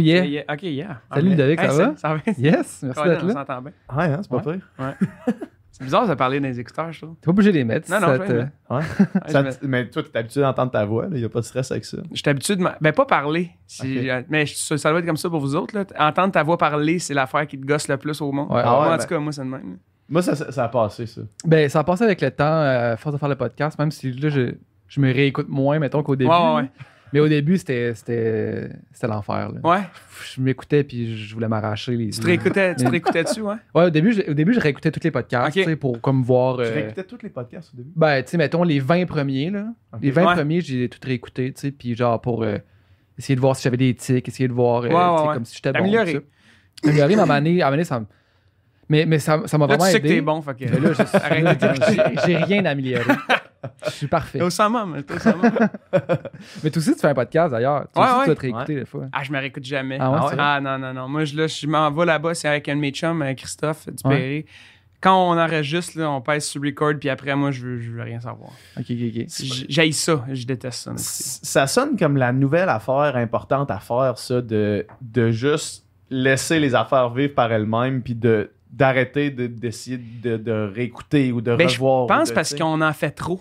Oh yeah. Yeah, Ok, yeah. Salut, Ok. Ludovic, ça Hey, va? Ça va? Yes, merci d'être on là. s'entend bien? Ouais, hein, c'est pas Ouais. pire. C'est bizarre de parler dans les écouteurs, je trouve. T'es pas obligé de les mettre. Non, non, ça je te- les Ouais. Ça je mais toi, tu es habitué d'entendre ta voix, il n'y a pas de stress avec ça. Je suis habitué de. Ben, pas parler. Si- Mais je- ça, doit être comme ça pour vous autres. Là. Entendre ta voix parler, c'est l'affaire qui te gosse le plus au monde. Ouais. Ah moi, en ben- tout cas, moi, c'est le même. Moi, ça, a passé, ça. Ben, ça a passé avec le temps, euh, à force de faire le podcast, même si là, je, je me réécoute moins, mettons, qu'au début. Ouais, ouais, ouais. Mais au début, c'était c'était c'était l'enfer. là. Ouais. Je m'écoutais puis je voulais m'arracher les. Tu te réécoutais, tu te réécoutais dessus, ouais? Ouais, au début, je, au début, je réécoutais tous les podcasts, Ok. tu sais, pour comme voir. Tu euh, réécoutais tous les podcasts au début? Ben, tu sais, mettons les 20 premiers, là. Ok. Les 20 Ouais. premiers, j'ai tout réécouté, tu sais, puis genre pour euh, essayer de voir si j'avais des tics, essayer de voir, euh, Ouais, ouais, tu sais, ouais. comme si j'étais bon. T'améliorer. tout ça. Améliorer, mais à un moment donné, à un moment donné, ça me. Mais, mais ça ça m'a vraiment tu sais que aidé. t'es bon, fait que. Mais là, je- Arrête de là, dire. j'ai- rien amélioré. Je suis parfait. T'es au summum, t'es au summum. Mais toi aussi, tu fais un podcast d'ailleurs. Tu Ouais, aussi, ouais. tu vas te réécouter des fois. Ah, je me réécoute jamais. Ah ouais, Ah? Ah non, non, non. Moi, je, là, je m'en vais là-bas, c'est avec un de mes chums, euh, Christophe Dupéré. Ouais. Quand on enregistre, là, on pèse sur record, puis après, moi, je veux, je veux rien savoir. Ok, ok, ok. J- J'haïs ça, je déteste ça. Ça sonne comme la nouvelle affaire importante à faire, ça, de, de juste laisser les affaires vivre par elles-mêmes, puis de d'arrêter de- d'essayer de, de réécouter ou de Ben, je revoir. ou pense de, parce tu qu'on en fait trop.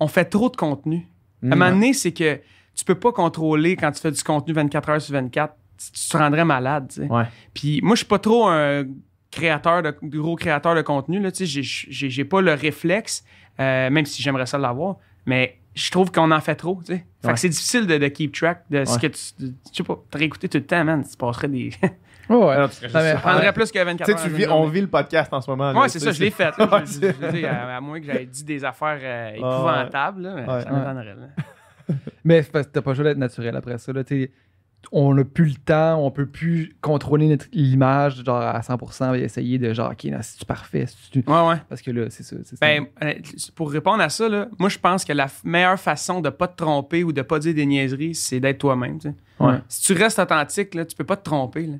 On fait trop de contenu. À un Mm. moment donné, c'est que tu peux pas contrôler quand tu fais du contenu 24 heures sur 24. Tu tu te rendrais malade, tu. Ouais. Puis moi, je suis pas trop un créateur de gros créateur de contenu là, tu sais, j'ai- pas le réflexe euh, même si j'aimerais ça l'avoir, mais je trouve qu'on en fait trop, tu. Fait Ouais. que c'est difficile de, de keep track de ce que tu je sais pas, te réécouter tout le temps, man, tu passerais des Ouais, ouais. Alors, tu- mais- ça prendrait plus que 24 Tu heures. tu vis, on vit le podcast en ce moment. tu c'est ça, je l'ai fait. là. Ouais, Je- c'est- je- je dis, à, à moins que j'avais dit des affaires euh, épouvantables, là, mais Ouais. ça m'étonnerait. Mais c'est parce que t'as pas le choix d'être naturel après ça. Là, on n'a plus le temps, on peut plus contrôler notre- l'image genre à 100% et essayer de genre, ok, c'est-tu parfait? c'est-tu- Ouais, ouais. Parce que là, c'est ça. Ben, pour répondre à ça, là, moi, je pense que la f- meilleure façon de pas te tromper ou de pas dire des niaiseries, c'est d'être toi-même. tu. Ouais. Si tu restes authentique, là, tu peux pas te tromper. Là.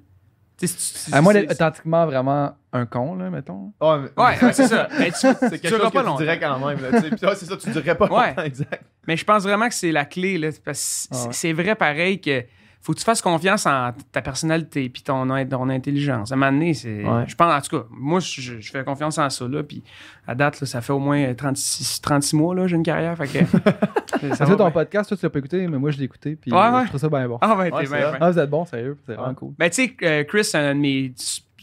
À moi c'est- d'être authentiquement vraiment un con, là, mettons. Ouais, mais- Ouais, ouais, c'est ça. Mais tu, C'est tu quelque chose pas que tu longtemps. dirais quand même. là, tu. Puis, ouais, c'est ça, tu dirais pas Ouais. longtemps, exact. Mais je pense vraiment que c'est la clé. Là, parce que Ah ouais. c'est vrai pareil que faut que tu fasses confiance en ta personnalité puis ton, ton intelligence. À un moment donné, c'est, Ouais. je pense, en tout cas, moi, je, je fais confiance en ça. Là, puis à date, là, ça fait au moins 36, 36 mois, là, j'ai une carrière. Fait que, ça que ton podcast, toi, tu l'as pas écouté, mais moi, je l'ai écouté. Puis Ouais, ouais. je trouve ça bien bon. Ah, ben, Ouais, t'es c'est bien. Ah, vous êtes bon, sérieux. C'est vraiment cool. Ben, tu sais, euh, Chris, c'est un de mes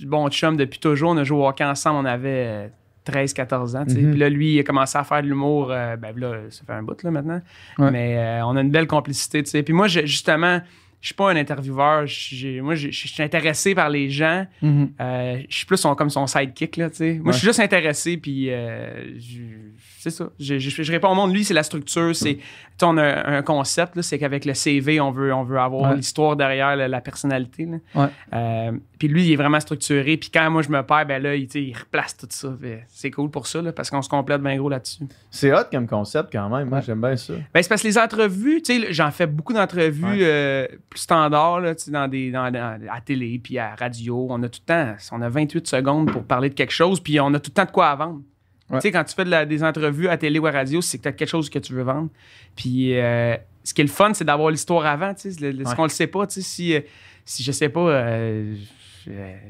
bons chums depuis toujours. On a joué au hockey ensemble. On avait euh, 13-14 ans. tu sais. Mhm. Puis là, lui, il a commencé à faire de l'humour. euh, ben là, ça fait un bout là, maintenant. Ouais. Mais euh, on a une belle complicité. tu sais. Puis moi, je- justement, je suis pas un intervieweur. J'ai- Moi, je suis intéressé par les gens. Mhm. Euh, je suis plus son, comme son sidekick. Là, tu sais. Moi, je suis juste intéressé. Puis euh, je- c'est ça. Je, je- je réponds au monde. Lui, c'est la structure. C'est, on a un concept. là, C'est qu'avec le CV, on veut, on veut avoir Ouais. l'histoire derrière la, la personnalité. là. Ouais. Euh, puis lui, il est vraiment structuré. Puis quand moi, je me perds, ben là, il, replace tout ça. C'est cool pour ça, là, parce qu'on se complète bien gros là-dessus. C'est hot comme concept quand même. Moi, Ouais. j'aime bien ça. Ben, c'est parce que les entrevues, tu sais, j'en fais beaucoup d'entrevues Ouais. euh, plus standards, là, tu sais, dans des, dans, dans- à télé, puis à radio. On a tout le temps, on a 28 secondes pour parler de quelque chose, puis on a tout le temps de quoi à vendre. Ouais. Tu sais, quand tu fais de la- des entrevues à télé ou à radio, c'est que tu as quelque chose que tu veux vendre. Puis euh, ce qui est le fun, c'est d'avoir l'histoire avant, tu sais, ce qu'on le sait pas, tu sais, si, euh, si je sais pas, euh,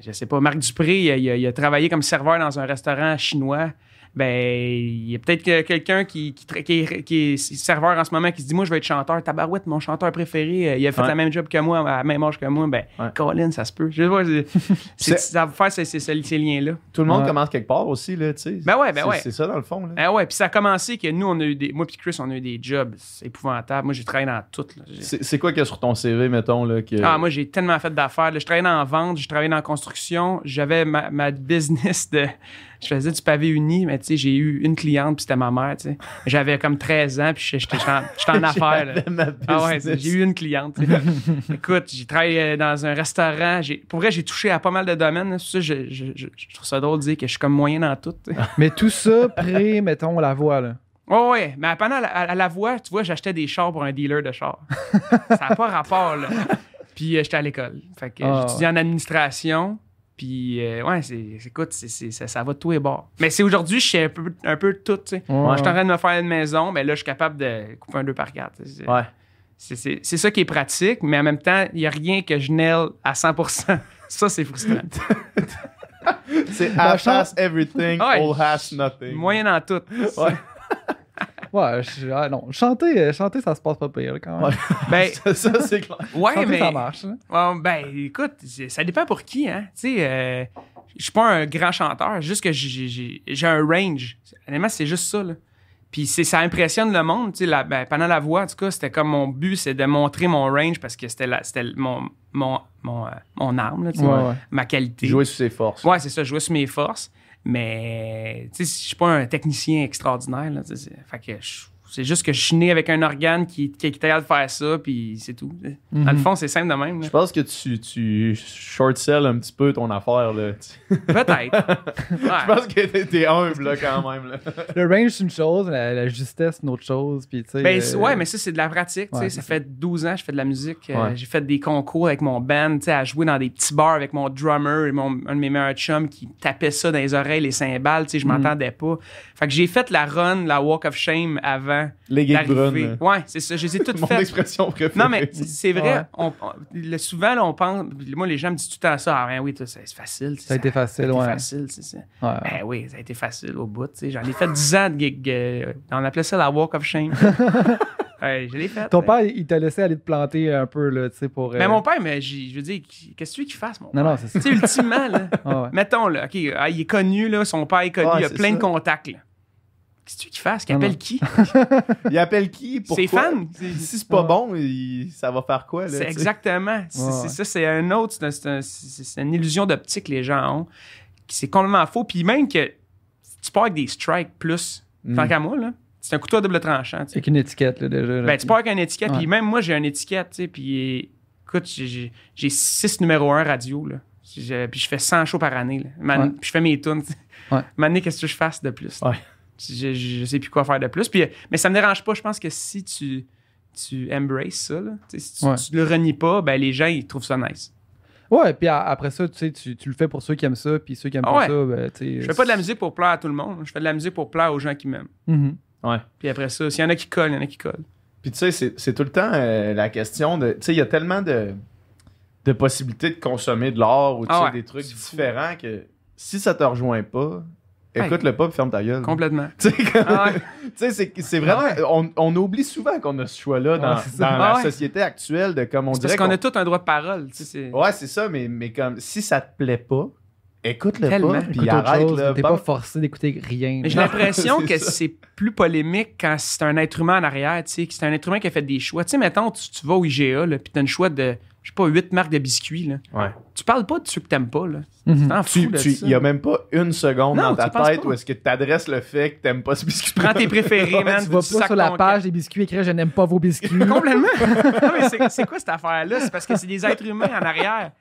je, sais pas, Marc Dupré, il a travaillé comme serveur dans un restaurant chinois. Ben, il y a peut-être que quelqu'un qui, qui, qui est, qui est serveur en ce moment qui se dit Moi, je vais être chanteur. Tabarouette, mon chanteur préféré, euh, il a fait Ouais. la même job que moi, à la même âge que moi. Ben, Ouais. Colin, ça se peut. Je sais c'est- ça va faire ces, ces- ces- ces liens-là. Tout le monde Ouais. commence quelque part aussi, là, tu sais. Ben ouais, ben C'est- ouais. C'est ça, dans le fond, là. Ah ouais, puis ça a commencé que nous, on a eu des. Moi, puis Chris, on a eu des jobs c'est épouvantable. Moi, j'ai travaillé dans tout. là. C'est c'est quoi qu'il y a sur ton CV, mettons, là, que... Ah, moi, j'ai tellement fait d'affaires. là. Je travaillais dans la vente, je travaillais dans la construction. J'avais ma, ma business de. Je faisais du pavé uni, mais tu sais, j'ai eu une cliente, puis c'était ma mère, tu sais. J'avais comme 13 ans, puis j'étais en, affaires. Ah ouais, j'ai eu une cliente. Écoute, j'ai travaillé euh, dans un restaurant. J'ai- Pour vrai, j'ai touché à pas mal de domaines. là. C'est ça, je, je- je- je trouve ça drôle de dire que je suis comme moyen dans tout. Mais tout ça, pré, mettons, la voix, là. Ouais. Mais pendant la, à, à la voix, tu vois, j'achetais des chars pour un dealer de chars. ça n'a pas rapport, là. Puis euh, j'étais à l'école. Fait que Ah, j'étudiais en administration. Puis, euh, ouais, écoute, c'est, c'est- ça, ça va de tous les bords. Mais c'est aujourd'hui, je sais un peu, un peu de tout, tu sais. Ouais. Je suis en train de me faire une maison, mais là, je suis capable de couper un 2 par 4. Ouais. C'est- C'est c'est ça qui est pratique, mais en même temps, il n'y a rien que je nail à 100%. Ça, c'est frustrant. C'est half chante- has everything, Ouais. all has nothing. Moyen dans tout. Ouais. Ouais, je- ah, non. Chanter, euh, chanter, ça se passe pas pire quand même. Ouais. Ben, ça, ça, c'est clair. ouais, chanter, mais. ça marche. hein. Ben, écoute, ça dépend pour qui, hein. Tu sais, euh, je suis pas un grand chanteur, juste que j'ai- j'ai j'ai un range. Honnêtement, c'est juste ça, là. Puis c'est- ça impressionne le monde, tu sais, la- ben, pendant la voix, en tout cas, c'était comme mon but, c'est de montrer mon range parce que c'était la- c'était mon, mon, mon, euh, mon arme, là, tu ouais. ma qualité. Jouer sur ses forces. Ouais, c'est ça, jouer sur mes forces. Mais, tu sais, je suis pas un technicien extraordinaire, là. Fait que je- c'est juste que je suis né avec un organe qui, qui est capable de faire ça, puis c'est tout. Dans le Mhm. fond, c'est simple de même. là. Je pense que tu, tu short sell un petit peu ton affaire. Là. Peut-être. Je pense que t'es, t'es humble là, quand même. Là. Le range, c'est une chose, la, la justesse, c'est une autre chose. Puis, Ben, euh, c'est- ouais, mais ça, c'est de la pratique. tu sais. ouais, ça fait 12 ans que je fais de la musique. Euh, Ouais. j'ai fait des concours avec mon band, tu sais, à jouer dans des petits bars avec mon drummer et mon, un de mes meilleurs chums qui tapait ça dans les oreilles, les cymbales. tu sais, Je Mm. m'entendais pas. Fait que j'ai fait la run, la walk of shame avant Les gigs brunes. Ouais, c'est ça. Je les ai toutes Mon faites. expression préférée. Non, mais c'est vrai. Ouais. on- on- le- souvent, là, on pense. Moi, les gens me disent tout le temps ça. Ah, ben oui, c'est c'est facile. Ça a été facile, ouais. facile, c'est ça. Ouais. Ben oui, ça a été facile au bout. tu sais. J'en ai fait 10 ans de gig. euh, on appelait ça la Walk of Shame. ouais, je l'ai fait. Ton ouais. père, il t'a laissé aller te planter un peu, là, tu sais, pour. Mais euh, mon père, mais je veux dire, qu'est-ce que tu veux qu'il fasse, mon Non, père? non, c'est ça. Tu sais, ultimement, là, ouais. mettons, là, OK, ah, il est connu, là, son père est connu, Ouais, il a plein de ça. contacts, là. Qu'est-ce que qu'il fasse? Qu'il appelle qui? Il appelle qui? Pourquoi? Ses fans? Si c'est pas bon, il- ça va faire quoi là, exactement. C'est ça, c'est un autre. c'est un- c'est un- c'est- c'est une illusion d'optique que les gens ont. C'est complètement faux. Puis même que tu pars avec des strikes plus, Mm. tant qu'à moi, là, c'est un couteau à double tranchant. tu sais. Avec une étiquette, là, déjà. là. Ben, tu pars avec une étiquette, puis même moi, j'ai une étiquette, tu sais, puis écoute, j'ai- six numéros 1 radio, là. J'ai- Puis je fais 100 shows par année, là. Man- Ouais. Puis je fais mes tunes. Ouais. Maintenant, qu'est-ce que je fasse de plus? Ouais. Je, sais plus quoi faire de plus. Puis, euh, mais ça me dérange pas, je pense que si tu, tu embraces ça, là, si tu, Ouais. tu le renies pas, ben les gens, ils trouvent ça nice. Ouais, puis après ça, tu sais, tu, tu le fais pour ceux qui aiment ça, puis ceux qui aiment Ah pas ça, ben, tu sais. Je fais pas de la musique pour plaire à tout le monde. Je fais de la musique pour plaire aux gens qui m'aiment. Mhm. Ouais. Puis après ça, s'il y en a qui collent, il y en a qui collent. Puis tu sais, c'est, c'est tout le temps euh, la question de. Tu sais, il y a tellement de, de possibilités de consommer de l'art ou tu Ah ouais, des trucs fou. différents que si ça te rejoint pas, écoute-le pas puis ferme ta gueule. Complètement. Tu sais, comme- Ah ouais. tu sais, c'est, c'est vraiment. On, on oublie souvent qu'on a ce choix-là dans, dans Ah la ouais. société actuelle de comme on dirait. parce qu'on a tous un droit de parole. tu sais, c'est- Ouais, c'est ça, mais, mais comme si ça te plaît pas, écoute-le Tellement. pas, Écoute puis autre arrête chose, là. T'es pas forcé d'écouter rien. Mais j'ai l'impression que c'est plus polémique quand c'est un être humain en arrière, tu sais, que c'est un être humain qui a fait des choix. Tu sais, mettons, tu, tu vas au IGA, là, puis t'as une choix de, je sais pas, huit marques de biscuits, là. Ouais. Tu parles pas de ceux que t'aimes pas, là. T'en Tu, fous tu, il y a même pas une seconde Non, dans ta tu tête pas. où est-ce que tu adresses le fait que t'aimes pas ce biscuit. Prends tes préférés, man. Tu vas pas sur la page des biscuits écrire Je n'aime pas vos biscuits. Complètement. non, mais c'est- quoi cette affaire-là? C'est parce que c'est des êtres humains en arrière.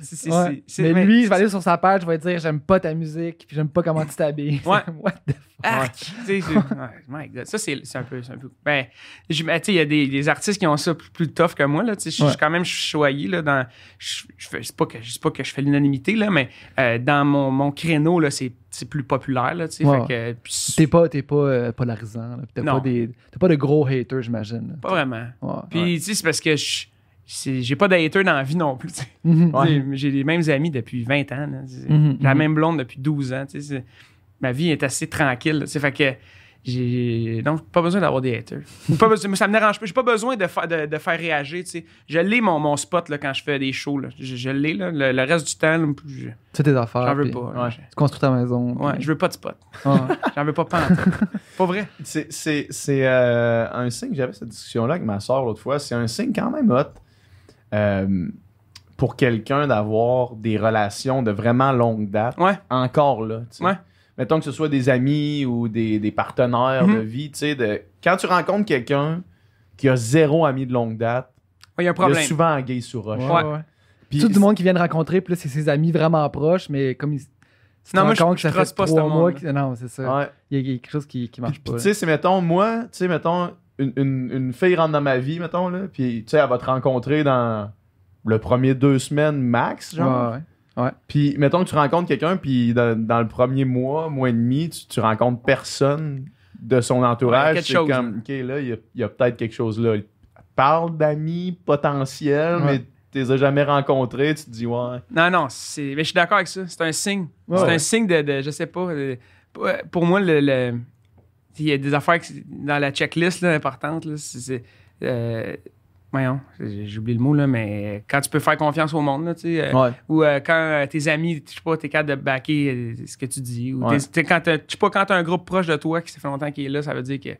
C'est- c'est- Ouais. Mais lui, je vais aller sur sa page, je vais dire J'aime pas ta musique, puis j'aime pas comment tu t'habilles. Ouais. What the Ah, tu sais, c'est- ouais, my God. Ça, c'est c'est un peu. c'est un peu- Ben, ben, tu sais, il y a des, des artistes qui ont ça plus, plus tough que moi. tu Je suis quand même choyé. Là, dans, c'est pas que, je dis pas que je fais l'unanimité, là, mais euh, dans mon, mon créneau, là, c'est c'est plus populaire. Là, tu sais, Ouais. fait que, T'es pas, t'es pas euh, polarisant. là, T'as Non. pas, des, t'as pas de gros haters, j'imagine. là. pas vraiment. Ouais. Puis, tu sais, c'est parce que je. c'est- J'ai pas d'hater dans la vie non plus. Mhm. J'ai les mêmes amis depuis 20 ans. là. Mhm, J'ai la mhm. même blonde depuis 12 ans. c'est- Ma vie est assez tranquille. là, Fait que j'ai. Donc, pas besoin d'avoir des haters. Pas besoin, ça me dérange pas. J'ai pas besoin de, fa- de, de faire réagir. tu sais. Je l'ai mon, mon spot là, quand je fais des shows. là. Je, je l'ai. là. Le, le reste du temps, là, je- Tu tes affaires. j'en veux puis pas. ouais. Tu construis ta maison. Ouais, puis- je veux pas de spot. Ouais. J'en veux pas pas Pas vrai. C'est, c'est, c'est euh, un signe, j'avais cette discussion-là avec ma soeur l'autre fois, c'est un signe quand même hot euh, pour quelqu'un d'avoir des relations de vraiment longue date. Ouais. Encore là. tu sais. Ouais. Mettons que ce soit des amis ou des, des partenaires Mhm. de vie. tu sais, De, quand tu rencontres quelqu'un qui a zéro ami de longue date, Il y a un il y a problème. souvent un gay sur roche. Ouais, Ouais. ouais. Puis Tout du monde qui vient de rencontrer, puis là, c'est ses amis vraiment proches, mais comme ils. Tu Non, moi, je- que je ça fait trosse pas ce trois mois que- Non, c'est ça. Ouais. Il y a quelque chose qui, qui marche Puis, pas. tu sais, c'est, mettons, moi, tu sais, mettons, une, une, une fille rentre dans ma vie, mettons, là, puis, tu sais, elle va te rencontrer dans le premier deux semaines max, genre. Ouais, ouais. Puis, mettons que tu rencontres quelqu'un, puis dans, dans le premier mois, mois et demi, tu, tu rencontres personne de son Ouais, entourage. quelque c'est comme, OK, là, il y a, il y a peut-être quelque chose là. parles d'amis potentiels, Ouais. mais tu les as jamais rencontrés, tu te dis, ouais. Non, non, c'est, mais je suis d'accord avec ça. C'est un signe. Ouais, c'est ouais. un signe de, de- je sais pas. de- pour- moi, le, le- il y a des affaires dans la checklist là, importantes. Là, c'est, euh, voyons, oublié le mot, là, mais quand tu peux faire confiance au monde, là, tu sais, euh, ou euh, quand euh, tes amis, je sais pas, t'es capable de backer ce que tu dis, ou Ouais. t'es- t'es- quand t'as- je sais pas, quand t'as un groupe proche de toi qui ça fait longtemps qu'il est là, ça veut dire que,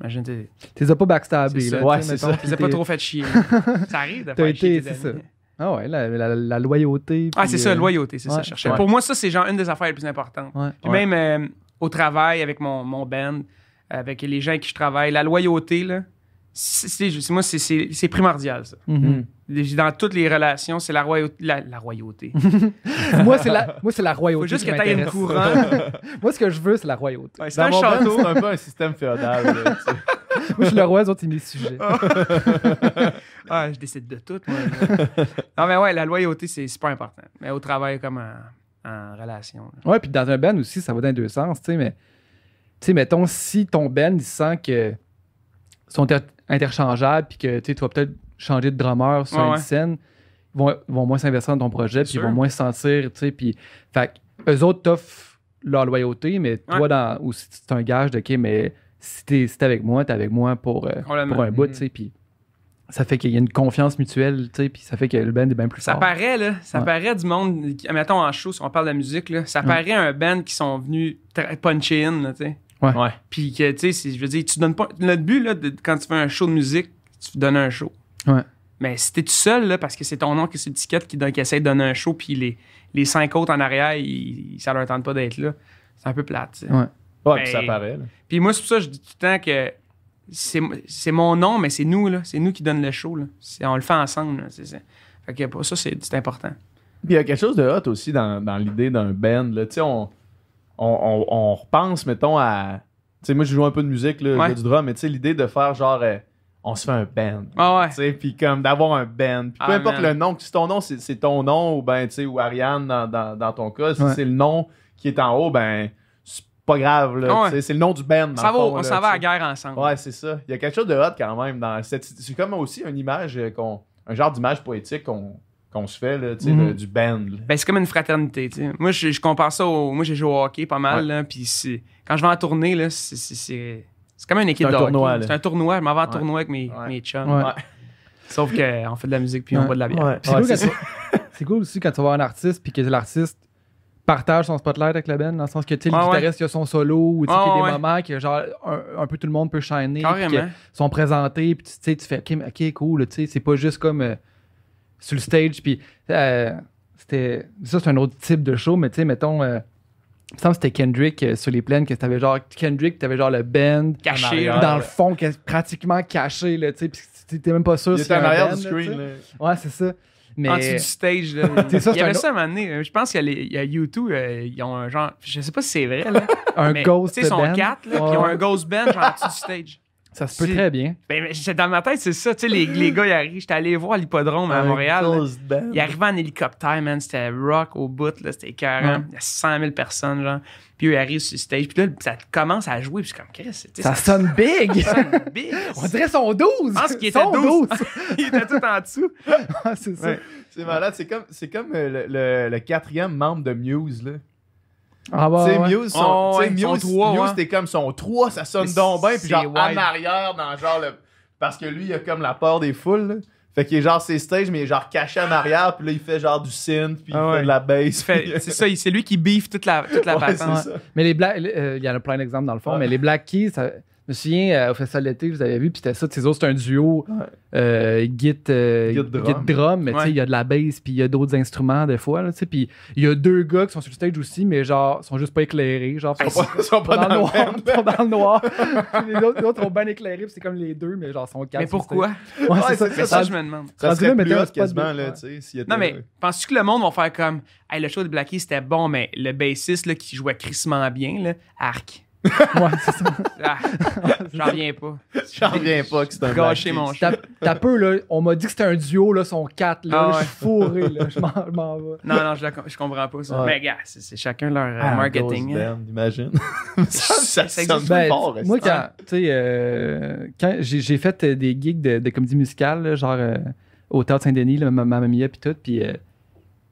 imagine, t'es, as pas backstabés. C'est là, ça. Ouais, c'est ça. tu les as puis pas t'es- trop fait chier. ça arrive de faire chier été, tes c'est amis. ça. Ah ouais, la, la- la loyauté. Ah, c'est ça, euh, loyauté, c'est ça, je cherchais. Pour moi, ça, c'est genre une des affaires les plus importantes. Puis même au travail, avec mon, mon band, avec les gens avec qui je travaille, la loyauté, là, c'est, moi, c'est, primordial, ça. Mhm. Dans toutes les relations, c'est la royauté. La, la royauté. moi, c'est la, moi, c'est la royauté. Faut juste que t'ailles une couronne. moi, ce que je veux, c'est la royauté. Ouais, c'est Dans un château. c'est un peu un système féodal. là, tu moi, je suis le roi, les autres, c'est mes sujets. Ah, je décide de tout, moi. non, mais ouais, la loyauté, c'est super important. Mais au travail, comme en, en relation. là. Ouais, puis dans un band aussi, ça va dans les deux sens, tu sais, mais tu sais, mettons, si ton band, il sent que sont inter- interchangeables, puis que tu vas peut-être changer de drummer sur Ouais, une ouais. scène, ils vont, vont moins s'investir dans ton projet, puis ils vont moins se sentir, puis fait eux autres t'offrent leur loyauté, mais toi, dans, ou si c'est un gage de, OK, mais si t'es si avec moi, t'es avec moi pour, euh, pour un bout, tu sais, puis ça fait qu'il y a une confiance mutuelle, tu sais, puis ça fait que le band est bien plus Ça fort. paraît, là. Ça Ouais. paraît du monde. Mettons en show, si on parle de musique, là. Ça Ouais. paraît un band qui sont venus puncher in, là, tu sais. Ouais. Ouais. Puis que, tu sais, c'est- je veux dire, tu donnes pas. Notre but, là, de- quand tu fais un show de musique, tu donnes un show. Ouais. Mais si t'es tout seul, là, parce que c'est ton nom qui est sur l'étiquette qui, qui essaie de donner un show, puis les, les cinq autres en arrière, ils, ça leur tente pas d'être là, c'est un peu plate, tu sais. Ouais. Ouais, Mais- puis ça paraît. là. Puis moi, c'est pour ça que je dis tout le temps que c'est c'est mon nom, mais c'est nous, là. C'est nous qui donne le show, là. C'est- On le fait ensemble, là. C'est- c'est- Fait que pour ça, c'est c'est important. Puis il y a quelque chose de hot aussi dans, dans l'idée d'un band. là. Tu sais, on, on, on, on repense, mettons, à. Tu sais, moi, je joue un peu de musique, là, Ouais. du drum, mais tu sais, l'idée de faire genre. euh, on se fait un band. Ah ouais. Tu sais, puis comme d'avoir un band. Puis peu Ah, importe man. le nom, si ton nom c'est c'est ton nom ou ben tu sais ou Ariane dans, dans, dans ton cas, si Ouais. c'est le nom qui est en haut, ben c'est pas grave là, Ah ouais. c'est le nom du band dans Ça le va, fond, on s'en va à la guerre ensemble. Ouais, c'est ça. Il y a quelque chose de hot quand même dans cette c'est comme aussi une image euh, qu'on un genre d'image poétique qu'on qu'on se fait là, tu sais, de- du band. là. Ben, c'est comme une fraternité, tu sais. Moi, je, je compare ça au. Moi, j'ai joué au hockey pas mal, là. Puis quand je vais en tournée, là, c'est- c'est. c'est- C'est comme une équipe C'est un de hockey. tournoi, là. C'est un tournoi. Je m'en vais en Ouais. tournoi avec mes, Ouais. mes chums. Ouais. Ouais. Sauf qu'on fait de la musique puis on boit de la bière. C'est Ouais, cool, c'est quand tu- c'est cool aussi quand tu vas voir un artiste puis que l'artiste partage son spotlight avec la band dans le sens que tu sais, le guitariste il a son solo ou tu sais, qu'il y a des moments que genre un, un peu tout le monde peut shiner que sont présentés puis tu sais tu fais ok cool tu sais c'est pas juste comme euh, sur le stage puis euh, c'était ça c'est un autre type de show mais tu sais mettons euh, il me semble que c'était Kendrick euh, sur les plaines que t'avais genre Kendrick t'avais genre le band Caché, dans le fond que- pratiquement caché là tu sais puis t'es même pas sûr Il s'il était y en a un arrière band, du screen. là. ouais c'est ça mais En dessous du stage, là. C'est ça, il y avait un ça à un moment donné. euh, Je pense qu'il y a, les- il y a YouTube, euh, ils ont un genre. Je sais pas si c'est vrai, là. un mais, ghost Tu sais, ils sont band. quatre, là, puis ils ont un ghost band, genre en dessous du stage. Ça se peut C'est- très bien. Ben, dans ma tête, c'est ça. Tu sais, les, les gars, ils arrivent. J'étais allé voir l'hippodrome à Un Montréal. Ils arrivaient en hélicoptère, man. C'était rock au bout, là. C'était écœurant. Ouais. Il y a 100 000 personnes, genre. Puis eux, ils arrivent sur le stage. Puis là, ça commence à jouer. Puis c'est comme, Chris, Ça sonne big! ça sonne big. On dirait son 12! Je pense qu'il était Son 12. Il était tout en dessous. Ah, c'est ça. Ouais. C'est malade, c'est comme, c'est comme euh, le, le- le quatrième membre de Muse. Là. Ah bah, tu sais, ouais. Muse, son, Oh, Muse, trois, Muse, ouais. c'était comme son 3, ça sonne donc bien, puis genre en wide. arrière, dans genre le. Parce que lui, il a comme la peur des foules. là. Fait qu'il est genre ses stages, mais il est genre caché en arrière, puis là, il fait genre du synth, puis Ah il ouais. fait de la bass. Puis- C'est ça, c'est lui qui beef toute la, toute la Ouais. Mais les Black, euh, il y en a plein d'exemples dans le fond, Ouais. mais les Black Keys, ça- me souviens euh, au festival d'été, vous avez vu, puis c'était ça, ces autres, c'est un duo Ouais. euh, git, euh, Git drum. git drum, mais tu sais, il y a de la bass, puis il y a d'autres instruments des fois, là, tu sais, puis il y a deux gars qui sont sur le stage aussi, mais genre, sont juste pas éclairés, genre, Ils sont pas, ils sont pas dans, le dans le noir, ils sont dans le noir. Les autres, les autres sont bien éclairés, puis c'est comme les deux, mais genre, sont quatre. Mais pourquoi? Ouais, c'est ça. c'est C'est ça, ça. je me demande. Ça serait plus hot c'est quasiment, là, tu sais, Non, mais penses-tu que le monde va faire comme Hey, le show de Blackie c'était bon, mais le bassiste là, qui jouait crissement bien, là, arc. Ouais, c'est ça. Ah, J'en reviens pas. J'en reviens pas que c'est un mon chat. T'as peu, là. On m'a dit que c'était un duo, là, son 4, là. Ah Je ouais. suis fourré, là. Je m'en vais. Non, non, je, la com- je comprends pas ça. Ouais. Mais gars, c'est chacun leur euh, Ah, marketing. Ghost hein. Band, imagine. ça, ça, ça sonne. Ben, fort. moi, quand, tu sais, euh, quand j'ai fait euh, des gigs de, de comédie musicale, là, genre euh, au Théâtre Saint-Denis, là, ma Mamma Mia, puis tout, puis euh,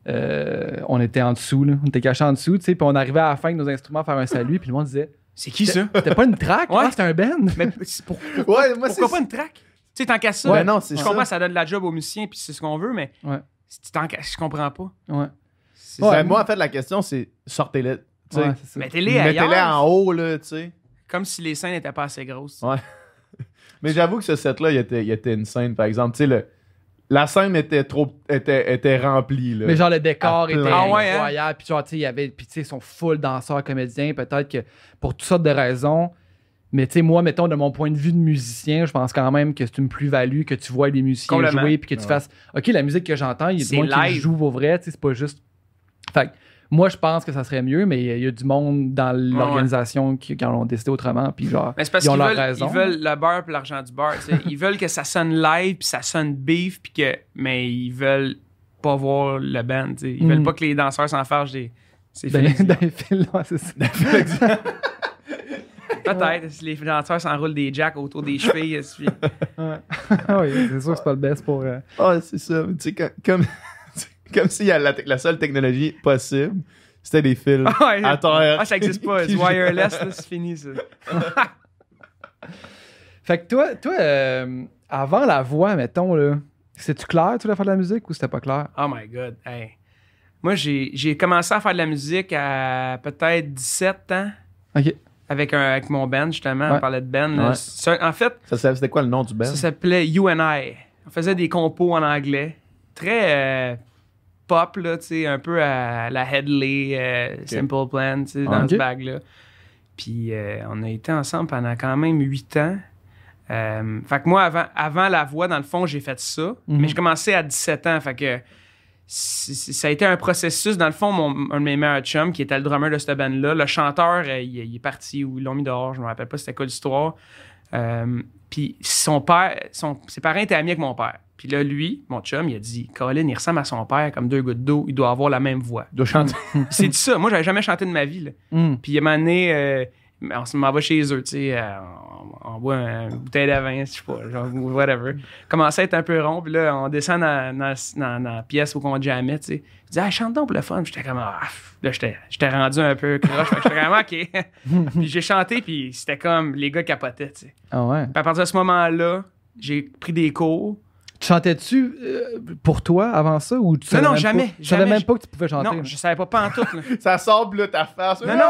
euh, on était en dessous, là. On était cachés en dessous, tu sais, puis on arrivait à la fin avec nos instruments à faire un salut, puis le monde disait C'est qui ça? C'était pas une track, Ouais. ah, c'était un band? Mais c'est pour- Ouais, moi, c'est pourquoi pas une track? Tu sais, tant qu'à ça. Ouais, non, c'est je ça. comprends, ça donne de la job aux musiciens, puis c'est ce qu'on veut, mais Ouais. tant je comprends pas. Ouais. C'est Ouais. ça. Ben, moi, en fait, la question, c'est ça. Mettez-les Mettez-les en haut, là, tu sais. Comme si les scènes n'étaient pas assez grosses. Ouais. Mais j'avoue que ce set-là, il était, il était une scène, par exemple. Tu sais, le- la scène était trop était, était remplie. Là. Mais genre le décor était plein. Ah ouais, hein? incroyable. Puis genre, tu sais, il y avait, puis tu sais, ils sont full danseurs, comédiens, peut-être que pour toutes sortes de raisons. Mais tu sais, moi, mettons, de mon point de vue de musicien, je pense quand même que c'est une plus-value que tu vois les musiciens jouer, puis que tu Ouais. fasses, OK, la musique que j'entends, il y a du C'est monde qui joue au vrai, tu sais, c'est pas juste. Fait que moi, je pense que ça serait mieux, mais il y a du monde dans l'organisation qui, qui en ont décidé autrement, puis genre, Mais c'est parce ils ont qu'ils leur veulent, raison. ils veulent le beurre puis l'argent du beurre. ils veulent que ça sonne live puis ça sonne beef puis que mais ils veulent pas voir le band. Ils Mm. veulent pas que les danseurs s'en fâchent des. C'est dans, les films, ouais, c'est ça. Peut-être si les danseurs s'enroulent des jacks autour des chevilles. puis- Ouais. oui, c'est sûr que c'est pas le best pour. euh, Ah, c'est ça. Tu sais, comme, comme, si la, la seule technologie possible, c'était des fils Ah ouais. à terre. Ah, ça existe pas. Du jouent. wireless, là, c'est fini ça. Fait que toi, toi euh, avant la voix, mettons, là, c'est-tu clair, tu voulais faire de la musique ou c'était pas clair? Oh my god. Hey. Moi, j'ai commencé à faire de la musique à peut-être 17 ans Ok. avec, un, avec mon band, justement. Ouais. On parlait de band. Ouais. Ça- en fait, C'était quoi le nom du band? Ça s'appelait You and I. On faisait des compos en anglais. Très euh, pop, là, un peu à la Headley, euh, Simple Plan, dans Ah, ok. ce bag-là. Puis euh, on a été ensemble pendant quand même huit ans. Euh, fait que moi, avant, avant la voix, dans le fond, j'ai fait ça. Mhm. Mais j'ai commencé à 17 ans. Fait que ça a été un processus. Dans le fond, mon, un de mes meilleurs chums, qui était le drummer de cette band-là, le chanteur, il, il est parti ou ils l'ont mis dehors, je me rappelle pas c'était quoi l'histoire. Euh, puis son père, son, ses parents étaient amis avec mon père. Puis là, lui, mon chum, il a dit Colin, il ressemble à son père comme deux gouttes d'eau, il doit avoir la même voix. Il doit chanter. Il s'est dit ça. Moi, j'avais jamais chanté de ma vie. là. Hmm. Puis il m'a amené, euh, on se m'en va chez eux, tu sais, euh, on, on boit un- une bouteille de vin, je sais pas, genre, whatever. Commençait à être un peu rond, puis là, on descend dans, dans, dans- dans la pièce où on jamais, tu sais. Il dit, ah, chante donc pour le fun. Puis J'étais comme, ah, là, j'étais j'étais rendu un peu croche, j'étais comme, ok. puis j'ai chanté, puis c'était comme, les gars capotaient, tu sais. Ah ouais. Puis à partir de ce moment-là, j'ai pris des cours. Tu chantais-tu euh, pour toi avant ça ou tu savais non, même jamais, Pas, tu savais jamais. même pas que tu pouvais chanter. Non, je savais pas, pas en tout, là. Ça sort, puis là, ta face. Non, non.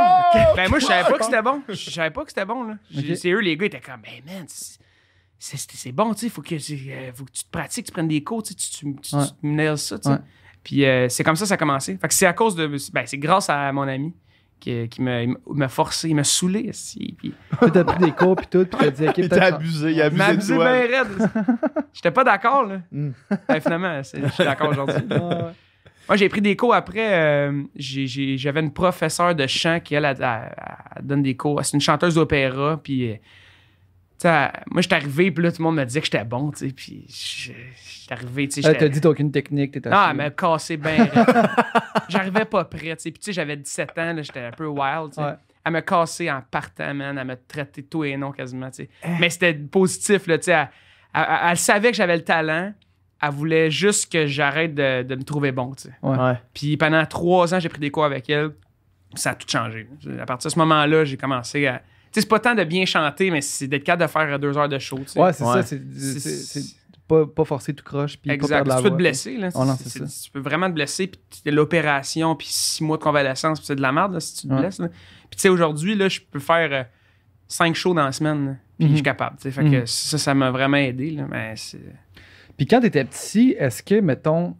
Ben, moi, je savais pas que c'était bon. Je savais pas que c'était bon, là. J'ai- Ok. C'est eux, les gars, ils étaient comme, hey, man, c'est- c'est c'est bon, tu sais, faut, que tu- euh, faut que tu te pratiques, tu prennes des cours, tu sais, tu, tu, tu, Ouais. tu nails ça, tu sais. Ouais. Puis euh, c'est comme ça que ça a commencé. Fait que c'est à cause de. Ben, c'est grâce à mon ami qui, qui m'a forcé, il m'a saoulé. esti, Puis Tu t'as pris des cours puis tout, puis t'as dit, ok, Il t'a abusé, il a il m'a abusé de abusé toi. bien raide. J'étais pas d'accord, là. Mm. Ben, finalement, je suis d'accord aujourd'hui. Ah. Moi, j'ai pris des cours après. euh, j'ai- j'ai- J'avais une professeure de chant qui, elle, elle, elle- elle donne des cours. C'est une chanteuse d'opéra. Puis, euh, moi, j'étais arrivé, puis là, tout le monde me disait que j'étais bon, tu sais. Puis, je- j'étais arrivé, tu sais. Elle t'a dit, t'as aucune technique, t'es Ah, assis. elle m'a cassé bien. J'arrivais pas prêt, tu sais. Puis, tu sais, j'avais 17 ans, là, j'étais un peu wild, tu sais. Ouais. Elle m'a cassé en partant, man. Elle m'a traité de tout et non quasiment, tu sais. Eh. Mais c'était positif, là, tu sais. Elle, elle- elle- elle savait que j'avais le talent. Elle voulait juste que j'arrête de, de me trouver bon, tu sais. Ouais. Puis pendant trois ans, j'ai pris des cours avec elle. Ça a tout changé. À partir de ce moment-là, j'ai commencé à. Tu sais, c'est pas tant de bien chanter, mais c'est d'être capable de faire deux heures de show. tu sais. Ouais, c'est Ouais. ça. C'est C'est- c'est- c'est pas, pas forcer tout croche puis pas Exact. perdre la Tu peux te blesser. Là. Oh non, Tu peux vraiment te blesser. Puis l'opération, puis six mois de convalescence, puis c'est de la merde là, si tu te Ouais. blesses. là. Puis tu sais, aujourd'hui, là, je peux faire euh, cinq shows dans la semaine. puis Mhm. je suis capable. tu Mhm. que ça, ça m'a vraiment aidé. Là, mais c'est- Puis quand t'étais petit, est-ce que, mettons,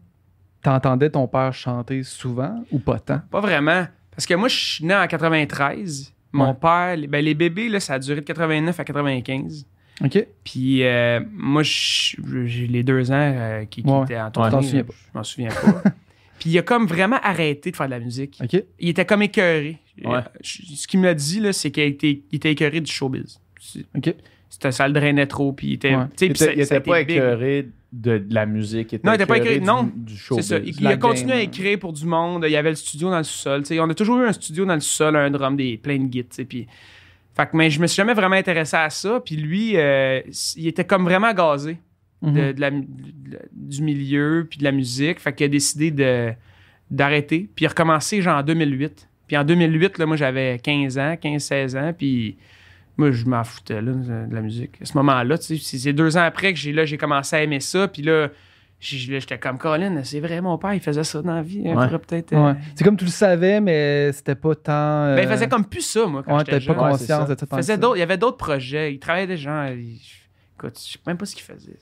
t'entendais ton père chanter souvent ou pas tant? Pas vraiment. Parce que moi, je suis né en 93. Mon Ouais. père, les- ben, les bébés, là, ça a duré de 89 à 95. OK. Puis euh, moi, j'ai les deux ans euh, qui, qui Ouais. étaient en Ouais. tournée. Je m'en souviens pas. Puis il a comme vraiment arrêté de faire de la musique. OK. Il était comme écœuré. Ouais. Euh, je- Ce qu'il m'a dit, là, c'est qu'il était, il était écœuré du showbiz. OK. C'était, ça le drainait trop. Puis il était. Ouais. Il ça- était, il ça a était pas big. écœuré de, de la musique. Non, il était pas écœuré, du- non. Du C'est showbiz. ça. Il, a continué à game. écrire pour du monde. Il y avait le studio dans le sous-sol. tu sais. On a toujours eu un studio dans le sous-sol, un drum, des plein de guides. Puis, fait que, mais je me suis jamais vraiment intéressé à ça. Puis lui, euh, il était comme vraiment gazé Mhm. de la- de- du milieu puis de la musique. Fait qu'il a décidé de, d'arrêter. Puis il a recommencé genre en 2008. Puis en 2008, là, moi j'avais 15 ans, 15-16 ans. Puis moi je m'en foutais là, de la musique. À ce moment-là, tu sais, c'est deux ans après que j'ai, là, j'ai commencé à aimer ça. Puis là, j'étais comme Colin, c'est vrai, mon père, il faisait ça dans la vie. Ouais. faudrait peut-être. euh, Ouais. C'est comme tu le savais, mais c'était pas tant. Ben, il euh, faisait comme plus ça, moi, quand Ouais, j'étais pas conscience ça. de tout Il, faisait d'autres- il y avait d'autres projets. Il travaillait des gens. Il, écoute, je sais même pas ce qu'il faisait.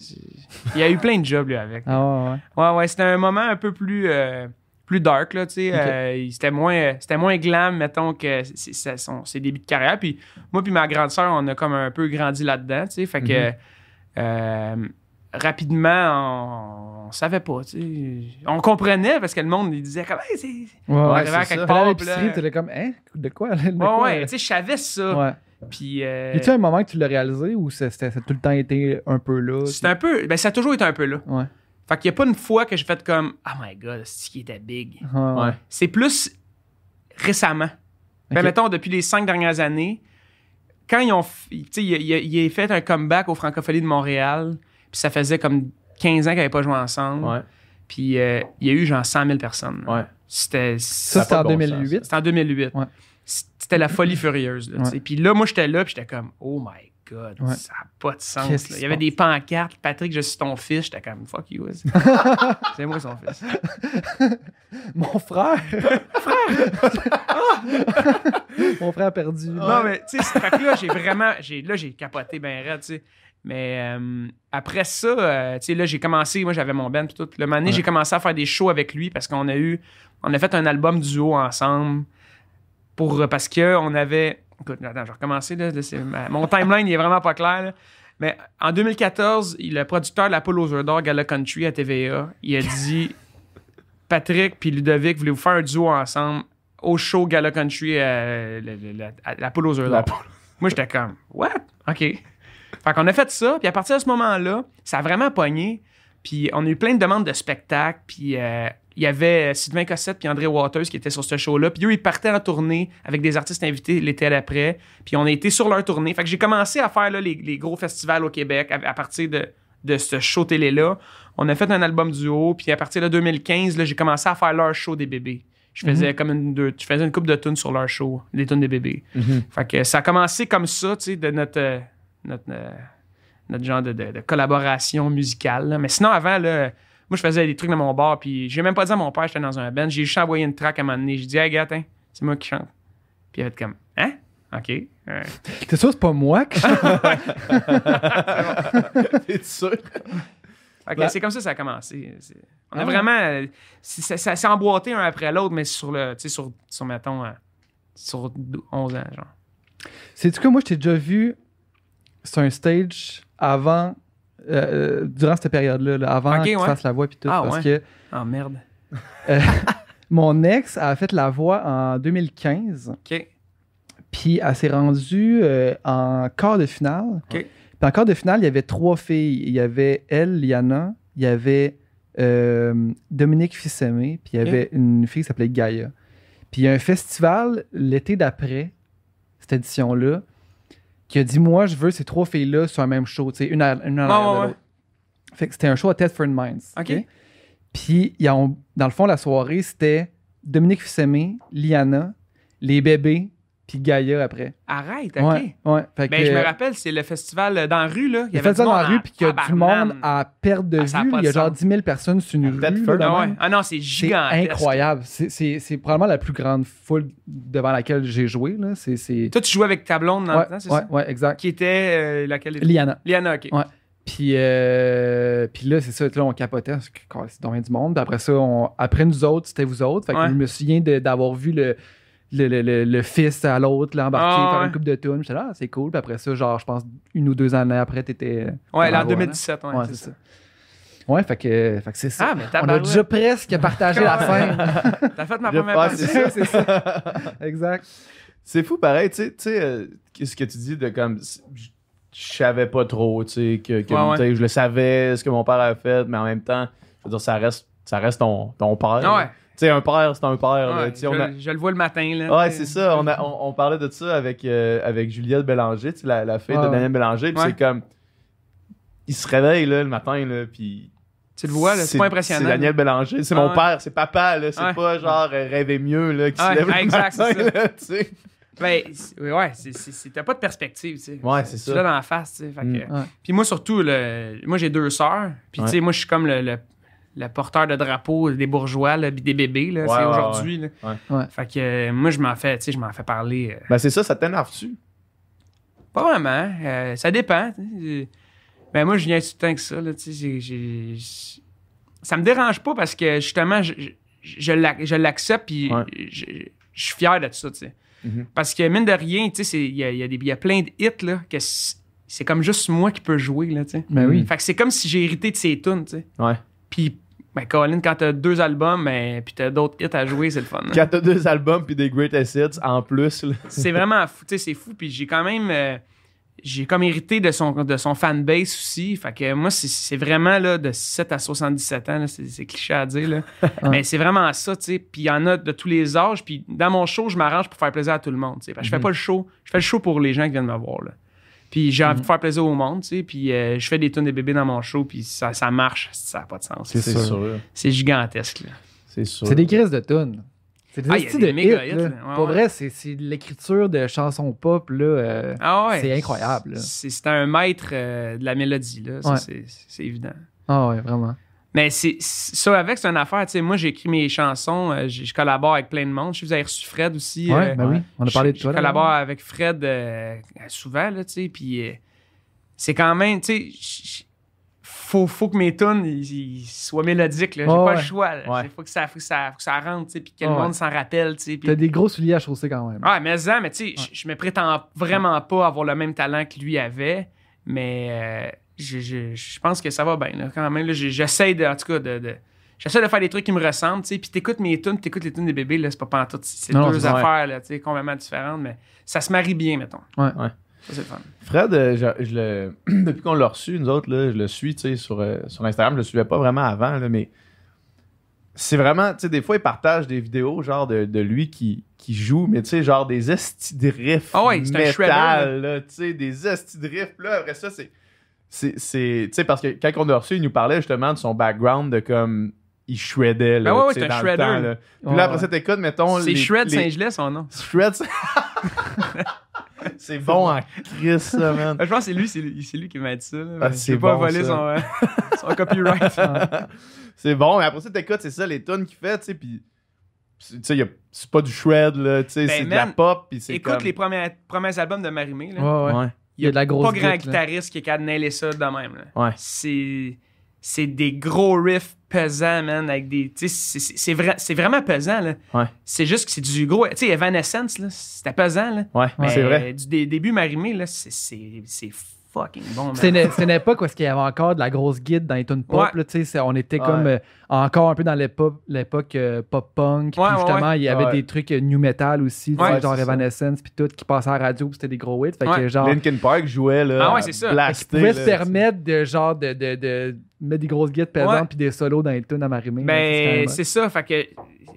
Il y a eu plein de jobs, lui, avec. Ah ouais, ouais. Ouais, ouais, c'était un moment un peu plus, euh, plus dark, là, tu sais. Euh, c'était, moins, c'était moins glam, mettons, que c'est- c'est- son- ses débuts de carrière. Puis moi puis ma grande sœur, on a comme un peu grandi là-dedans, tu sais. Fait que Mhm. euh, rapidement, on, on savait pas, tu sais. On comprenait parce que le monde, il disait comme, Hey, c'est... Ouais, On ouais. arrivait à quelque ça. À l'épicerie, t'étais comme, hein? De quoi? De Ouais, quoi, ouais, euh? tu sais, je savais ça. Ouais. Puis... euh, Y a-tu un moment que tu l'as réalisé ou ça, a tout le temps été un peu là? c'est un peu... Ben, ça a toujours été un peu là. Ouais. Fait qu'il y a pas une fois que j'ai fait comme, oh my God, c'est qui était big. Ouais, ouais. Ouais. C'est plus récemment. Ben, mettons, depuis les cinq dernières années, quand ils ont. Tu sais, il, a- il a- il a fait un comeback au Francophonie de Montréal, puis ça faisait comme 15 ans qu'ils n'avaient pas joué ensemble. Ouais. Puis euh, il y a eu genre 100 000 personnes. Ouais. C'était. Ça, c'était en de bon 2008. C'était en 2008. Ouais. C'était la folie furieuse. Là. Puis là, moi, j'étais là, puis j'étais comme, oh my God, Ouais. ça n'a pas de sens. Là. Il y avait des pancartes, Patrick, je suis ton fils. J'étais comme, fuck you. C'est moi son fils. Mon frère! Mon frère perdu. Non, mais tu sais, là, j'ai vraiment. J'ai, là, j'ai capoté bien raide, tu sais. Mais euh, après ça, euh, tu sais, là, j'ai commencé. Moi, j'avais mon band, puis tout. Le moment donné, Ouais. j'ai commencé à faire des shows avec lui parce qu'on a eu. On a fait un album duo ensemble. Pour, euh, parce qu'on avait. Écoute, attends, je vais recommencer. Là, mon timeline, il est vraiment pas clair. là. Mais en 2014, il- le producteur de la poule aux d'or, Gala Country à TVA, il a dit Patrick puis Ludovic, voulez-vous faire un duo ensemble au show Gala Country à la poule aux d'or? Moi, j'étais comme What? OK. Fait qu'on a fait ça, puis à partir de ce moment-là, ça a vraiment pogné. Puis on a eu plein de demandes de spectacles, puis euh, il y avait Sylvain Cossette puis André Waters qui étaient sur ce show-là. Puis eux, ils partaient en tournée avec des artistes invités l'été d'après. Puis on a été sur leur tournée. Fait que j'ai commencé à faire là, les, les gros festivals au Québec à, à partir de, de ce show télé-là. On a fait un album duo, puis à partir de 2015, là, j'ai commencé à faire leur show des bébés. Je faisais comme une, deux, je faisais une coupe de tunes sur leur show, des tunes des bébés. Mhm. Fait que ça a commencé comme ça, tu sais, de notre, euh, notre, euh, notre genre de, de- de collaboration musicale. là. Mais sinon, avant, là, moi, je faisais des trucs dans mon bar, puis j'ai même pas dit à mon père que j'étais dans un band. J'ai juste envoyé une track à un moment donné. J'ai dit, hey, gars, c'est moi qui chante. Puis il a fait comme, hein? OK. Ouais. T'es sûr, c'est pas moi que T'es sûr? Ouais. c'est comme ça que ça a commencé. C'est- On a Ah ouais. vraiment. euh, c'est- Ça, ça s'est emboîté un après l'autre, mais sur le. Tu sais, sur, sur, mettons, euh, sur 11 ans, genre. Sais-tu que moi, je t'ai déjà vu sur un stage avant, euh, durant cette période-là, là, avant Ok, que tu ouais. fasses la voix puis tout. Ah, parce ouais. que Ah, merde. mon ex a fait la voix en 2015, OK. puis elle s'est rendue euh, en quart de finale. Ok. Puis en quart de finale, il y avait trois filles. Il y avait elle, Liana, il y avait euh, Dominique Fissemé, puis il y avait une fille qui s'appelait Gaïa. Puis il y a un festival l'été d'après, cette édition-là, qui a dit Moi, je veux ces trois filles-là sur un même show, tu sais, une à, une à ouais. Fait que c'était un show à Thetford Mines. Ok. Puis, ils ont- dans le fond, la soirée, c'était Dominique Fissemé, Liana, les bébés, puis Gaïa après. Arrête, OK. Ouais, ouais. Fait Ben, je me rappelle, c'est le festival euh, dans la rue, là. il a avait du ça dans monde la rue, puis qu'il y a du monde à perte de Ah, vue. Il y a genre sens. 10 000 personnes sur une À rue. Là, Ah, ouais. Ah non, c'est gigantesque. incroyable. C'est- C'est c'est probablement la plus grande foule devant laquelle j'ai joué. là. Toi, tu jouais avec ta blonde dans Ouais, le temps, c'est ouais, ça? ouais, exact. Qui était euh, laquelle? Liana. Liana, OK. Ouais. Puis, euh, puis là, c'est ça, là, on capotait. parce que, calme, C'est dans du monde. Puis après ça, on- après nous autres, c'était vous autres. Fait que Ouais. je me souviens d'avoir vu le, le, le, le- le fils à l'autre là, embarquer, Ah, faire ouais. une coupe de tunes. J'étais là, ah, c'est cool. Puis après ça, genre, je pense, une ou deux années après, t'étais. Ouais, dans là, en voix, 2017, ouais, Ouais, c'est c'est ça. ça. Ouais, fait que, fait que c'est ça. Ah, mais On a déjà presque partagé la fin. T'as fait ma Je première que c'est ça, c'est ça. Exact. C'est fou pareil, tu sais, euh, qu'est-ce que tu dis de comme. Je je savais pas trop, tu sais, que, Ouais, ouais. je le savais, ce que mon père avait fait, mais en même temps, je veux dire, ça reste, ça reste ton, ton père. Ouais. Tu sais, un père, c'est un père. Ouais, tu je, on a- je le vois le matin. Là, Ouais, tu c'est ça. On, a- on, on parlait de ça avec, euh, avec Juliette Bélanger, tu la, la fille Ouais, de. Daniel Bélanger. Puis c'est comme. Il se réveille là, le matin, là, puis. Tu le vois, là, c'est pas impressionnant. C'est Daniel Bélanger. C'est Ah mon ouais. père, c'est papa, là. C'est Ouais. pas genre euh, rêver mieux, là, qui Ouais, se lève le exact, matin, c'est ça. là, tu sais. Ben, c'est- ouais, c'est- c'est- c'est- t'as pas de perspective, tu sais. Ouais, c'est Tu ça. l'as dans la face, tu sais. Mm. Ouais. Puis moi, surtout, le- moi, j'ai deux sœurs. Puis, tu sais, moi, je suis comme le, le- le porteur de drapeau des bourgeois, là, des bébés, là, Ouais, c'est ouais, aujourd'hui. là. Ouais. Ouais. Fait que euh, moi, je m'en fais, tu sais, je m'en fais parler. euh, Ben, c'est ça, ça t'énerve-tu? Pas vraiment. euh, ça dépend. Ben moi, je viens tout le temps que ça. Là, tu sais, j'ai- j'ai- Ça me dérange pas parce que justement, je, je, je l'ac- je l'accepte puis Ouais. je, je suis fier de ça. tu sais. Mhm. Parce que mine de rien, tu sais, c'est- il y a, il y a y plein de hits là, que c'est c'est comme juste moi qui peux jouer. Là, tu sais. Ben oui. Fait que c'est comme si j'ai hérité de ses tunes. tu sais. Ouais. Puis, ben, Colin, quand t'as deux albums, ben, puis t'as d'autres hits à jouer, c'est le fun. hein. Quand t'as deux albums puis des greatest hits en plus, c'est vraiment fou, tu sais, c'est fou. Puis j'ai quand même, euh, j'ai comme hérité de son, de son fanbase aussi. Fait que moi, c'est- c'est vraiment là, de 7 à 77 ans, c'est c'est cliché à dire, là. mais c'est vraiment ça, tu sais. Puis il y en a de tous les âges. Puis dans mon show, je m'arrange pour faire plaisir à tout le monde, tu sais. Parce que je fais pas le show, je fais le show pour les gens qui viennent me voir, là. Puis j'ai envie de faire plaisir au monde, tu sais. Puis euh, je fais des tonnes de bébés dans mon show, puis ça, ça marche, ça n'a pas de sens. C'est C'est sûr. sûr. C'est gigantesque, là. C'est sûr. C'est des crises de tunes. C'est des Ah, des de méga hits, hits, là. là. Ouais, Pour ouais. vrai, c'est l'écriture de chansons pop, là. euh, Ah ouais. C'est incroyable, là. C'est c'est un maître euh, de la mélodie, là. Ça, Ouais. c'est- c'est évident. Ah ouais, vraiment. Mais c'est ça avec, c'est une affaire. Tu sais, moi, j'ai écrit mes chansons, euh, je collabore avec plein de monde. Je vous avez reçu Fred aussi. Ouais, euh, ben oui. On a parlé de toi, Je là. collabore avec Fred euh, souvent, là, tu sais. Puis c'est quand même, tu sais, faut, faut que mes tunes ils, ils soient mélodiques, là. J'ai Ouais, pas ouais. le choix. Ouais. Faut, que ça, faut, que ça, faut que ça rentre, puis que le Ouais. monde s'en rappelle, puis- T'as des gros souliers à chausser quand même. ah, mais mais tu sais, je- me prétends vraiment pas avoir le même talent que lui avait, mais je, je- je pense que ça va bien, là, quand même. J'essaie de, en tout cas, de. de- J'essaie de faire des trucs qui me ressemblent, tu sais, puis t'écoutes mes tunes, t'écoutes les tunes des bébés, là, c'est pas pantoute, c'est deux affaires, là, tu sais, complètement différentes, mais ça se marie bien, mettons. Ouais. Ouais. Ça, c'est le fun. Fred, euh, je, je le, depuis qu'on l'a reçu, nous autres, là, je le suis tu sais, sur, euh, sur Instagram. Je le suivais pas vraiment avant, là, mais c'est vraiment, tu sais, des fois, il partage des vidéos genre de, de lui qui, qui joue, mais tu sais, genre des esti de riffs Ah ouais, c'est un shredder, métal, là, tu sais, des esti de riffs. Là, après ça, c'est. C'est- c'est- Tu sais, parce que quand on l'a reçu, il nous parlait justement de son background de comme. Il shreddait, là. Ben ouais, dans le shredder. temps, là. Puis Ouais, là, après ça, t'écoutes, mettons. C'est les- Shred les- Saint-Gelais, son nom. Shred, c'est- c'est bon en Chris, ça, man. Je pense que c'est lui, c'est lui, c'est lui qui m'a dit ça. mais c'est pas volé son, euh, son copyright. c'est bon, mais après ça, t'écoutes, c'est ça, les tunes qu'il fait, tu sais, puis. c'est- Tu sais, y a- c'est pas du shred, là, tu sais, Ben, c'est de la pop, puis c'est Écoute comme... les premiers, premiers albums de Marimé. Là. Ouais, ouais. Il y a de la grosse pas grand guitariste qui est capable de ça de même. là. Ouais. C'est c'est des gros riffs pesants, man, avec des... C'est c'est- c'est vrai, c'est vraiment pesant, là. Ouais. C'est juste que c'est du gros... Tu sais, Evanescence, là, c'était pesant, là. Ouais, Mais c'est vrai. Du dé- début Marimé, là, c'est- c'est c'est fucking bon. C'était une, époque où il y avait encore de la grosse guide dans les tunes pop. Ouais. là, tu sais, c'est- on était Ouais. comme euh, encore un peu dans l'époque, l'époque euh, pop-punk. Puis Ouais, ouais, justement, il y avait Ouais. des trucs euh, new metal aussi, genre. Evanescence, puis tout, qui passaient à la radio, puis c'était des gros hits. Fait que Ouais. genre, Linkin Park jouait, là, Ah ouais, c'est ça. blasté, pouvaient là, se permettre de genre de, de, de mettre des grosses guides pesantes puis des solos dans les tunes à Marimé. Ben, c'est ça. Fait que,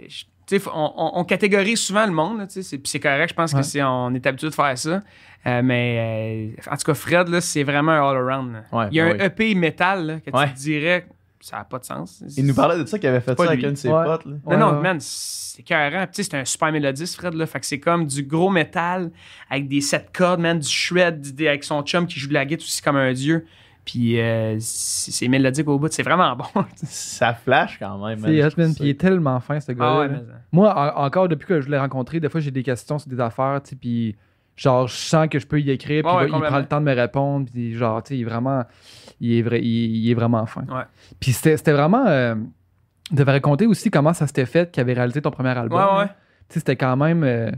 je- on, on- on catégorise souvent le monde, là, tu sais, c'est- correct. Je pense Ouais. que c'est, on est habitué de faire ça. Euh, mais euh, en tout cas, Fred, là, c'est vraiment un all-around. Ouais, Il y a ben un. EP métal là, que Ouais. tu te dirais ça n'a pas de sens. Il nous parlait de ça, qu'il avait fait ça avec lui. un de ses Ouais. potes, là. Non, Ouais, non, man, c'est carré. Tu sais, c'est un super mélodiste, Fred, là. Fait que c'est comme du gros métal avec des sept cordes, man, du shred, avec son chum qui joue de la guitare aussi comme un dieu. Puis euh, c'est c'est mélodique au bout. C'est vraiment bon. Ça flash quand même. C'est Je hot, trouve man, ça- puis il est tellement fin, ce gars-là. ah ouais, mais. Moi, en- encore depuis que je l'ai rencontré, des fois, j'ai des questions sur des affaires, puis genre, je sens que je peux y écrire, puis Ouais, il prend le temps de me répondre, puis genre, tu sais, il est vraiment, il est, vrai, il, il est vraiment fin. Ouais. Puis c'était c'était vraiment, euh, tu devais raconter aussi comment ça s'était fait qu'il avait réalisé ton premier album. Ouais, ouais. Tu sais, c'était quand même, euh,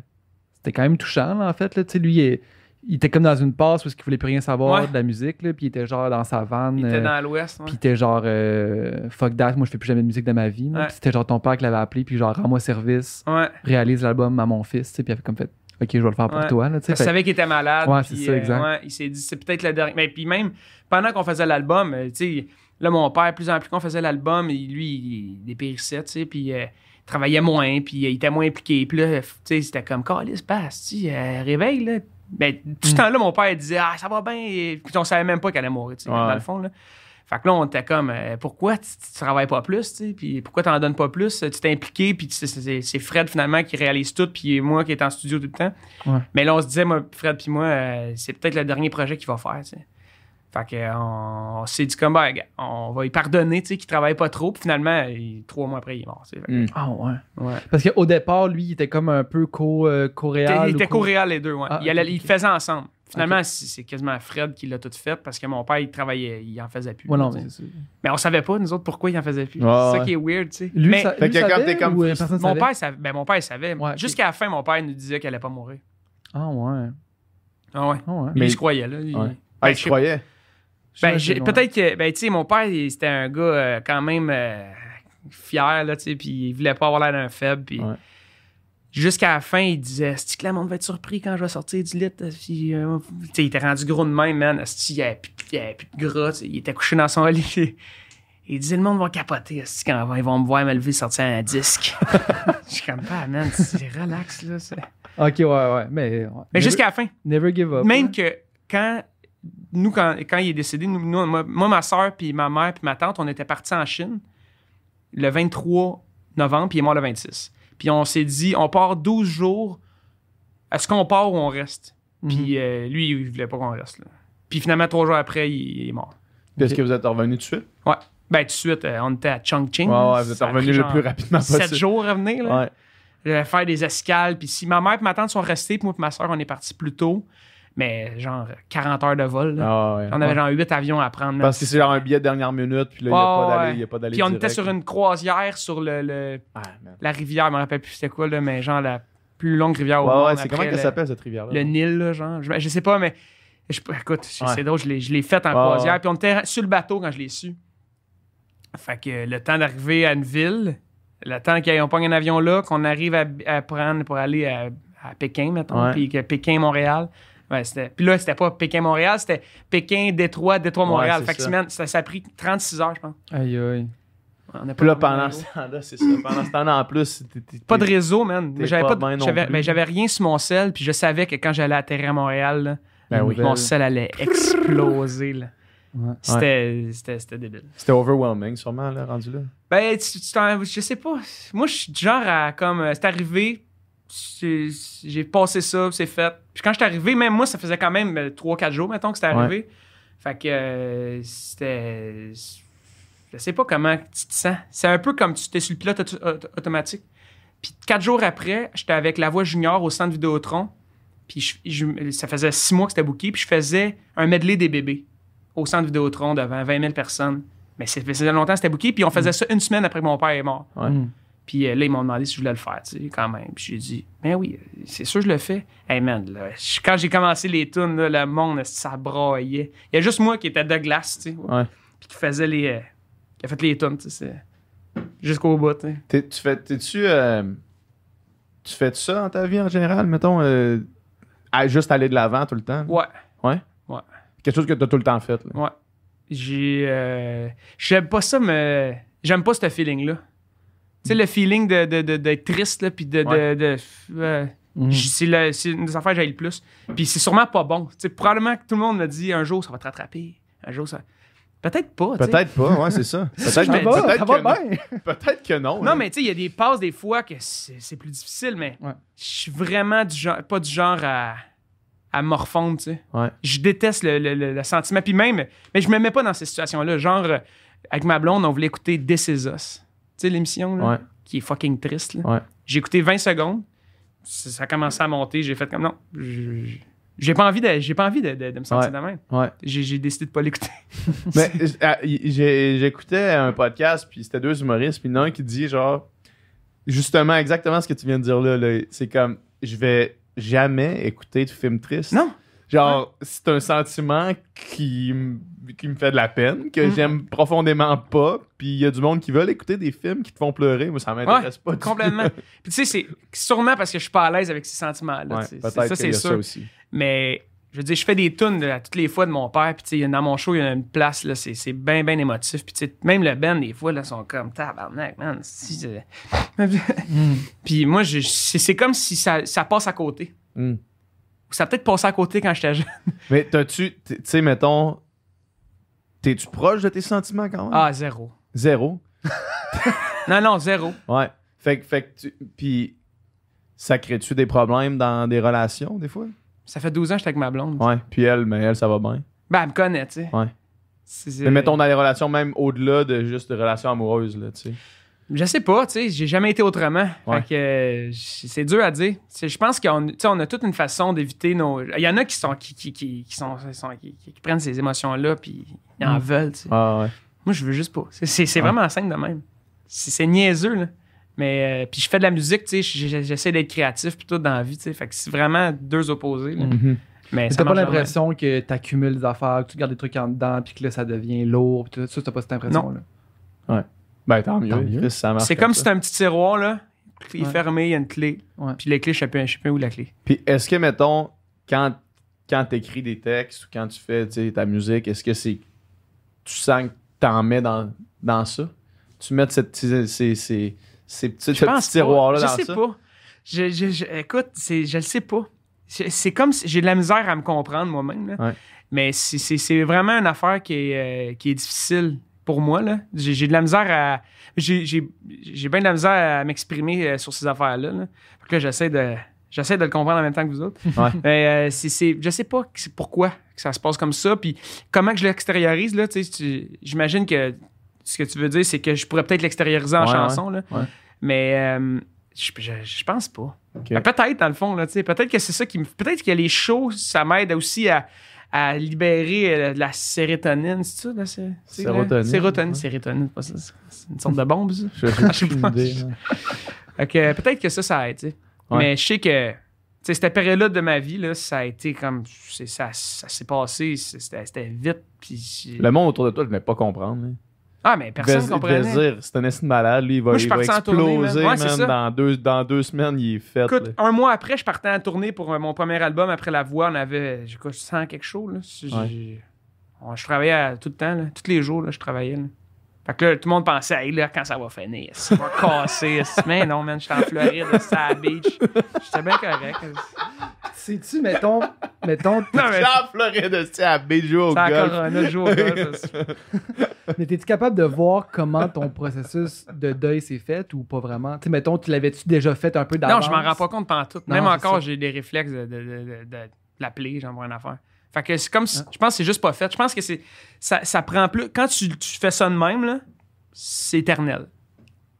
c'était quand même touchant, là, en fait, là, tu sais, lui, il est- il était comme dans une passe parce qu'il voulait plus rien savoir Ouais. de la musique, là, puis il était genre dans sa vanne. Il était euh, dans l'Ouest. ouais. Puis il était genre, euh, fuck that, moi je fais plus jamais de musique de ma vie. Ouais. Puis c'était genre ton père qui l'avait appelé, puis genre, rends-moi service, réalise l'album à mon fils, puis il avait comme fait, ok, je vais le faire pour toi, là, Fait- savait qu'il était malade. Ouais, c'est ça, euh, exact. il s'est dit, c'est peut-être le dernier. Mais puis même, pendant qu'on faisait l'album, tu sais, là, mon père, plus en plus qu'on faisait l'album, il- lui, il dépérissait, tu sais, puis euh, il travaillait moins, puis il était moins impliqué. Puis là, tu sais, c'était comme, Calice, passe, tu euh, réveille, là. Ben, tout ce Mm. temps-là, mon père, disait, ah, ça va bien. Et Puis on savait même pas qu'elle allait mourir, tu sais, Ouais. dans le fond, là. Fait que là, on était comme, euh, pourquoi tu, tu travailles pas plus, tu sais, puis pourquoi t'en donnes pas plus? Tu t'es impliqué, puis c'est- Fred, finalement, qui réalise tout, puis moi qui est en studio tout le temps. Ouais. Mais là, on se disait, moi, Fred puis moi, euh, c'est peut-être le dernier projet qu'il va faire, tu sais. Fait que, on, on s'est dit comme, ben, on va lui pardonner, tu sais, qu'il travaille pas trop. Puis finalement, il- trois mois après, il est mort, tu sais. Fait que, Mm. Ah ouais. ouais. Parce qu'au départ, lui, il était comme un peu co, euh, Il était- coréal. il co- coréal les deux, ouais. Ah, il, allait- il faisait ensemble. Finalement, c'est c'est quasiment Fred qui l'a tout fait parce que mon père, il travaillait, il en faisait plus. Ouais, non, mais mais on savait pas, nous autres, pourquoi il en faisait plus. C'est ça qui est weird, tu sais. Lui, mais ça, Fait lui que comme savait t'es comme ou, euh, mon savait? père, savait, ben, mon père, il savait. Ouais. Jusqu'à la fin, mon père nous disait qu'elle allait pas mourir. Ah ouais. Ah ouais. Ah ouais. Mais- il se croyait, là. Il- Ouais. Ben, Ah, je je sais- croyais. Ben, peut-être que, ben, tu sais, mon père, c'était un gars euh, quand même euh, fier, là, tu sais, puis il voulait pas avoir l'air d'un faible, puis Ouais. jusqu'à la fin, il disait, est-ce que le monde va être surpris quand je vais sortir du lit? Puis, euh, tu sais, il était rendu gros de même, man, est-ce qu'il avait plus, il y avait plus de gras, il était couché dans son lit. Il disait, le monde va capoter, quand ils vont me voir me lever sortir un disque? Je suis comme, pas, man, c'est relax, là. Ok, ouais, ouais. Mais, ouais. Mais jusqu'à la fin, Never give up. même hein. que quand nous quand, quand il est décédé nous, nous, moi, moi, ma soeur puis ma mère puis ma tante on était partis en Chine le 23 novembre puis il est mort le 26 puis on s'est dit on part 12 jours est-ce qu'on part ou on reste? Mhm. puis euh, lui il voulait pas qu'on reste là. puis finalement trois jours après il, il est mort Puis est-ce que vous êtes revenu tout de suite? ouais ben tout de suite euh, on était à Chongqing Ouais, ouais, vous êtes revenu le plus rapidement sept possible. jours à venir là. Ouais. Euh, faire des escales. Puis si ma mère et ma tante sont restées, puis moi et ma soeur, on est partis plus tôt. Mais genre 40 heures de vol. Ah, ouais. On avait Ouais. genre 8 avions à prendre. Parce que c'est genre un billet de dernière minute, puis là, il n'y a pas d'aller- Puis on direct. était sur une croisière sur le, le- Ah, la rivière, je me rappelle plus c'était quoi, là, mais genre la plus longue rivière au monde. ouais, c'est comment qu'elle le- s'appelle cette rivière-là? Le Nil, là, genre. Je, je sais pas, mais je, écoute, c'est drôle, je l'ai- faite en croisière. Puis on était sur le bateau quand je l'ai su. Fait que le temps d'arriver à une ville, le temps qu'on pogne un avion là, qu'on arrive à, à prendre pour aller à, à Pékin, mettons, puis que Pékin-Montréal. Ouais, c'était- puis là, c'était pas Pékin-Montréal, c'était Pékin-Détroit, Détroit-Montréal. Ouais, fait c'est que ça. man, ça, ça a pris 36 heures, je pense. Aïe, aïe. On a Puis là, pendant ce temps-là, c'est ça. Pendant ce temps-là, en plus, t'es- t'es- Pas de réseau, man. T'es J'avais pas j'avais, ben, j'avais rien sur mon sel, puis je savais que quand j'allais atterrir à Montréal, là, Ben oui. mon sel allait exploser. Là. Ouais. C'était, c'était, c'était débile. C'était overwhelming, sûrement, là, rendu là. Ben, tu, tu t'en- je sais pas. Moi, je suis du genre à comme. euh, C'est arrivé, j'ai passé ça, c'est fait. Puis quand je suis arrivé, même moi, ça faisait quand même 3-4 jours, mettons, que c'était Ouais. arrivé. Fait que euh, c'était. Je sais pas comment tu te sens. C'est un peu comme tu étais sur le pilote auto- auto- automatique. Puis quatre jours après, j'étais avec la voix junior au centre Vidéotron. Puis je- je- ça faisait six mois que c'était booké. Puis je faisais un medley des bébés au centre Vidéotron devant 20 000 personnes. Mais ça faisait longtemps que c'était booké. Puis on faisait ça une semaine après que mon père est mort. Ouais. Mm. Puis euh, là, ils m'ont demandé si je voulais le faire, tu sais, quand même. Puis j'ai dit, ben oui, c'est sûr que je le fais. Hey man, là, quand j'ai commencé les tunes, là, le monde, ça braillait. Il y a juste moi qui était de glace, tu sais. Ouais. Puis qui faisait les. euh, qui a fait les tunes, tu sais. Jusqu'au bout, tu sais. Tu fais, t'es-tu, euh, tu fais ça dans ta vie en général, mettons, euh, à juste aller de l'avant tout le temps? Ouais, Quelque chose que t'as tout le temps fait, là. ouais. J'ai. J'aime pas ça, mais. J'aime pas ce feeling-là. Tu sais, le feeling de, de, de- d'être triste, là, puis de. de- Ouais. de- euh, Mm. C'est une des affaires que j'aille le plus. Puis c'est sûrement pas bon. Tu sais, probablement que tout le monde me dit un jour ça va te rattraper. Un jour ça. Peut-être pas. Peut-être pas, ouais, c'est ça. Peut-être Ça que, peut-être ça que va non. bien. Peut-être que non. Non, là. mais tu sais, il y a des passes des fois que c'est c'est plus difficile, mais Ouais. je suis vraiment du genre, pas du genre à, à morfondre, tu sais. Ouais. Je déteste le, le- le- le sentiment. Puis même, mais je me mets pas dans ces situations-là. Genre, euh, avec ma blonde, on voulait écouter This Is Us. Tu sais, l'émission, là, Ouais. qui est fucking triste. là. Ouais. J'ai écouté 20 secondes. Ça a commencé à monter. J'ai fait comme non. je- J'ai pas envie de, j'ai pas envie de, de- de me sentir Ouais. de même. Ouais. J'ai j'ai décidé de pas l'écouter. Mais j'ai- j'écoutais un podcast, puis c'était deux humoristes, puis il y en a un qui dit genre, justement, exactement ce que tu viens de dire là. là. c'est comme, je vais jamais écouter de film triste. Non. Genre, c'est un sentiment qui, qui me fait de la peine, que Mm. j'aime profondément pas. Puis il y a du monde qui veut écouter des films qui te font pleurer. Moi, ça m'intéresse pas. Complètement. Puis tu sais, c'est sûrement parce que je suis pas à l'aise avec ces sentiments-là. Ouais, ça, c'est a ça sûr. aussi. Mais je veux dire, je fais des tunes là, toutes les fois de mon père. Puis tu sais, dans mon show, il y a une place, là, c'est, c'est bien, bien émotif. Puis tu sais, même le band, des fois, là, sont comme tabarnak, man. Si, c'est- Puis moi, je- c'est, c'est comme si ça, ça passe à côté. Mm. Ça a peut-être passé à côté quand j'étais jeune. Mais t'as-tu, tu sais, mettons, t'es-tu proche de tes sentiments quand même? Ah, zéro. Zéro? Non, non, zéro. Ouais. Fait, que- fait que tu. Puis, ça crée-tu des problèmes dans des relations, des fois? Ça fait 12 ans que j'étais avec ma blonde. Ouais. Puis elle, mais elle, ça va bien. Ben, elle me connaît, tu sais. Ouais. Mais mettons dans les relations, même au-delà de juste de relations amoureuses, là, tu sais. Je sais pas, tu sais, j'ai jamais été autrement. Ouais. Fait que euh, c'est dur à dire. Je pense qu'on on a toute une façon d'éviter nos. Il y en a qui sont qui, qui, qui, qui sont, sont- qui, qui prennent ces émotions-là puis ils en Mm. veulent. Ah, ouais. Moi, je veux juste pas. C'est- Ouais. vraiment simple de même. C'est niaiseux, là. Mais euh, puis je fais de la musique, tu sais, j'essaie d'être créatif puis tout dans la vie, tu sais. Fait que c'est vraiment deux opposés. là. Mm. Mhm. Mais t'as pas l'impression que t'accumules des affaires, que tu gardes des trucs en dedans, puis que là, ça devient lourd, puis tout ça, t'as pas cette impression-là? Ben, tant mieux. Tant mieux. Chris, ça marche C'est comme ça. si t'as un petit tiroir, là. Il est Ouais. fermé, il y a une clé. Ouais. Puis les clés, je sais plus, je sais plus où la clé. Puis est-ce que, mettons, quand, quand tu écris des textes ou quand tu fais tu ta musique, est-ce que c'est. Tu sens que t'en mets dans, dans ça? Tu mets cette, ces, ces, ces, ces petits, Je ce pense petit tiroir-là pas. dans Je sais ça? pas. Je, je- je- écoute, c'est, je le sais pas. C'est, c'est comme si j'ai de la misère à me comprendre moi-même. là. Ouais. Mais c'est, c'est- c'est vraiment une affaire qui est, euh, qui est difficile pour moi. Là. J'ai, j'ai de la misère à. J'ai, j'ai, j'ai bien de la misère à m'exprimer euh, sur ces affaires-là. Là. Fait que là, j'essaie de. J'essaie de le comprendre en même temps que vous autres. Ouais. Mais euh, c'est, c'est- je sais pas c'est pourquoi que ça se passe comme ça. Puis comment que je l'extériorise, là, tu j'imagine que ce que tu veux dire, c'est que je pourrais peut-être l'extérioriser en Ouais, chanson. Là. Mais euh, je, je, je pense pas. Ben, peut-être, dans le fond, là, tu sais, peut-être que c'est ça qui me. Peut-être que les shows, ça m'aide aussi à, à libérer euh, de la sérotonine, c'est ça? La sé-? Sérotonine, Sérotonine, sérotonine, pas ça. c'est- une sorte de bombe, ça. Je- Je pas. idée, euh, peut-être que ça, ça aide, tu sais. Ouais. Mais je sais que. cette période-là de ma vie, là, ça a été comme. Ça, ça s'est passé, c'était vite. Puis, Le monde autour de toi, je ne pas comprendre. là. Ah, mais personne ne comprenait. c'est un esti de malade, lui, il va, Moi, je il va exploser, Ouais, man, dans, deux, dans deux semaines, il est fait. Écoute, là. un mois après, je partais en tournée pour euh, mon premier album. Après la voix, on avait, quoi, 100 quelque chose. Là. Ouais. je travaillais à- tout le temps, là. tous les jours, là, je travaillais. Fait que là, tout le monde pensait, hey, là, quand ça va finir, ça va casser. Mais non, man, j'étais en Floride, c'était à la beach. J'étais bien correct. Sais-tu, mettons, mettons, Non, mais Jean Floride, c'est à au c'est golf. Corona, je joue au golf. ça. mais t'es-tu capable de voir comment ton processus de deuil s'est fait ou pas vraiment? Tu sais, mettons, tu l'avais-tu déjà fait un peu d'avance? Non, je m'en rends pas compte pendant tout. Même c'est encore, j'ai des réflexes de, de, de, de- de l'appeler, j'envoie une affaire. Fait que c'est comme si- Je pense que c'est juste pas fait. Je pense que c'est. Ça, ça prend plus. Quand tu, tu fais ça de même, là, c'est éternel.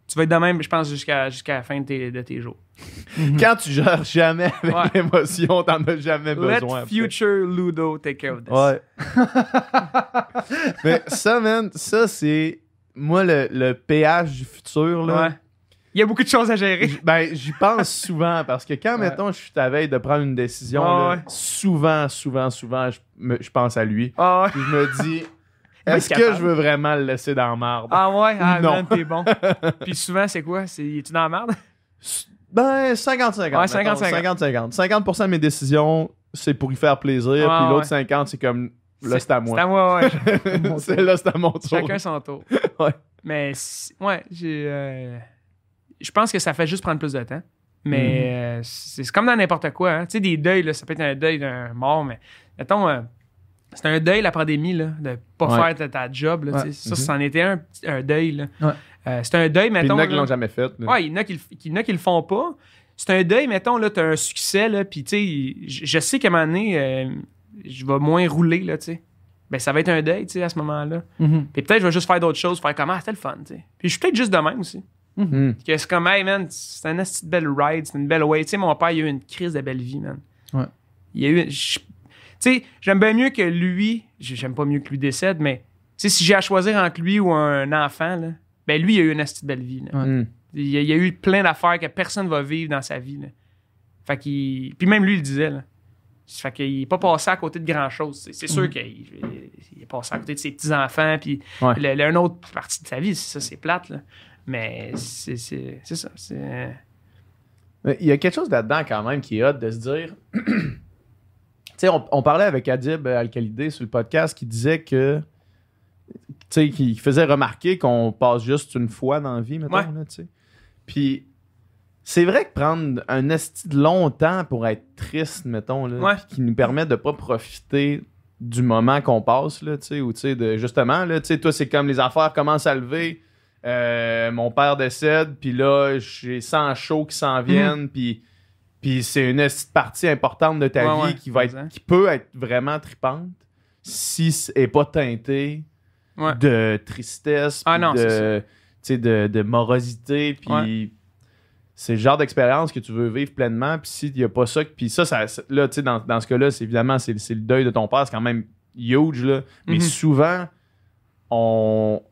Tu vas être de même, je pense, jusqu'à jusqu'à la fin de tes, de tes jours. Quand tu gères jamais avec Ouais. l'émotion, t'en as jamais besoin. Après. future Ludo take care of this. Ouais. Mais ça, man, ça, c'est. Moi, le, le péage du futur, là. Ouais. Il y a beaucoup de choses à gérer. Ben, j'y pense souvent parce que quand, Ouais. mettons, je suis à veille de prendre une décision, Ouais, là, ouais. souvent, souvent, souvent, je, me- je pense à lui. Ah ouais. Puis je me dis, est-ce que capable. je veux vraiment le laisser dans la marde? Ah ouais, ah Non. t'es bon. Puis souvent, c'est quoi? C'est, es-tu dans la merde? Ben, 50-50. Ouais, mettons, 50-50. 50-50. 50% de mes décisions, c'est pour y faire plaisir. puis ouais. l'autre 50, c'est comme, là, c'est à moi. C'est à moi, ouais. c'est là, c'est à mon tour. Chacun son tour. Ouais. Mais ouais, j'ai. euh, je pense que ça fait juste prendre plus de temps. Mais euh, c'est comme dans n'importe quoi. hein. Tu sais, des deuils, là, ça peut être un deuil d'un mort, mais mettons, euh, c'est un deuil la pandémie, là, de pas Ouais. faire ta, ta job. Là. Ça, Mhm. c'en était un, un deuil. Ouais. Euh, c'est un deuil, Puis il y mettons. en a qui l'ont jamais fait. là. Ouais, il y en a qui, le- il y en a qui le font pas. C'est un deuil, mettons, là, t'as un succès, là, puis tu sais, je je sais qu'à un moment donné, euh, je vais moins rouler, là, tu sais. Ben, ça va être un deuil, tu sais, à ce moment-là. Mhm. Puis peut-être je vais juste faire d'autres choses, faire comme, ah, c'était le fun, tu sais. Puis je suis peut-être juste de même aussi. Hmm. Que c'est comme, hey, man, c'est une asti de belle ride, c'est une belle way. Tu sais, mon père, il a eu une crise de belle vie, man. Ouais. Il a eu. je- Tu sais, j'aime bien mieux que lui, j'aime pas mieux que lui décède, mais tu sais, si j'ai à choisir entre lui ou un enfant, là, ben lui, il a eu une de belle vie, là. Ouais. Hmm. Il y, a, il y a eu plein d'affaires que personne va vivre dans sa vie. Là. Fait qu'il. Puis même lui, il le disait. Là. Fait qu'il n'est pas passé à côté de grand-chose. C'est, c'est sûr Mhm. qu'il il est passé à côté de ses petits-enfants, puis Ouais. le- le- une autre partie de sa vie, c'est ça, c'est plate, là. Mais c'est, ça. Il y a quelque chose là-dedans quand même qui est hot de se dire. tu sais, on, on parlait avec Adib Al-Khalidé sur le podcast qui disait que. Tu sais, qui faisait remarquer qu'on passe juste une fois dans la vie, mettons, Ouais. là. Puis. C'est vrai que prendre un esti de long temps pour être triste, mettons, là, Ouais. qui nous permet de pas profiter du moment qu'on passe, là, tu sais, ou tu sais, de justement, là, tu sais, toi, c'est comme les affaires commencent à lever, euh, mon père décède, puis là, j'ai 100 shows qui s'en viennent, puis puis c'est une partie importante de ta Ouais, vie ouais, qui va être, qui peut être vraiment tripante si ce n'est pas teintée Ouais. de tristesse, Ah non, de, de, de morosité, puis c'est le genre d'expérience que tu veux vivre pleinement, puis s'il n'y a pas ça, puis ça, ça là, tu sais, dans, dans ce cas-là, c'est évidemment, c'est c'est le deuil de ton père, c'est quand même huge, là, mais Mhm. souvent, on,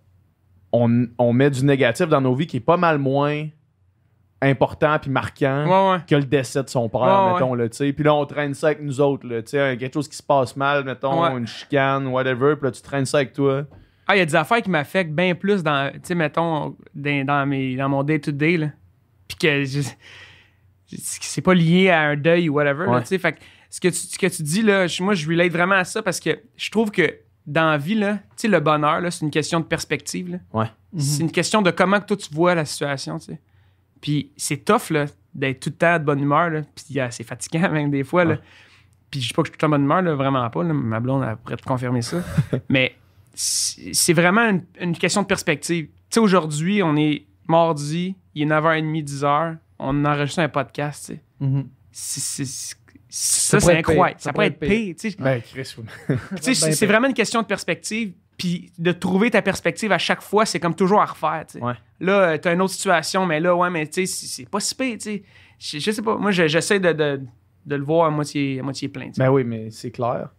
on, on met du négatif dans nos vies qui est pas mal moins important puis marquant Ouais, ouais. que le décès de son père, Ouais, mettons, là, tu sais. Puis là, on traîne ça avec nous autres, là, tu sais, quelque chose qui se passe mal, mettons, une chicane, whatever, puis là, tu traînes ça avec toi. Ah, il y a des affaires qui m'affectent bien plus dans, tu sais, mettons, dans, dans mes, dans mon day-to-day, là. Puis que c'est pas lié à un deuil ou whatever, tu sais. Fait que ce que tu, ce que tu dis, là, je- moi, je relate vraiment à ça parce que je trouve que dans la vie, là, tu sais, le bonheur, là, c'est une question de perspective, là. Ouais. C'est une question de comment que toi, tu vois la situation. Puis c'est tough, là, d'être tout le temps de bonne humeur, là. Puis euh, c'est fatigant, même, des fois, là. Ouais. Puis je dis pas que je suis tout le temps de bonne humeur, là, vraiment pas. là. Ma blonde, elle pourrait te confirmer ça. Mais c'est vraiment une, une question de perspective. Tu sais, aujourd'hui, on est mardi, il est 9h30, 10h, on enregistre un podcast. Mhm. C'est- c'est- c'est- Ça c'est incroyable. Ça Ça, pourrait être pire, tu sais. Ben, Chris, Tu sais, c'est vraiment une question de perspective. Puis de trouver ta perspective à chaque fois, c'est comme toujours à refaire. tu sais. Ouais. Là, tu as une autre situation, mais là, ouais, mais tu sais, c'est pas si pire. tu sais. Je, je sais pas. Moi, je- j'essaie de, de, de le voir à moitié, à moitié plein. tu sais. Ben oui, mais c'est clair.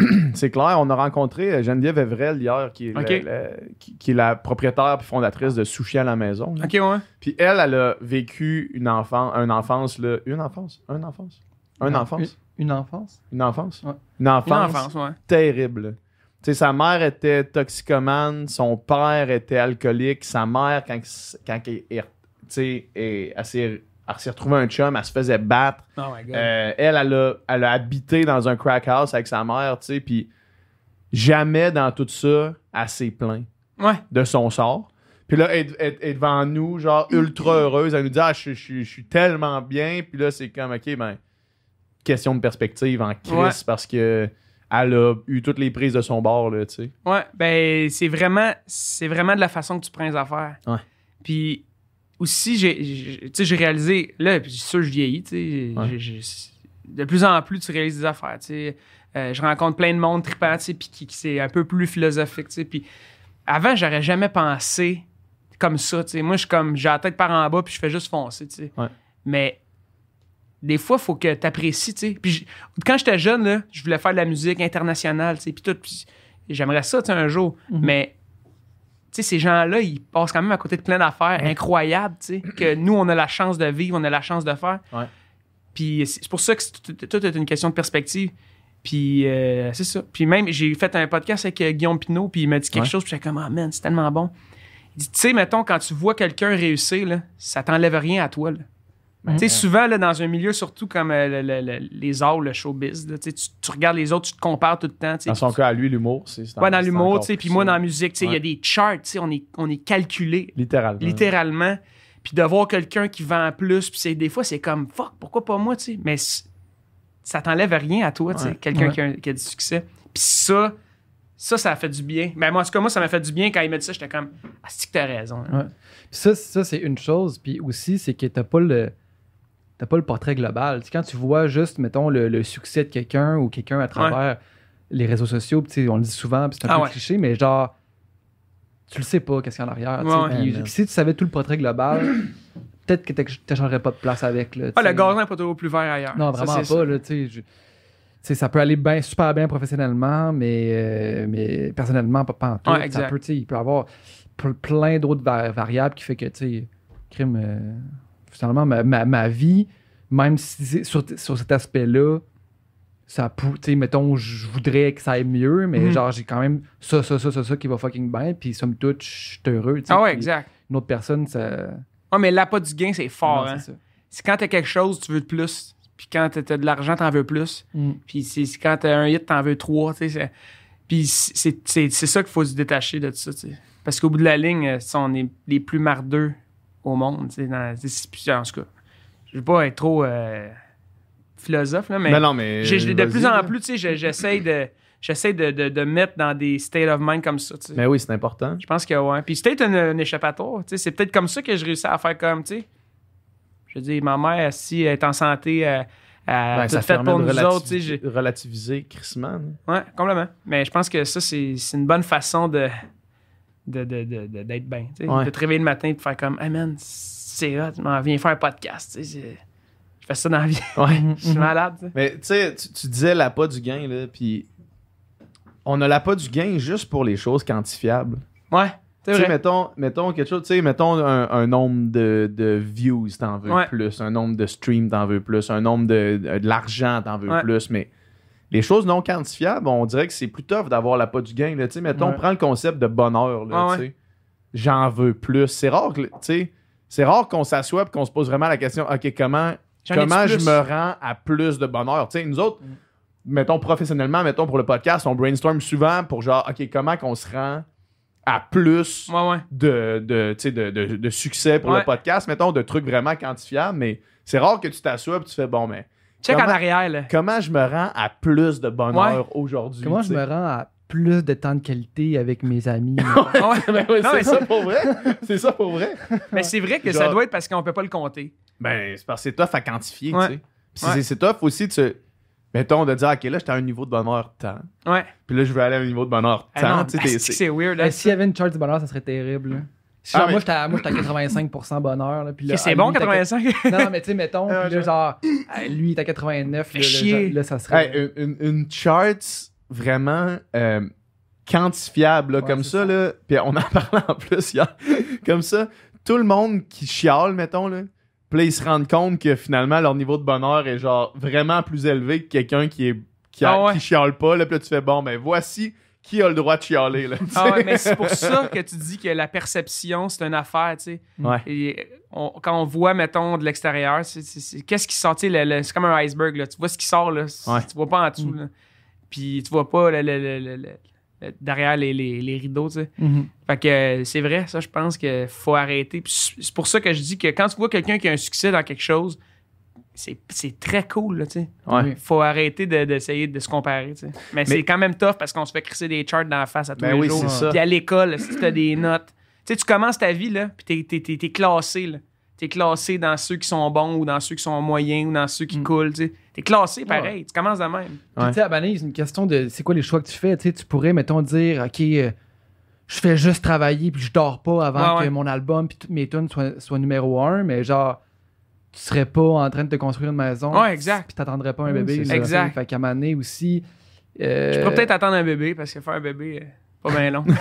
c'est clair, on a rencontré euh, Geneviève Evrel hier, qui est, la, la- qui, qui est la propriétaire et fondatrice de Sushi à la maison. là. Ok, ouais. Puis elle, elle a vécu une, enfant, une enfance, là, une enfance, un enfance, un Non, enfance, Une, une enfance. une enfance, Ouais. une enfance, Une enfance, ouais. terrible. Tu sais, sa mère était toxicomane, son père était alcoolique, sa mère, quand, quand elle, est- tu sais, elle, elle s'est elle s'est retrouvée un chum, elle se faisait battre. Oh my God. Euh, elle, elle a, elle a habité dans un crack house avec sa mère, tu sais, puis jamais dans tout ça, elle s'est plainte ouais. de son sort. Puis là, elle, elle- elle est devant nous, genre ultra heureuse, elle nous dit Ah, je, je- je suis tellement bien. Puis là, c'est comme, OK, ben, question de perspective en crise Ouais. parce que elle a eu toutes les prises de son bord, là, tu sais. Ouais, ben c'est vraiment c'est vraiment de la façon que tu prends les affaires. Ouais. Puis aussi j'ai j'ai- tu sais j'ai réalisé là puis sûr je vieillis, tu sais, Ouais. de plus en plus tu réalises des affaires, tu sais. Euh, je rencontre plein de monde trippant, tu sais, puis qui, qui c'est un peu plus philosophique, tu sais, puis avant j'aurais jamais pensé comme ça, tu sais. Moi je suis comme j'ai la tête par en bas puis je fais juste foncer, tu sais. Ouais. Mais des fois, il faut que tu apprécies, tu sais. Puis quand j'étais jeune, là, je voulais faire de la musique internationale, tu sais, puis tout. puis j'aimerais ça, tu sais, un jour. Mhm. Mais, tu sais, ces gens-là, ils passent quand même à côté de plein d'affaires incroyables, tu sais, que nous, on a la chance de vivre, on a la chance de faire. Ouais. Puis c'est pour ça que tout est une question de perspective. Puis euh, c'est ça. Puis même, j'ai fait un podcast avec euh, Guillaume Pinot, puis il m'a dit quelque Ouais. chose, puis j'étais comme, ah man, c'est tellement bon. Il dit, tu sais, mettons, quand tu vois quelqu'un réussir, là, ça t'enlève rien à toi, là. Ben, Tu sais, souvent, là, dans un milieu, surtout comme euh, le- le- le- les arts, le showbiz, là, tu, regardes les autres, tu te compares tout le temps. Dans son cas, à lui, l'humour, c'est. ouais, dans l'humour, tu sais, puis moi, dans la musique, tu sais, il y a des charts, tu sais, on est, on est calculé, Littéralement. littéralement. Puis de voir quelqu'un qui vend plus, puis c'est- des fois, c'est comme, fuck, pourquoi pas moi, tu sais? Mais ça t'enlève rien à toi, tu sais, Ouais. quelqu'un Ouais. qui, a, qui a du succès. Puis ça, ça, ça a fait du bien. Mais moi, en tout cas, moi, ça m'a fait du bien quand il m'a dit ça, j'étais comme, ah, c'est que t'as raison. hein. Ça, ça c'est une chose. Puis aussi, c'est que t'as pas le. T'as pas le portrait global. Quand tu vois juste, mettons, le, le succès de quelqu'un ou quelqu'un à travers les réseaux sociaux, puis tu sais, on le dit souvent, puis c'est un Ah peu ouais. cliché, mais genre, tu le sais pas, qu'est-ce qu'il y a en arrière. Ouais, si tu savais tout le portrait global, peut-être que t'éch- t'échangerais pas de place avec. Là, Ah, le gazon n'est pas toujours plus vert ailleurs. Non, vraiment pas. ça. Là, je- ça peut aller bien, super bien professionnellement, mais, euh, mais personnellement, pas, pas en tout. Ouais, Ça peut, tu sais, il peut y avoir ple- plein d'autres va- variables qui fait que, tu sais, crime, euh, finalement, ma, ma- ma vie, même si sur, sur cet aspect-là, ça tu mettons, je voudrais que ça aille mieux, mais Mhm. genre, j'ai quand même ça, ça, ça, ça, ça qui va fucking bien, puis somme toute, je suis heureux. Ah ouais, exact. Une autre personne, ça. Ouais, mais l'appât du gain, c'est fort. Non, hein. c'est ça. Quand t'as quelque chose, tu veux de plus. Puis quand t'as de l'argent, t'en veux plus. Mm. Puis c'est quand t'as un hit, t'en veux trois. tu sais, c'est- Puis c'est ça qu'il faut se détacher de ça. tu sais. Parce qu'au bout de la ligne, euh, on est les plus mardeux au monde. tu sais, dans- En tout cas, je veux pas être trop euh, philosophe, là, mais, Ben non, mais. de plus en plus, tu sais, je- j'essaie de, j'essaie de, de, de mettre dans des state of mind comme ça. tu sais. Mais oui, c'est important. Je pense que ouais. Puis c'est peut-être un, échappatoire. tu sais. C'est peut-être comme ça que je réussis à faire comme, tu sais. Je veux dire, ma mère, si elle est en santé, elle, elle Ben, a ça tout fait pour nous autres. tu sais, j'ai- relativiser crissement. là. Ouais, complètement. Mais je pense que ça, c'est c'est une bonne façon de de- de- de- de- d'être bien. tu sais. Ouais. De te réveiller le matin et de faire comme, hey man, c'est hot, je m'en viens faire un podcast. tu sais, c'est- Je fais ça dans la vie. Ouais. Je suis malade. Mais tu sais, tu- disais l'appât du gain, là, puis on a l'appât du gain juste pour les choses quantifiables. Ouais, Tu sais, mettons, mettons quelque chose, tu sais, mettons un, un nombre de, de views, t'en veux Ouais. plus, un nombre de streams, t'en veux plus, un nombre de, de, de l'argent, t'en veux Ouais. plus, mais les choses non quantifiables, on dirait que c'est plus tough d'avoir l'appât du gain, là, mettons, Ouais. prends le concept de bonheur, Ouais, sais, j'en veux plus, c'est rare que, c'est rare qu'on s'assoie et qu'on se pose vraiment la question, ok, comment, comment je me rends à plus de bonheur, nous autres, mettons professionnellement, mettons pour le podcast, on brainstorm souvent pour genre, ok, comment qu'on se rend à plus Ouais, ouais. de, de, de, de, de succès pour Ouais. le podcast, mettons, de trucs vraiment quantifiables, mais c'est rare que tu t'assoies et tu fais bon, mais Check Comment- en arrière, là. comment je me rends à plus de bonheur aujourd'hui? Comment tu je me rends à plus de temps de qualité avec mes amis? Ah ouais. Ben ouais, Non, c'est mais ça pour vrai? C'est ça pour vrai? Mais c'est vrai que ça doit être parce qu'on peut pas le compter. Ben, c'est parce que c'est tough à quantifier, Ouais. tu sais. C'est- c'est tough aussi de se. Mettons, de dire, OK, là, j'étais à un niveau de bonheur tant. Ouais. Puis là, je veux aller à un niveau de bonheur Ah tu asti que c'est- c'est weird. hein, Ben, S'il y avait une chart du bonheur, ça serait terrible. Ah, Genre, mais- moi, j'étais à, moi, à 85% bonheur. Là, puis là, Ok, c'est bon, lui, t'as- 85. Non, non, mais tu sais, mettons, Ah, puis là, genre, lui, il est à 89. Fais Là, là, chier. là, ça serait. Hey, une, chart vraiment euh, quantifiable, là, Ouais, comme ça, ça. là. Puis on en parlait en plus hier. comme ça, tout le monde qui chiale, mettons, là. Puis là, ils se rendent compte que finalement, leur niveau de bonheur est genre vraiment plus élevé que quelqu'un qui est qui, a- Ah ouais. qui chiale pas. Là, puis là, tu fais bon, ben voici qui a le droit de chialer, là. Ah ouais, mais c'est pour ça que tu dis que la perception, c'est une affaire, tu sais. Ouais. Et on- quand on voit, mettons, de l'extérieur, c'est- c'est- c'est- qu'est-ce qui sort? tu sais, le- le- C'est comme un iceberg, là. Tu vois ce qui sort, là. Ouais. Tu vois pas en dessous, là. Puis tu vois pas le- le- le- le- le- le- derrière les, les- les rideaux, tu sais. Mhm. Fait que euh, c'est vrai, ça, je pense qu'il faut arrêter. C'est pour ça que je dis que quand tu vois quelqu'un qui a un succès dans quelque chose, c'est c'est très cool, là, tu sais. Ouais. Faut arrêter de- d'essayer de, se comparer, tu sais. Mais, c'est quand même tough parce qu'on se fait crisser des charts dans la face à tous Ben les oui, jours. c'est ça. Puis à l'école, si tu as des notes. Tu sais, tu commences ta vie, là, puis t'es- t'es- t'es t'es classé, là. T'es classé dans ceux qui sont bons ou dans ceux qui sont moyens ou dans ceux qui Mm. coulent, tu sais. T'es classé pareil. Tu commences de même. Puis, Ouais. tu sais, à une question de c'est quoi les choix que tu fais? Tu sais, tu pourrais, mettons, dire, OK, euh, je fais juste travailler puis je dors pas avant Ouais, que mon album puis toutes mes tunes soient, soient numéro un, mais genre, tu serais pas en train de te construire une maison. Ouais, exact. Puis t'attendrais pas un Ouais, bébé. Exact. Fait qu'à Mané aussi. euh, Je pourrais peut-être attendre un bébé parce que faire un bébé, euh, pas bien long.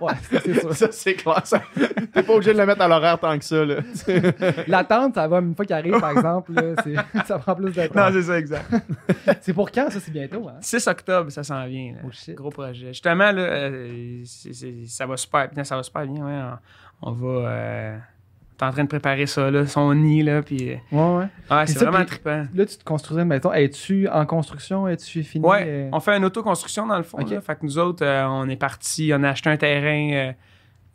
Ouais, ça, c'est sûr. Ça, c'est clair. ça. T'es pas obligé de le mettre à l'horaire tant que ça, là. L'attente, ça va une fois qu'il arrive, par exemple. là, c'est- ça prend plus de temps. c'est ça, exact. C'est pour quand, ça? C'est bientôt, hein? 6 octobre, ça s'en vient. là. Oh, shit. Gros projet. Justement, là, euh, c'est- c'est- ça va super bien. Ça va super bien, ouais. On, on va. T'es en train de préparer ça, là, son nid, là. Puis, euh, Ouais, ouais. ouais, c'est vraiment trippant. Là, tu te construisais maison. Es-tu en construction? Es-tu fini? Ouais, euh? on fait une autoconstruction dans le fond. Là. Fait que nous autres, euh, on est partis, on a acheté un terrain euh,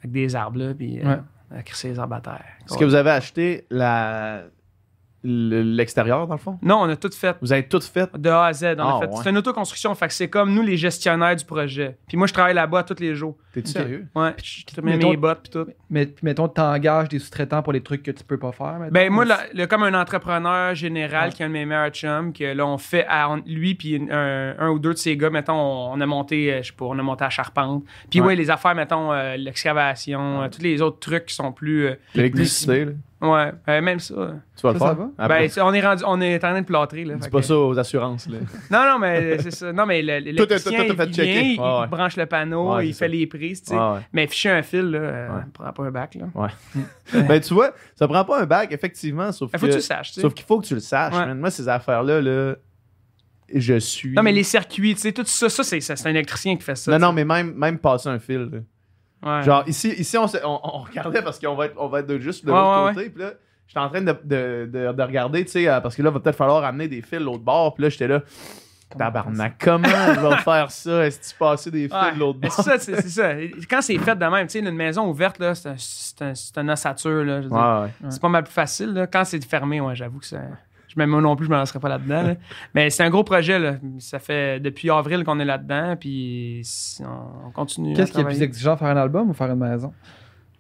avec des arbres, là, puis euh, Ouais. on a crissé les arbres à terre. Est-ce que vous avez acheté la... le- l'extérieur, dans le fond? Non, on a tout fait. Vous avez tout fait? De A à Z, on Ah, a fait. ouais. C'est une autoconstruction, fait que c'est comme nous les gestionnaires du projet. Puis moi, je travaille là-bas tous les jours. T'es-tu sérieux? Ouais, je mets mettons- mes bottes puis tout. Mais puis mettons, t'engages des sous-traitants pour les trucs que tu peux pas faire. mettons, Ben moi, là, comme un entrepreneur général Ouais. qui est un de mes meilleurs chums, que là, on fait, à- lui puis un, un ou deux de ses gars, mettons, on, a monté, euh, je sais pas, on a monté à Charpente. Puis Ouais. ouais, les affaires, mettons, euh, l'excavation, euh, tous les autres trucs qui sont plus... euh, L'électricité, là. Ouais, euh, même ça. Tu vas le Ça, ça faire? va? Après. Ben, on est rendu, on est en train de plâtrer, là. Dis pas que- ça aux assurances, là. Non, non, mais c'est ça. Non, mais le- l'électricien, tout, tout, tout fait il, checker. vient, il Ouais, ouais. branche le panneau, Ouais, il fait ça. les prises, tu sais. Ouais, ouais. Mais ficher un fil, là, euh, Ouais. prend pas un bac, là. ben, tu vois, ça prend pas un bac, effectivement, sauf Il faut que... que tu le saches. Sauf qu'il faut que tu le saches, Ouais. man. Moi, ces affaires-là, là, je suis. Non, mais les circuits, tu sais, tout ça, ça c'est c'est un électricien qui fait ça. Non, non, mais même, même passer un fil. Ouais. Genre, ici, ici on, on, on regardait parce qu'on va être, on va être de juste de Ouais, l'autre ouais, côté. Puis là, j'étais en train de, de, de, de regarder, tu sais, euh, parce que là, va peut-être falloir amener des fils de l'autre bord. Puis là, j'étais là, tabarnak, comment il va faire ça? Est-ce que tu passes des fils Ouais. de l'autre bord? c'est ça, c'est c'est ça. Quand c'est fait de même, tu sais, une maison ouverte, là, c'est un, c'est un, c'est une ossature, là. je veux dire. C'est pas mal plus facile, là. Quand c'est fermé, ouais, j'avoue que ça. Je, même moi non plus, je me lancerai pas là-dedans. là. Mais c'est un gros projet, là. Ça fait depuis avril qu'on est là-dedans, puis on, on continue. Qu'est-ce qui est plus exigeant, faire un album ou faire une maison?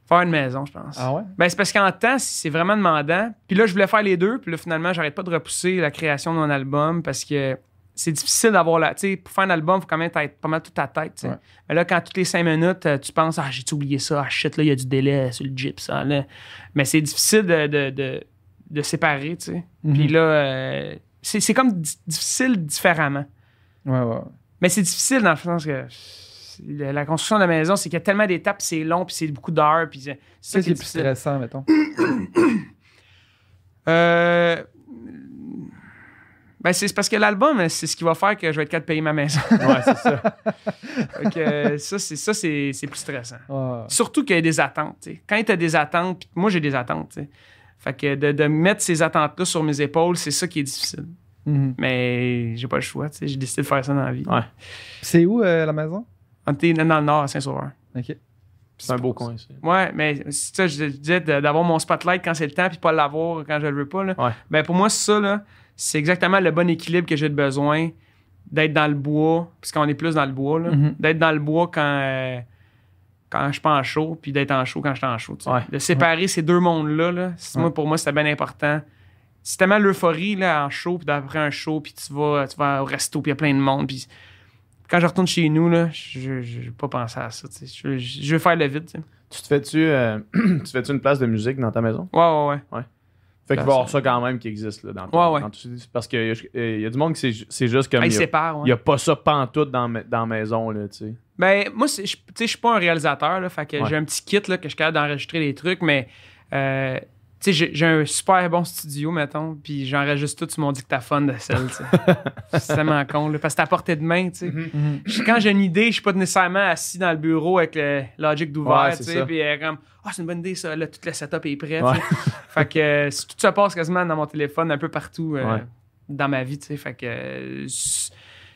Faire une maison, je pense. Ah ouais? Ben, c'est parce qu'en temps, c'est vraiment demandant. Puis là, je voulais faire les deux. Puis là, finalement, j'arrête pas de repousser la création de mon album parce que c'est difficile d'avoir la. Tu sais, pour faire un album, il faut quand même être pas mal toute ta tête. Ouais. Mais là, quand toutes les cinq minutes, euh, tu penses, ah, j'ai oublié ça, ah shit, là, il y a du délai sur le gyps. là. Mais c'est difficile de, de, de, de séparer, tu sais. Puis Mhm. là, euh, c'est c'est comme di- difficile différemment. Ouais, ouais. Mais c'est difficile dans le sens que. La construction de la maison, c'est qu'il y a tellement d'étapes, c'est long, puis c'est beaucoup d'heures, puis c'est ça qui est plus stressant, mettons? Euh, Ben, c'est parce que l'album, c'est ce qui va faire que je vais être capable de payer ma maison. Ouais, c'est ça. Que, euh, ça, c'est ça, c'est c'est plus stressant. Surtout qu'il y a des attentes. tu sais. Quand tu as des attentes, puis moi j'ai des attentes. tu sais. Fait que de, de mettre ces attentes-là sur mes épaules, c'est ça qui est difficile. Mhm. Mais j'ai pas le choix. tu sais. J'ai décidé de faire ça dans la vie. Ouais. C'est où euh, la maison? On était dans le nord, à Saint-Sauveur. Ok. C'est un beau coin, ça. Ouais, mais c'est ça, je disais de- d'avoir mon spotlight quand c'est le temps, puis pas l'avoir quand je le veux pas. Là. Ouais. Ben, pour moi, ça, là, c'est exactement le bon équilibre que j'ai de besoin d'être dans le bois, puisqu'on est plus dans le bois, là, Mhm. d'être dans le bois quand, euh, quand je suis pas en chaud, puis d'être en chaud quand je suis en sais. Ouais. De séparer ces deux mondes-là, là, moi, pour moi, c'était bien important. C'est tellement l'euphorie là, en show, puis d'après un show, puis tu vas, tu vas au resto, puis il y a plein de monde. Puis quand je retourne chez nous, là, je n'ai pas pensé à ça. Je, je- je veux faire le vide. tu te fais-tu euh, fais-tu une place de musique dans ta maison? Ouais, ouais, ouais. Fait qu'il va y avoir ça quand même qui existe là, dans, Ouais, ouais. dans tout- Parce qu'il y, a du monde qui c'est c'est juste comme. Ah, Il ils y a- ouais. pas ça pantoute dans, dans la maison, là, tu sais. Ben, moi, je tu sais, je suis pas un réalisateur, là, fait que j'ai un petit kit là, que je suis capable d'enregistrer des trucs, mais euh, tu sais, j'ai un super bon studio, mettons, puis j'enregistre tout sur mon dictaphone de sais. c'est tellement con, là, parce que c'est à portée de main, tu sais. Mhm. Je- Quand j'ai une idée, je suis pas nécessairement assis dans le bureau avec le Logic d'ouvert, Ouais, tu c'est sais, puis euh, comme, ah, c'est une bonne idée, ça, là, tout le setup est prêt, Ouais. tu sais. Fait que euh, tout ça passe quasiment dans mon téléphone, un peu partout euh, Ouais. dans ma vie, tu sais. Fait que euh,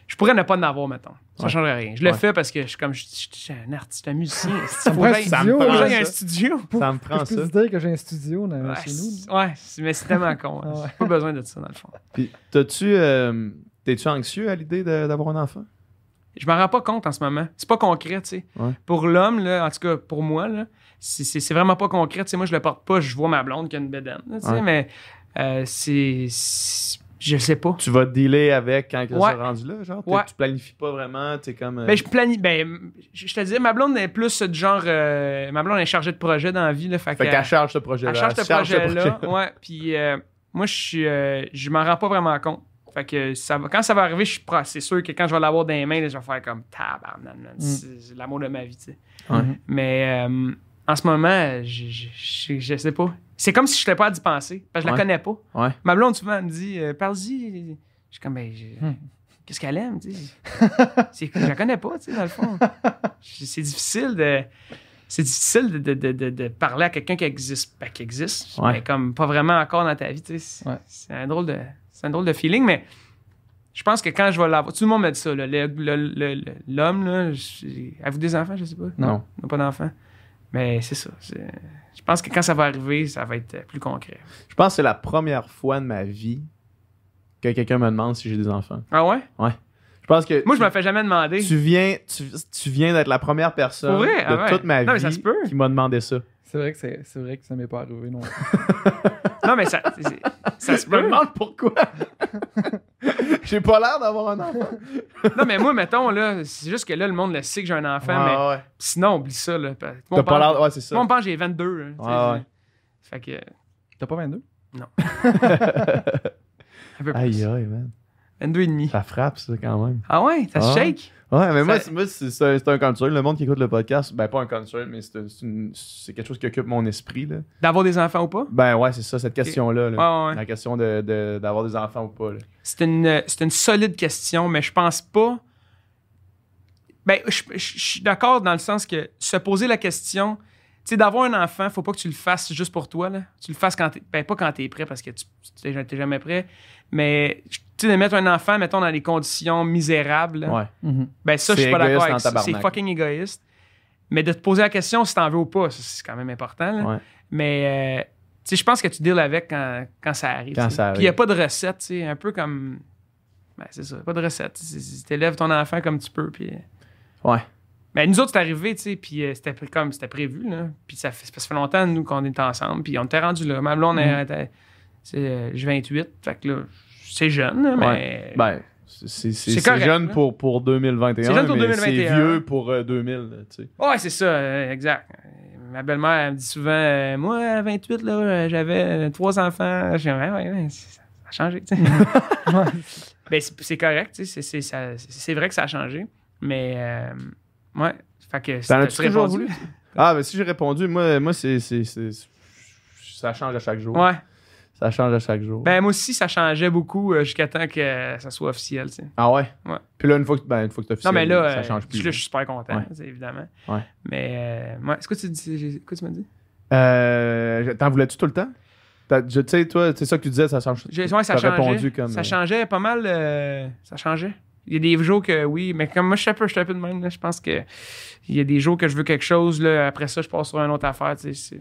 je pourrais ne pas en avoir, mettons. Ça Ouais. changerait rien. Je le fais parce que je suis comme, je je- je suis un artiste, un musicien. Ça me prend que là, j'aille un ça. studio. Ça me prend Je ça. peux te dire que j'ai un studio chez nous. c'est- ouais, c'est- mais c'est tellement con. hein. J'ai pas besoin de ça, dans le fond. Puis, t'as-tu. euh, T'es-tu anxieux à l'idée d'avoir un enfant? Je m'en rends pas compte en ce moment. C'est pas concret, tu sais. Ouais. Pour l'homme, là, en tout cas pour moi, là, c'est- c'est c'est vraiment pas concret. Tu sais, moi, je le porte pas, je vois ma blonde qui a une bédaine. là, tu sais, Ouais. Mais euh, c'est. Je sais pas. Tu vas dealer avec quand Ouais. ça sera rendu là, genre? Ouais. Tu planifies pas vraiment, t'es comme. euh, Ben, je planifie. Ben, je te disais, ma blonde est plus du genre. euh, ma blonde est chargée de projet dans la vie. Là, fait Fait qu'elle charge ce projet-là. Elle charge ce projet-là. Ouais. Puis euh, moi, je suis, je m'en rends pas vraiment compte. Fait que ça va, quand ça va arriver, je suis prêt. C'est sûr que quand je vais l'avoir dans les mains, là, je vais faire comme tabarnak, man. C'est l'amour de ma vie, tu sais. Ouais. Mais en ce moment, je, je, je, je sais pas. C'est comme si je n'étais pas à d'y penser. Parce que je Ouais. la connais pas. Ouais. Ma blonde, souvent, me dit euh, Parle-y. Je suis comme, ben, Hmm. qu'est-ce qu'elle aime, tu sais? Je la connais pas, tu sais, dans le fond. C'est difficile de. C'est difficile de, de, de, de- parler à quelqu'un qui existe, ben, qui existe, Ouais. mais comme pas vraiment encore dans ta vie, tu sais. C'est un drôle de, c'est un drôle de feeling, mais je pense que quand je vais l'avoir, tout le monde me dit ça, là, le- le- l'homme, là, avez-vous des enfants, je sais pas? Non. On n'a pas d'enfants. Mais c'est ça. c'est- Je pense que quand ça va arriver, ça va être plus concret. Je pense que c'est la première fois de ma vie que quelqu'un me demande si j'ai des enfants. Ah ouais? Je pense que. Moi, je me fais jamais demander. Tu viens, tu, tu viens d'être la première personne vrai? de Ah ouais. toute ma Non, mais vie ça se peut. qui m'a demandé ça. C'est vrai que c'est c'est vrai que ça m'est pas arrivé non. Non, mais ça, c'est- ça se Je me peut. demande pourquoi. j'ai pas l'air d'avoir un enfant. Non, mais moi, mettons, là, c'est juste que là, le monde le sait que j'ai un enfant, mais ouais, ouais. sinon, oublie ça, là. Tout le T'as monde pas pense- l'air. Ouais, c'est tout le monde ça. pense que j'ai 22. hein, tu sais, Ouais, ouais. Fait que, T'as pas 22? un peu plus. Aïe, aïe, man. 22 et demi. Ça frappe, ça, quand même. Ah ouais? Ça se Ah. shake? Ouais, mais moi, Ça- c'est- moi, c'est c'est un, un. Le monde qui écoute le podcast, ben pas un concern, mais c'est quelque chose qui occupe mon esprit. Là. D'avoir des enfants ou pas? Ben ouais, c'est ça, cette question-là. là. Ouais. La question d'avoir de, d'avoir des enfants ou pas. C'est une, c'est une solide question, mais je pense pas. Ben, je, je- je suis d'accord dans le sens que se poser la question, tu sais, d'avoir un enfant, faut pas que tu le fasses juste pour toi. Là. Tu le fasses quand t'es. Ben, pas quand t'es prêt parce que tu t'es jamais prêt, mais tu sais, de mettre un enfant, mettons, dans des conditions misérables, là, Ouais. Mhm. ben ça, je suis pas d'accord avec ça. C'est fucking égoïste. Mais de te poser la question si t'en veux ou pas, ça, c'est quand même important. là. Ouais. Mais, euh, tu sais, je pense que tu deals avec quand, quand ça arrive. Quand Puis il n'y a pas de recette, tu sais, un peu comme. Ben, c'est ça, pas de recette. Tu élèves ton enfant comme tu peux. Puis... Ouais. Ben, nous autres, c'est arrivé, tu sais, puis euh, c'était comme c'était prévu, là. Puis ça fait, ça fait longtemps, nous, qu'on est ensemble, puis on était rendu là. Ma blonde, elle était- c'est, euh, j'ai 28, fait que là, c'est jeune, mais. Ben, c'est- jeune pour, pour 2021. C'est jeune pour mais 2021. C'est vieux pour euh, 2000, là, tu sais. Ouais, c'est ça, euh, exact. Euh, Ma belle-mère, elle me dit souvent, euh, moi, à 28, là, euh, j'avais euh, trois enfants. Je dis, ouais, ouais, ouais, c'est- ça a changé, tu sais. Ben, c'est correct, tu sais, c'est- c'est ça- c'est vrai que ça a changé, mais euh, ouais, fait que T'en as-tu toujours voulu? Ah, ben si j'ai répondu, moi, moi c'est, c'est, c'est- Ça change à chaque jour. Ouais, Ça change à chaque jour. ben moi aussi, ça changeait beaucoup euh, jusqu'à temps que ça soit officiel, tu sais. ah ouais? Ouais. Puis là, une fois que, ben, une fois que t'as Non, mais là, ça euh, change plus. là, je suis super content, Ouais. évidemment. Ouais. Mais, euh, ouais, c'est quoi tu dis? Quoi tu m'as dit? Euh, T'en voulais-tu tout le temps? Je- Tu sais, toi, c'est ça que tu disais, ça change. J'ai- ouais, ça changeait. répondu comme, Ça euh, changeait pas mal. euh, ça changeait. Il y a des jours que oui, mais comme moi, je suis un peu, je suis un peu de même. là, je pense que il y a des jours que je veux quelque chose. Là, après ça, je passe sur une autre affaire. tu sais,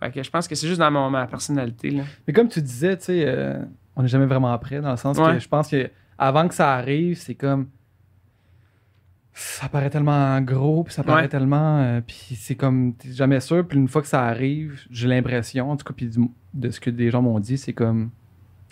Fait que je pense que c'est juste dans mon- ma personnalité. Là. Mais comme tu disais, tu sais, euh, on n'est jamais vraiment prêt dans le sens Ouais. que je pense que avant que ça arrive, c'est comme ça paraît tellement gros, puis ça paraît Ouais. tellement, euh, puis c'est comme t'es jamais sûr, puis une fois que ça arrive, j'ai l'impression, en tout cas, puis de ce que des gens m'ont dit, c'est comme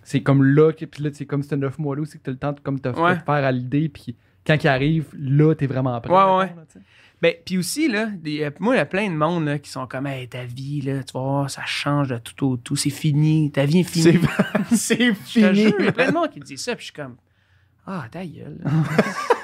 c'est comme là, puis là, c'est comme c'était neuf mois là, c'est que t'as le temps de comme te Ouais. faire à l'idée, puis quand il arrive, là, t'es vraiment prêt. Ouais, ouais. là. Ben, puis aussi, là, des- euh, moi, il y a plein de monde là, qui sont comme hey, ta vie, là, tu voir, ça change de tout au tout, c'est fini, ta vie est finie. c'est fini. il y a plein de monde qui dit ça, puis je suis comme Ah, ta gueule.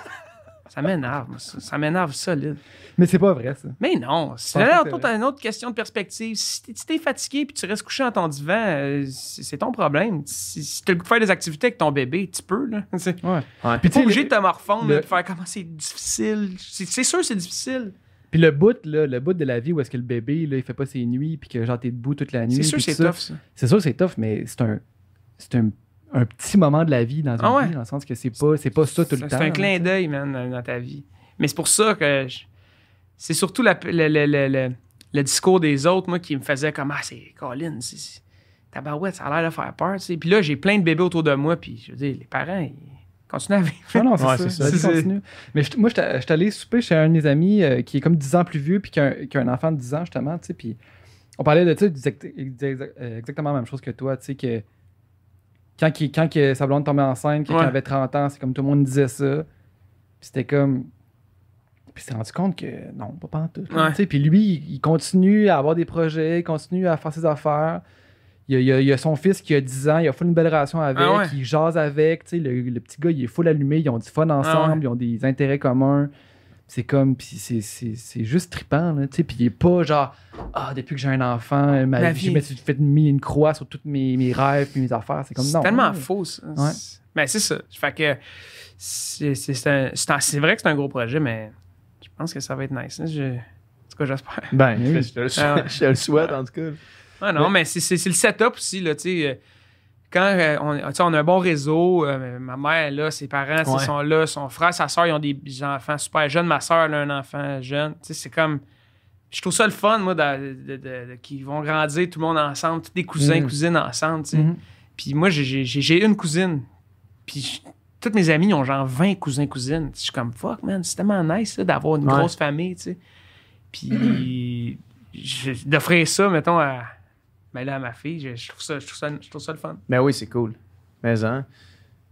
ça m'énerve, moi, ça, ça m'énerve solide. Mais c'est pas vrai, ça. Mais non, c'est pense que une autre, une autre question de perspective. Si t'es- si t'es fatigué puis tu restes couché dans ton divan, euh, c'est ton problème. Si, si t'as le goût de faire des activités avec ton bébé, tu peux. Là. C'est Ouais. Ouais. Puis tu obligé de te morfondre, le- de faire comment c'est difficile. C'est c'est sûr c'est difficile. Puis le bout, là, le bout de la vie où est-ce que le bébé, là, il fait pas ses nuits, puis que genre t'es debout toute la nuit. C'est sûr c'est tough, ça. C'est sûr, c'est tough, mais c'est un, c'est un, un petit moment de la vie dans une Ah ouais. vie, dans le sens que c'est pas, c'est pas ça tout le C'est temps. un clin d'œil, man, dans, ta vie. Mais c'est pour ça que je- c'est surtout la- le, le- le- le- le discours des autres, moi, qui me faisait comme Ah, c'est Colin, c'est. c'est- Tabarouette, ça a l'air de faire peur, tu sais. Puis là, j'ai plein de bébés autour de moi, puis je veux dire, les parents, ils continuent à vivre. Non, non, c'est Ouais, ça. c'est ça. C'est- continue. Mais je- moi, j'étais j'étais allé souper chez un de mes amis euh, qui est comme 10 ans plus vieux, puis qui a, un, qui a un enfant de 10 ans, justement, tu sais. Puis on parlait de, tu sais, euh, exactement la même chose que toi, tu sais, que quand, qu'il- quand que sa blonde tombait enceinte, quand Ouais. il avait 30 ans, c'est comme tout le monde disait ça. Puis c'était comme. Puis il s'est rendu compte que non, pas Ouais. tu sais. Puis lui, il, continue à avoir des projets, il continue à faire ses affaires. Il y a, son fils qui a 10 ans, il a full une belle relation avec, Ah ouais. il jase avec. tu sais, Le, le petit gars, il est full allumé, ils ont du fun ensemble, Ah ouais. ils ont des intérêts communs. C'est comme, puis c'est- c'est c'est juste trippant, là, tu sais. Puis il est pas genre, ah, depuis que j'ai un enfant, ma, Ma vie, vie. j'ai fait mis une croix sur tous mes, mes rêves puis mes affaires. C'est comme, C'est non. tellement ouais. faux, ça. Ouais. C'est- Ben, c'est ça. Fait que c'est c'est- c'est un- c'est un- c'est vrai que c'est un gros projet, mais je pense que ça va être nice. hein. Je- En tout cas, j'espère. Ben, Oui. je te le Ah souhaite, ouais. je te le souhaite, en tout cas. Ah non, mais c'est c'est- c'est le setup aussi, là, tu sais. Quand euh, on, a un bon réseau, euh, ma mère, là, ses parents, sont là, son frère, sa soeur, ils ont des enfants super jeunes. Ma soeur, elle a un enfant jeune. C'est comme. Je trouve ça le fun, moi, de, de- de- de- qu'ils vont grandir tout le monde ensemble, tous des cousins, Mhm. cousines ensemble. Mhm. Puis moi, j'ai- une cousine. Puis toutes mes amis ont genre 20 cousins, cousines. Je suis comme, fuck, man, c'est tellement nice d'avoir une Ouais. grosse famille. Puis d'offrir ça, mettons, à, ben là, à ma fille, je, je trouve ça, je, trouve ça, je trouve ça le fun. Ben oui, c'est cool. Mais, hein.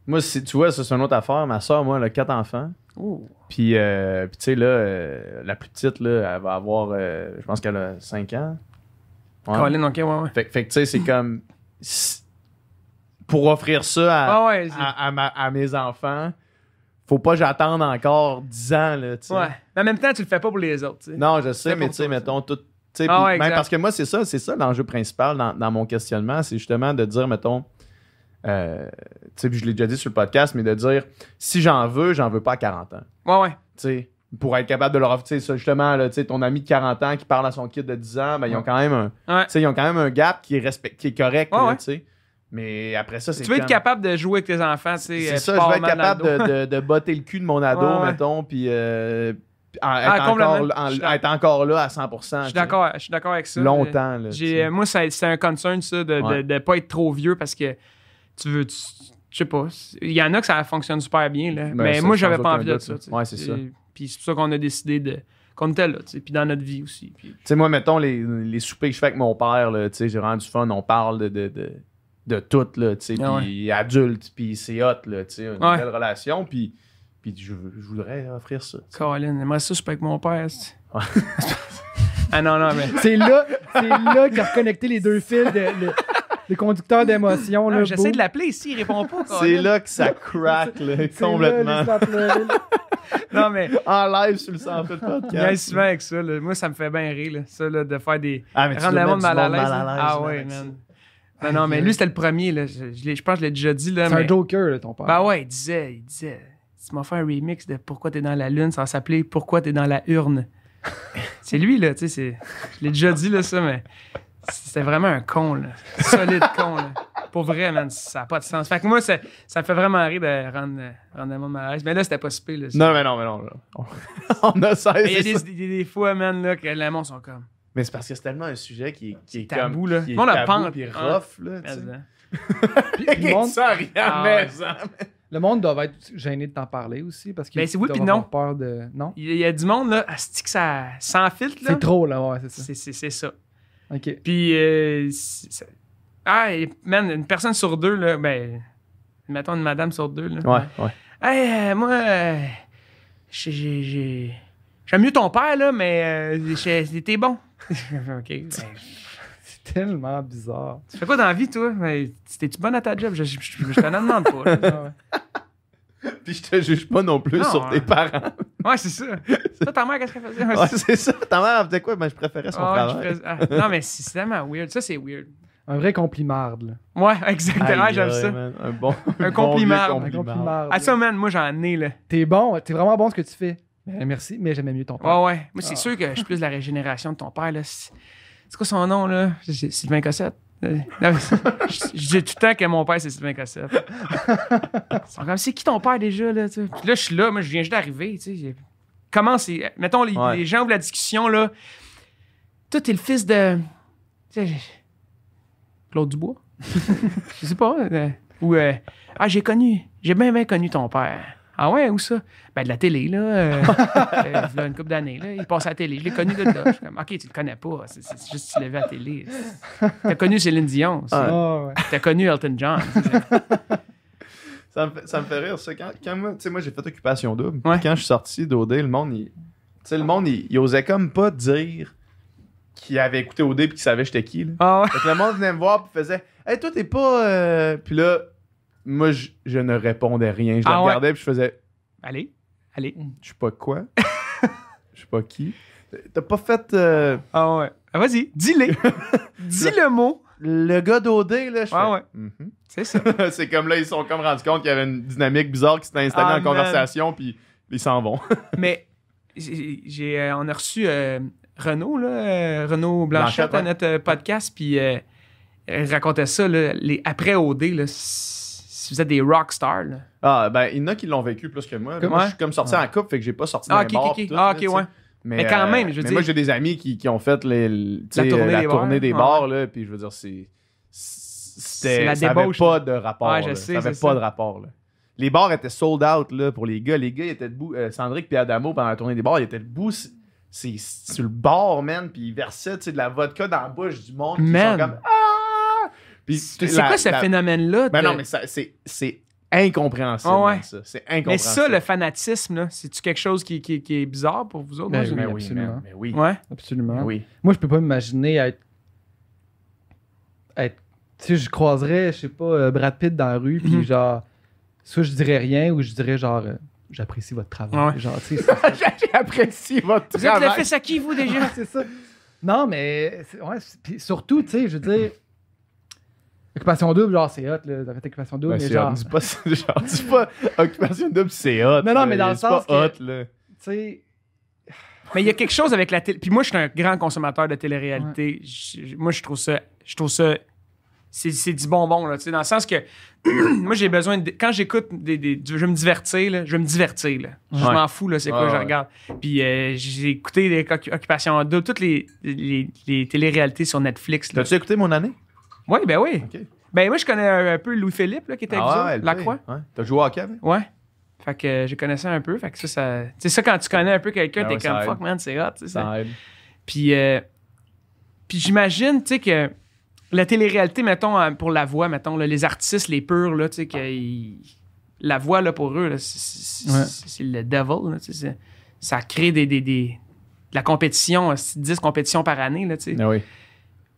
Moi, si tu vois, ça, c'est une autre affaire. Ma soeur, moi, elle a quatre enfants. Puis, euh, puis tu sais, là, euh, la plus petite, là, elle va avoir, euh, je pense qu'elle a 5 ans. Ouais. Colin, ok, ouais, ouais. Fait, fait que, tu sais, c'est comme. Pour offrir ça à, Ah ouais, à, à ma- à mes enfants, faut pas que j'attende encore 10 ans, là, tu sais. Ouais. Mais en même temps, tu le fais pas pour les autres. tu sais. Non, je sais, mais tu sais, mettons, tout. Ah ouais, même parce que moi, c'est ça, c'est ça l'enjeu principal dans, dans mon questionnement, c'est justement de dire, mettons, euh, je l'ai déjà dit sur le podcast, mais de dire, si j'en veux, j'en veux pas à 40 ans. Ouais, ouais. Pour être capable de leur offrir, ça, justement, là, ton ami de 40 ans qui parle à son kid de 10 ans, ben, ils ont quand même un, Ouais. ils ont quand même un gap qui est, respect, qui est correct, Ouais, là, ouais. tu sais. Mais après ça, c'est Tu veux être capable de jouer avec tes enfants, sais. C'est euh, ça, je vais être capable de, de, de botter le cul de mon ado, mettons, puis euh, Ah, être, encore, en- être encore là à 100%. Je suis d'accord, je suis d'accord avec ça. Longtemps, là. J'ai, euh, moi, ça- c'est un concern, ça, de, Ouais. de, de pas être trop vieux parce que tu veux. tu- je sais pas. Il y en a que ça fonctionne super bien, là. Ben, mais ça, moi, j'avais pas envie de ça. sais. Ouais, c'est ça. Puis c'est pour ça qu'on a décidé de. qu'on était là, tu sais. Puis dans notre vie aussi. Tu sais, moi, mettons, les, les soupers que je fais avec mon père, tu sais, j'ai vraiment du fun, on parle de, de, de, de tout, là, tu sais, Ah puis adulte, puis c'est hot, là, tu sais, une Ouais. belle relation, puis, puis je, je voudrais offrir ça. Colin, j'aimerais ça, je pas avec mon père. ah non, non, mais. C'est là, c'est là qu'il a reconnecté les deux fils de, le, le conducteur d'émotion. J'essaie de l'appeler ici, il répond pas. C'est là que ça craque, là, complètement. là. Non, mais. en live sur le centre de podcast. souvent avec ça. là. Moi, ça me fait bien rire, là, ça, là, de faire des. Ah, mais rendre le monde mal à l'aise. Ah ouais, man. Non, non, mais lui, c'était le premier. Là. Je, je l'ai- je pense que je l'ai déjà dit. là. C'est mais... un joker, là, ton père. Ben ouais, il disait, il disait, tu m'as fait un remix de Pourquoi t'es dans la lune, ça va s'appeler Pourquoi t'es dans la urne. c'est lui, là, tu sais, je l'ai déjà dit, là, ça, mais c'était vraiment un con, là. Solide con, là. Pour vrai, man, ça n'a pas de sens. Fait que moi, ça, ça me fait vraiment rire de rendre, rendre le monde mal à l'aise. Mais là, c'était pas si là. Non, mais non, mais non. On, on a 16, Mais il y a des, fois, man, là, que les monde sont comme. Mais c'est parce que c'est tellement un sujet qui est, qui est tabou, comme, là. qui est Moi, la pente, puis hein. rough, là, tu sais. Puis monde, Sans rien, Ah mais ouais. ça. Le monde doit être gêné de t'en parler aussi parce qu'il Ben, c'est oui, doit puis avoir non. peur de. Non? Il y a du monde, là, que ça. Sans filtre, là. C'est trop, là, ouais, c'est ça. C'est, c'est, c'est ça. Ok. Puis, euh, ah, man, une personne sur deux, là, ben, mettons une madame sur deux, là. Ouais, ouais. Hey, euh, moi, euh, j'ai, j'ai, j'ai- j'aime mieux ton père, là, mais euh, t'es bon. ok. ben, tellement bizarre. tu fais quoi dans la vie, toi? T'es-tu bonne à ta job? Je, je, je, je t'en demande pas. là. Ah. Puis je te juge pas non plus Non, sur tes hein. parents. Ouais, c'est ça. Toi, ta mère, qu'est-ce qu'elle faisait? Ouais, c'est ça. Ta mère, elle faisait quoi? Ben, je préférais son travail. ah, non, mais c'est tellement weird. Ça, c'est weird. Un vrai complimarde, là. Ouais, exactement. J'aime ça. man, Un bon Un bon compliment. vieux Un Un compliment. complimarde. Ah, ça, man, moi, j'en ai, là. T'es bon, t'es vraiment bon ce que tu fais. Ben, merci, mais j'aimais mieux ton père. Ouais, ouais. Moi, c'est Ah. sûr que je suis plus de la régénération de ton père, là. C'est quoi son nom, là? C'est Sylvain Cossette. Euh, non, je dis tout le temps que mon père, c'est Sylvain Cossette. Ils sont comme, c'est qui ton père déjà, là? tu sais? Puis là, je suis là, moi, je viens juste d'arriver, tu sais. Comment c'est. Mettons, les, Ouais. les gens ouvrent la discussion, là. Toi, t'es le fils de. tu sais, Claude Dubois? je sais pas. euh, ou. euh, ah, j'ai connu. J'ai bien, bien connu ton père. Ah ouais, où ça? Ben, de la télé, là. Euh, euh, il y a une couple d'années, là. Il passe à la télé. Je l'ai connu de là. Je suis comme, OK, tu le connais pas. C'est c'est juste que tu l'as vu à la télé. T'as connu Céline Dion. aussi. Ah, ouais. T'as connu Elton John. Ça me, fait, ça me fait rire, ça. Quand, quand moi, tu sais, moi, j'ai fait Occupation Double. Ouais. Quand je suis sorti d'OD, le monde, il, tu sais, le monde, il, il osait comme pas dire qu'il avait écouté OD puis qu'il savait j'étais qui. Là. Ah ouais. Fait que le monde venait me voir puis faisait Hey, toi, t'es pas. euh, Puis là, moi, je, je ne répondais rien. Je Ah la ouais? regardais puis je faisais Allez, allez. Je sais pas quoi? Je sais pas qui? T'as pas fait. euh, Ah ouais. Ah, vas-y, dis-le. Dis le mot. le gars d'OD, là, je Ouais, fais, ouais. Mhm. C'est ça. c'est comme là, ils se sont comme rendus compte qu'il y avait une dynamique bizarre qui s'était installée Ah, dans la man. conversation, puis ils s'en vont. Mais j'ai, euh, on a reçu euh, Renaud, là, euh, Renaud Blanchette, Blanchette, ouais. à notre podcast, puis euh, il racontait ça, là, les, après OD, là, vous êtes des rock stars, là. Ah, ben, il y en a qui l'ont vécu plus que moi. là. Moi, Ouais. je suis comme sorti en couple, fait que j'ai pas sorti Ah, dans ok, les bars ok, pis ok. tout, Ah, ok, ouais. Mais, Mais quand euh, même, je veux mais dire- moi, j'ai des amis qui, qui ont fait les, La tournée la des tournée bars. des Ouais. bars, là, puis je veux dire, c'est. C'est C'était. la Ça avait débauche, pas de rapport. Ouais, je sais, ça avait c'est pas ça. de rapport, là. Les bars étaient sold out, là, pour les gars. Les gars, ils étaient debout. Euh, Sandrick et Adamo, pendant la tournée des bars, ils étaient debout. sur le bord, man, puis ils versaient, tu sais, de la vodka dans la bouche du monde. Ils Man. sont comme. Ah! C'est la- quoi ce la- phénomène-là? Ben de- non, mais ça- c'est c'est incompréhensible, ouais. man, ça. C'est Mais incompréhensible. ça, le fanatisme, là, c'est-tu quelque chose qui, qui- qui est bizarre pour vous autres? Ben Moi, Mais oui, absolument. mais oui. Ouais. Absolument. Mais oui. Moi, je peux pas m'imaginer être. être tu sais, je croiserais, je sais pas, euh, Brad Pitt dans la rue, puis Mhm. genre. Soit je dirais rien, ou je dirais genre. euh, j'apprécie votre travail. Ouais. Genre, tu sais, c'est- J'apprécie votre Vous êtes le travail. fils à qui, vous, déjà? c'est ça. Non, mais ouais, surtout, tu sais, je veux dire, Occupation double, genre, c'est hot, là. Occupation double, Ben, mais c'est genre, hot. Dis pas, genre, dis pas Occupation double, c'est hot. Non, non, mais dans le C'est pas sens que- hot, là. tu sais, Mais il y a quelque chose avec la télé. Puis moi, je suis un grand consommateur de télé-réalité. Je- Moi, je trouve ça. Je trouve ça. C'est c'est du bonbon, là, tu sais, dans le sens que moi, j'ai besoin de. Quand j'écoute des, Je veux me divertir, là. Je veux me divertir, là. Je Ouais. m'en fous, là, c'est quoi Ouais, je regarde. Puis euh, j'ai écouté des Occu- Occupations Double, toutes les, les, les télé-réalités sur Netflix. là. T'as-tu écouté mon année? Oui, ben oui. Ben moi, je connais un, un peu Louis-Philippe, là, qui était avec autres, LP. Lacroix. Ouais. T'as joué au hockey avec? Ouais. Fait que euh, je connaissais un peu. Fait que ça, ça. Tu sais, ça, quand tu connais un peu quelqu'un, Ah t'es ouais, comme fuck, man, c'est hot. tu sais, ça- Ça aide. Puis, euh, puis j'imagine, tu sais, que la télé-réalité, mettons, euh, pour la voix, mettons, là, les artistes, les purs, là, tu sais, que ils- la voix, là, pour eux, là, c'est- c'est Ouais. c'est- c'est le devil, là, tu sais, c'est- ça crée des, des, des- de la compétition, euh, c'est 10 compétitions par année, là, tu sais. Ah oui.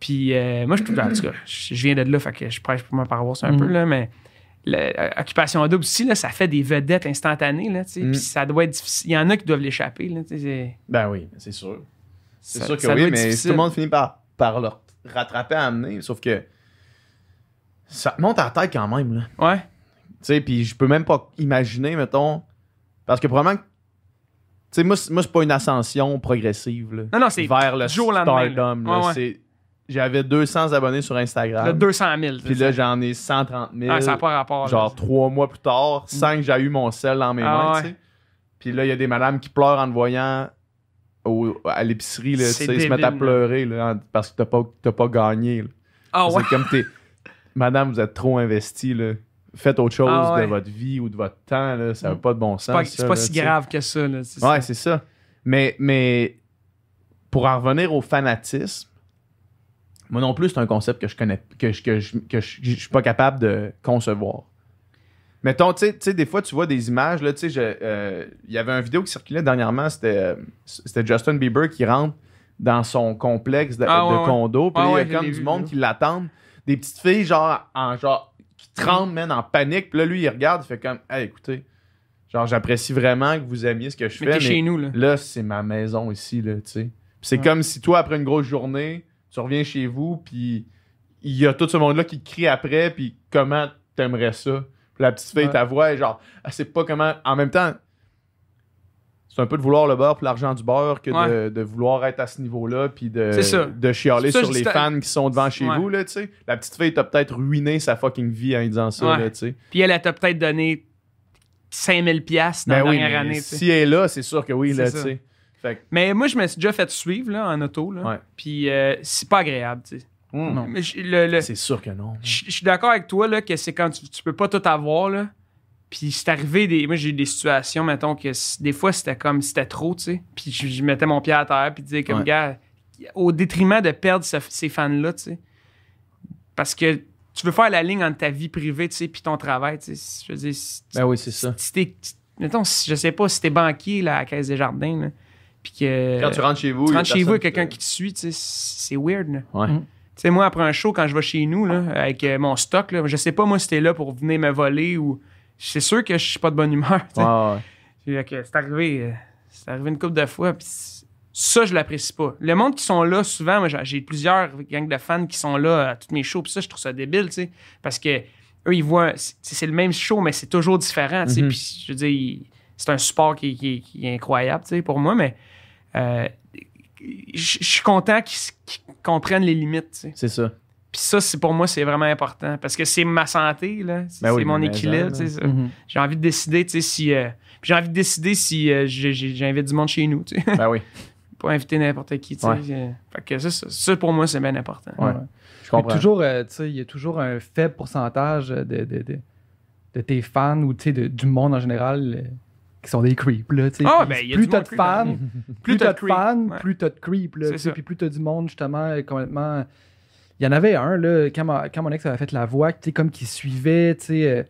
Puis euh, moi, je trouve, en tout cas, je je viens de là, fait que je prêche pour ma paroisse un Mhm. peu, là, mais l'occupation double aussi, là, ça fait des vedettes instantanées, là, tu sais, Mhm. puis ça doit être difficile. Il y en a qui doivent l'échapper, là, tu sais, c'est- Ben oui, c'est sûr. C'est sûr que oui, mais difficile. tout le monde finit par, par le rattraper à amener. Sauf que ça te monte à la tête quand même. Là. Ouais. Tu sais, puis je peux même pas imaginer, mettons. Parce que probablement. que- Tu sais, moi, moi, c'est pas une ascension progressive. Là, Non, non, c'est vers le jour stardom. ouais. J'avais 200 abonnés sur Instagram. Là, 200 000. Puis là, j'en ai 130 000. ah, ça n'a pas rapport. là. genre trois mois plus tard, sans que j'ai eu mon sel dans mes Ah mains, ouais. tu sais. Puis là, il y a des madames qui pleurent en te voyant au- à l'épicerie, là, tu sais, ils se mettent à pleurer là, parce que t'as pas, pas gagné. là. Ah ouais. C'est comme t'es... Madame, vous êtes trop investi, là. Faites autre chose Ah ouais. de votre vie ou de votre temps, là. Ça n'a pas de bon sens. C'est pas, pas si grave que ça. Là, c'est Ouais, ça. c'est ça. Mais, mais pour en revenir au fanatisme, moi non plus, c'est un concept que je connais, que je, que je, que je, je suis pas capable de concevoir. Mettons, tu sais- tu sais, des fois, tu vois des images, là, tu sais, je- euh, il y avait une vidéo qui circulait dernièrement, c'était euh, c'était Justin Bieber qui rentre dans son complexe de, Ah, ouais, de ouais. condo, puis Ah, il ouais, y a je comme du vu, monde là. qui l'attendent, des petites filles, genre, en genre, qui tremblent, man, en panique, puis là, lui, il regarde, il fait comme, hey, écoutez, genre, j'apprécie vraiment que vous aimiez ce que je Mais fais, mais chez nous. Là. là, c'est ma maison ici, là, tu sais. Puis c'est Ouais. comme si toi, après une grosse journée, tu reviens chez vous, puis il y a tout ce monde-là qui te crie après, puis comment t'aimerais ça? Puis la petite fille, Ouais. ta voix, est genre, elle sait pas comment. En même temps, c'est un peu de vouloir le beurre pour l'argent du beurre que de, de vouloir être à ce niveau-là, puis de, de chialer ça, sur les fans qui sont devant chez Ouais. vous, là, tu sais. La petite fille t'a peut-être ruiné sa fucking vie en disant ça, Ouais. là, tu sais. Puis elle, elle t'a peut-être donné 5000 pièces dans Ben la oui, dernière année. si elle est là, c'est sûr que oui, là, tu ça. Sais. Fait que, Mais moi, je me suis déjà fait suivre là, en auto. Là. Ouais. Puis euh, c'est pas agréable. tu sais. hmm, Mais je- le- le- c'est sûr que non. Je je suis d'accord avec toi là, que c'est quand tu, tu peux pas tout avoir. Là. Puis c'est arrivé, des, moi j'ai eu des situations, mettons, que c- des fois c'était comme c'était trop, tu sais. Puis je, je mettais mon pied à terre, puis disais comme, Ouais. gars, au détriment de perdre ce- ces fans-là, tu sais. Parce que tu veux faire la ligne entre ta vie privée, tu sais, puis ton travail, tu sais. Je veux dire, si- Ben oui, c'est ça. si t'es- mettons, si- je sais pas, si t'es banquier là, à la Caisse des Jardins, là, puis que Quand tu rentres chez vous, tu il y a rentres chez vous quelqu'un qui te suit, tu sais, c'est weird. là. Ouais. Mm. Tu sais, moi, après un show, quand je vais chez nous, là, avec euh, mon stock, là, je sais pas, moi, si t'es là pour venir me voler ou. C'est sûr que je suis pas de bonne humeur. tu sais. Ouais, ouais. Fait que C'est arrivé, euh, c'est arrivé une couple de fois, puis ça, je l'apprécie pas. Le monde qui sont là, souvent, moi, j'ai- plusieurs gangs de fans qui sont là à toutes mes shows, puis ça, je trouve ça débile, tu sais, parce que eux, ils voient, c'est c'est le même show, mais c'est toujours différent, tu sais, Mhm. puis je veux dire, c'est un support qui, qui- qui est incroyable, tu sais, pour moi, mais euh, je suis content qu'ils comprennent les limites, tu sais. C'est ça. Puis ça, c'est pour moi, c'est vraiment important, parce que c'est ma santé, là, c'est Ben oui, c'est mon équilibre. J'ai envie de décider, tu sais, si. euh, j'ai envie de décider si euh, j'invite du monde chez nous, tu sais. Ben oui, Pas inviter n'importe qui, tu sais. Ouais. Euh, Fait que ça, ça, ça, pour moi, c'est bien important. Ouais. Ouais. je Mais comprends. toujours, euh, tu sais, il y a toujours un faible pourcentage de, de, de, de tes fans ou tu sais, du monde en général euh, qui sont des creeps. Là. Ah, ben, plus t'as de fans, plus t'as de fans, ouais. plus t'as de creep. Là, C'est tu sais. ça. Puis plus t'as du monde, justement, euh, complètement. Il y en avait un, là, quand, ma- quand mon ex avait fait la voix, comme qui suivait, euh,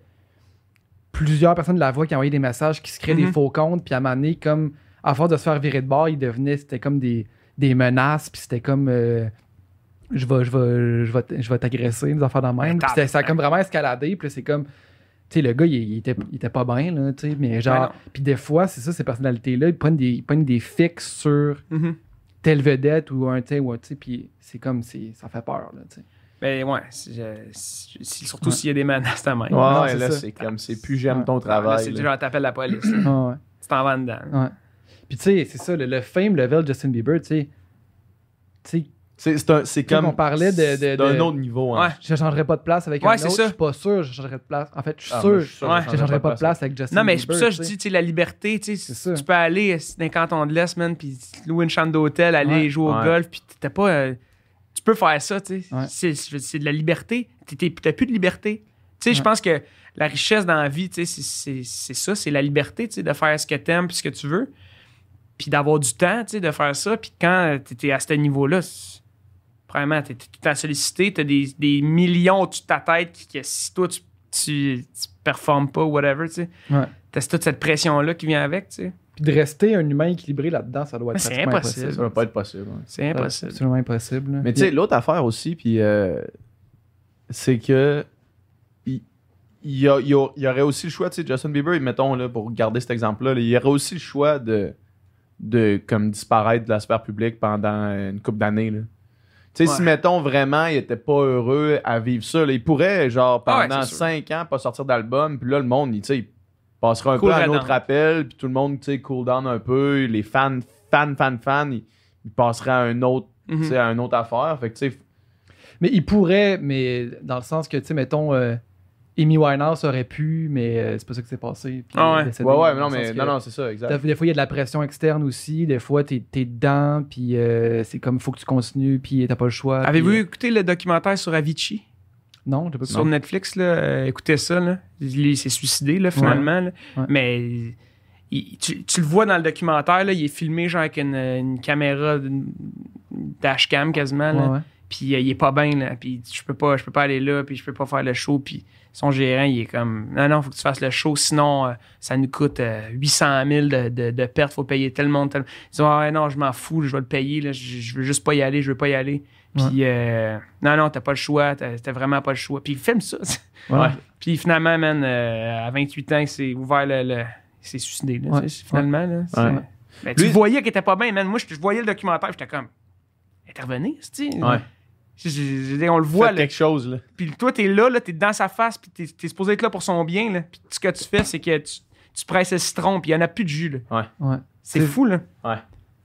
plusieurs personnes de la voix qui envoyaient des messages, qui se créaient des Mhm. faux comptes, puis à un moment donné, comme, à force de se faire virer de bord, il devenait, c'était comme des, des menaces, puis c'était comme, euh, je vais, je vais, je vais, t- je vais t'agresser, des affaires dans le même. Puis c'était- ça a comme vraiment escaladé, puis c'est comme, sais, le gars, il, il était, il était pas bien, là, tu sais, mais Ben genre. non. Puis des fois, c'est ça, ces personnalités-là, ils prennent des, ils prennent des fixes sur Mhm. telle vedette ou un, tu sais, puis c'est comme, c'est, ça fait peur, là, tu sais. Ben ouais, surtout Ouais. s'il y a des menaces à main. Ouais, Non, ouais, c'est là, c'est comme, c'est plus j'aime Ouais. ton Là, travail. c'est genre, t'appelles la police. Ah ouais. tu t'en vas dedans. Ouais. Puis tu sais, c'est ça, le, le fame level Justin Bieber, tu sais. C'est, comme. on parlait de- de- c'est d'un de- autre niveau. hein. Ouais. je changerais pas de place avec Ouais, un autre. ça. Je suis pas sûr, je changerais de place. En fait, je suis Ah, sûr, je suis sûr, Ouais. je changerais pas de place avec Justin Non, mais c'est pour ça que je dis, tu sais, la liberté, tu sais, C'est ça. tu peux aller euh, dans un canton de l'Est, man, puis louer une chambre d'hôtel, aller Ouais. jouer au Ouais. golf, puis t'as pas... euh, tu peux faire ça, tu sais. Ouais. C'est- de la liberté. T'es- t'es- T'as plus de liberté. Tu sais, je pense que la richesse dans la vie, tu sais, c'est- c'est c'est ça, c'est la liberté, tu sais, de faire ce que t'aimes puis ce que tu veux, puis d'avoir du temps, tu sais, de faire ça, puis quand t'es à ce niveau-là, tout le temps sollicité, t'as des, des millions au-dessus de ta tête qui, que si toi, tu, tu, tu performes pas ou whatever, tu sais, Ouais. t'as toute cette pression-là qui vient avec, tu sais. Puis de rester un humain équilibré là-dedans, ça doit être C'est pratiquement impossible. Ça va pas être possible. ouais. C'est impossible. Absolument impossible. là. Mais tu sais, l'autre affaire aussi, puis euh, c'est que il il y, a- il y a- il y aurait aussi le choix, tu sais, Justin Bieber, mettons, là, pour garder cet exemple-là, là, il y aurait aussi le choix de, de comme disparaître de la sphère publique pendant une couple d'années. Tu sais, si, mettons, vraiment, il était pas heureux à vivre ça, là, il pourrait, genre, Ah ouais, pendant sûr. 5 ans, pas sortir d'album, puis là, le monde, il, tu sais, il passera un Cool peu à un autre appel, puis tout le monde, tu sais, cool down un peu, les fans, fans, fans, fans, ils, ils passeraient à un autre, Mhm. tu sais, à une autre affaire. Fait que, tu sais, Mais il pourrait, mais dans le sens que, tu sais, mettons, euh, Amy Winehouse aurait pu, mais euh, c'est pas ça qui s'est passé. puis Ah ouais. Ouais, ouais, non, mais non, non, c'est ça, exact. Des fois, il y a de la pression externe aussi. Des fois, t'es es dedans, puis euh, c'est comme, faut que tu continues, puis t'as pas le choix. Avez-vous puis, euh, écouté le documentaire sur Avicii? Non, j'ai pas sur Netflix, là, euh, écoutez ça, là. Il, il s'est suicidé, là, finalement. là. Ouais. Mais il- tu, tu le vois dans le documentaire, là, il est filmé genre avec une, une caméra dashcam quasiment. là. Ouais, ouais. Puis euh, il est pas bien, là. Puis je peux pas, je peux pas aller là, puis je peux pas faire le show. Puis son gérant, il est comme, non, non, faut que tu fasses le show, sinon euh, ça nous coûte euh, 800 000 de, de, de pertes, faut payer tel monde. Tel... Ils disent, ouais, non, je m'en fous, je vais le payer, là. Je, je veux juste pas y aller, je veux pas y aller. Puis euh, non, non, t'as pas le choix, t'as t'as vraiment pas le choix. Puis il filme ça. Ouais. Puis finalement, man, euh, à 28 ans, il s'est ouvert le. le- il s'est suicidé, là, finalement. Là. Mais tu voyais qu'il était pas bien, man. Moi, je, je voyais le documentaire, j'étais comme. Intervenez, tu sais. Ouais. Je- je- je dis, on le voit, là. quelque chose, là. Puis toi, t'es là, là t'es dans sa face, puis t'es, t'es supposé être là pour son bien, là. Puis ce que tu fais, c'est que tu, tu presses le citron, puis il y en a plus de jus, là. Ouais. C'est C'est- fou, là.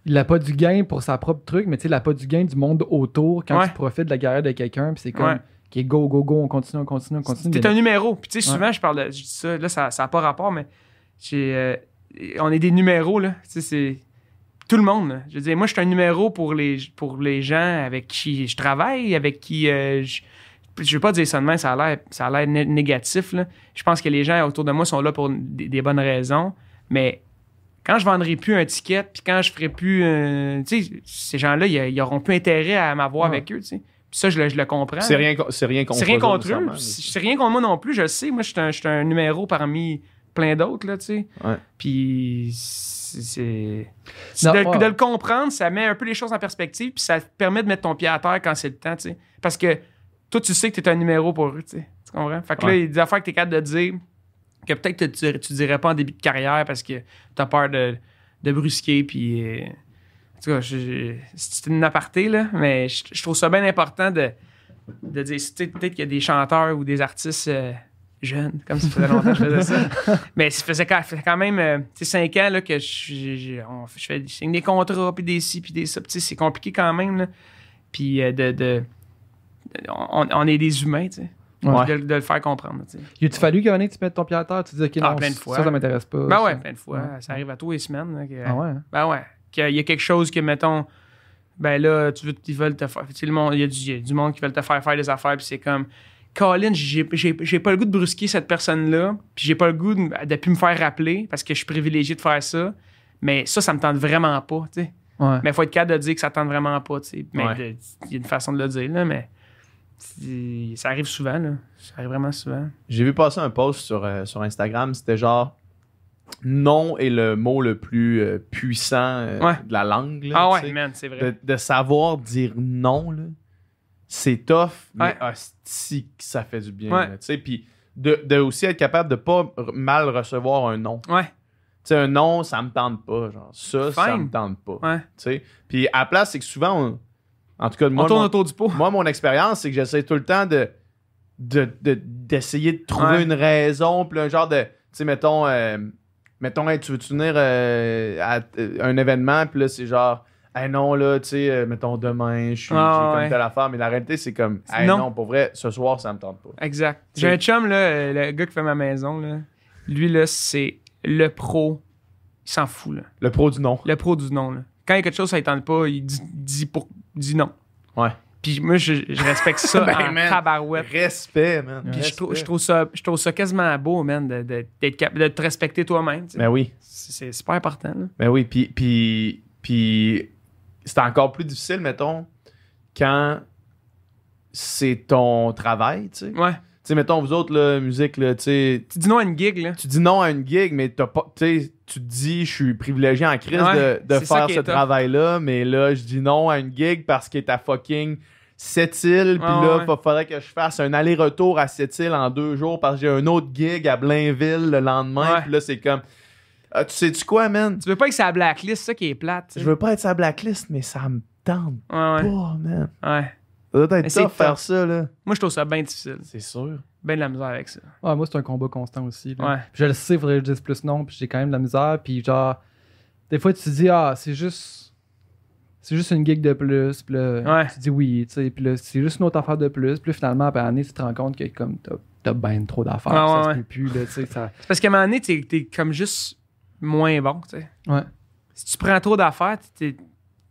Il a pas du gain pour sa propre truc, mais tu sais, il a pas du gain du monde autour quand Ouais. tu profites de la carrière de quelqu'un, puis c'est comme, Ouais. OK, go, go, go, on continue, on continue, on continue. T'es un numéro. Puis tu sais, Ouais. souvent, je parle de je dis ça, là, ça n'a pas rapport, mais j'ai, euh, on est des numéros, là. Tu sais, c'est tout le monde. Je veux dire, moi, je suis un numéro pour les, pour les gens avec qui je travaille, avec qui euh, je. Je veux pas dire ça de même, ça a l'air, ça a l'air né- négatif. Là. Je pense que les gens autour de moi sont là pour des, des bonnes raisons. Mais quand je vendrai plus un ticket, puis quand je ferai plus. euh, tu sais, ces gens-là, ils, auront plus intérêt à m'avoir Ouais. avec eux. tu sais. Puis ça, je le, je le comprends. C'est rien, c'est rien contre C'est rien contre eux. C'est rien contre moi non plus. Je le sais. Moi, je suis un, un numéro parmi plein d'autres, là, tu sais. Ouais. Puis, c'est. de, ouais. de le comprendre, ça met un peu les choses en perspective, puis ça te permet de mettre ton pied à terre quand c'est le temps, tu sais. Parce que toi, tu sais que tu es un numéro pour eux, tu sais. Tu comprends? Fait que là, il y a des affaires que tu es capable de dire que peut-être que tu, tu dirais pas en début de carrière parce que tu as peur de, de brusquer, puis. euh, en tout cas, je- je- c'est une aparté, là, mais je, je trouve ça bien important de, de dire, tu sais, peut-être qu'il y a des chanteurs ou des artistes euh, jeunes, comme ça faisait longtemps que je faisais ça. Mais ça faisait quand, ça même, euh, cinq ans là, que je, je, je- on- je fais je signe des contrats, puis des ci, puis des ça. C'est compliqué quand même, là. Puis euh, de... de- on, on est des humains, tu sais. Ouais. De, de le faire comprendre, tu sais. Il a-tu fallu qu'à un tu mettes ton pied à terre, tu dis, OK, Ah, non, plein de ça, fois. ça m'intéresse pas. Ben ça. ouais, plein de fois. Ouais. Ça arrive à tous les semaines. là, que- Ah ouais? hein? Ben ouais. Qu'il y a quelque chose que, mettons, ben là, tu veux, ils veulent te faire. Tu sais, le monde, il y, a du- il y a du monde qui veulent te faire faire des affaires, puis c'est comme. Colin, j'ai pas le goût de brusquer cette personne-là, puis j'ai pas le goût de, de plus me faire rappeler parce que je suis privilégié de faire ça. Mais ça, ça me tente vraiment pas, tu sais. Ouais. Mais il faut être capable de dire que ça tente vraiment pas, tu sais. Mais Ouais. il y a une façon de le dire, là, mais ça arrive souvent, là. Ça arrive vraiment souvent. J'ai vu passer un post sur, euh, sur Instagram, c'était genre non est le mot le plus euh, puissant euh, Ouais. de la langue. là, ah ouais, man, c'est vrai. de, de savoir dire non, là, c'est tough, mais hostie que ça fait du bien. Tu sais. Puis de, de aussi être capable de pas mal recevoir un. Tu sais, un non, ça me tente pas. Genre, ça, ça Fine. me tente pas. ouais. Tu sais. Puis à la place, c'est que souvent, on- en tout cas, moi, on tourne mon- autour du pot. moi, mon expérience, c'est que j'essaie tout le temps de de- de- d'essayer de, trouver Ouais. une raison, puis un genre de, tu sais, mettons, euh, mettons, hey, tu veux-tu venir euh, à euh, un événement, puis là, c'est genre, hey, non, là, tu sais, euh, mettons, demain, je suis Ah, j'ai comme ouais. telle affaire, mais la réalité, c'est comme, hey, Non. non. pour vrai, ce soir, ça me tente pas. Exact. J'ai un chum, là, euh, le gars qui fait ma maison, là. Lui, là, c'est le pro. Il s'en fout, là. Le pro du non. Le pro du non, là. Quand il y a quelque chose, ça ne tente pas, il dit, dit, pour, dit non. Ouais. Puis moi, je, je respecte ça Ben, en man. tabarouette. Respect, man. Puis je trouve, je, trouve ça, je trouve ça quasiment beau, man, de, de, de te respecter toi-même. tu sais. Ben oui. C'est, c'est super important. Là. Ben oui, puis, puis, puis c'est encore plus difficile, mettons, quand c'est ton travail, tu sais. Tu Ouais. sais, mettons, vous autres, là, musique, là, tu sais, Tu dis non à une gig, là. tu dis non à une gig, mais t'as pas, tu sais, tu te dis, je suis privilégié en crise Ouais, de, faire ce travail-là, mais là, je dis non à une gig parce qu'elle est à fucking Sept-Îles, puis Ouais, là, ouais. il faudrait que je fasse un aller-retour à Sept-Îles en deux jours parce que j'ai un autre gig à Blainville le lendemain, puis là, c'est comme, Ah, tu sais-tu quoi, man? Tu veux pas que ça blacklist, ça qui est plate. Je veux pas être sa blacklist, mais ça me tente Ouais, ouais. pas, man. ouais. Ça doit être c'est tough faire tough. ça, là. Moi, je trouve ça bien difficile. C'est sûr. Ben de la misère avec ça. Ouais, moi, c'est un combat constant aussi. là. Ouais. Puis Je le sais, il faudrait que je dise plus non, puis j'ai quand même de la misère. Puis genre, des fois, tu te dis, ah, c'est juste. C'est juste une gig de plus. Puis là, Ouais. tu dis oui, tu sais. Puis là, c'est juste une autre affaire de plus. Puis là, finalement, après l'année, tu te rends compte que comme t'as, t'as ben trop d'affaires. Ouais, puis ça ouais, se ouais. peut plus, là, tu sais. Ça... C'est parce qu'à un moment donné, t'es, t'es comme juste moins bon, tu sais. Ouais. Si tu prends trop d'affaires, t'es,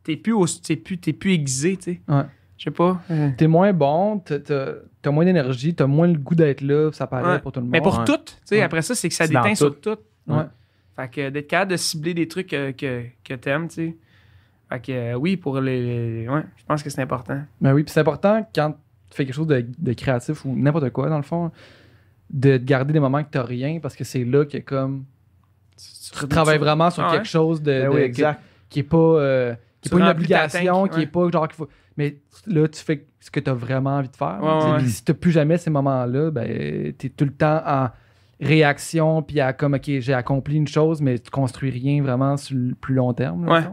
t'es plus, au- t'es plus, t'es plus aiguisé, tu sais. Ouais. Je sais pas. euh, T'es moins bon, t'as, t'as- t'as moins d'énergie, t'as moins le goût d'être là, ça paraît Ouais. pour tout le monde. Mais pour Ouais. tout, tu sais, Ouais. après ça, c'est que ça C'est déteint sur tout. Ouais. Fait que d'être capable de cibler des trucs que, que, que t'aimes, tu sais. Fait que euh, oui, pour les. Ouais, je pense que c'est important. Ben oui, puis c'est important quand tu fais quelque chose de, de créatif ou n'importe quoi, dans le fond, de garder des moments que t'as rien parce que c'est là que comme tu travailles vraiment sur Ah ouais? quelque chose de, Ben qui est pas euh, qui est Tu pas une obligation, qui est ouais. pas genre qu'il faut mais là tu fais ce que tu as vraiment envie de faire. Ouais, ouais. Si tu plus jamais ces moments-là, ben tu es tout le temps en réaction puis à comme OK, j'ai accompli une chose mais tu construis rien vraiment sur le plus long terme. là,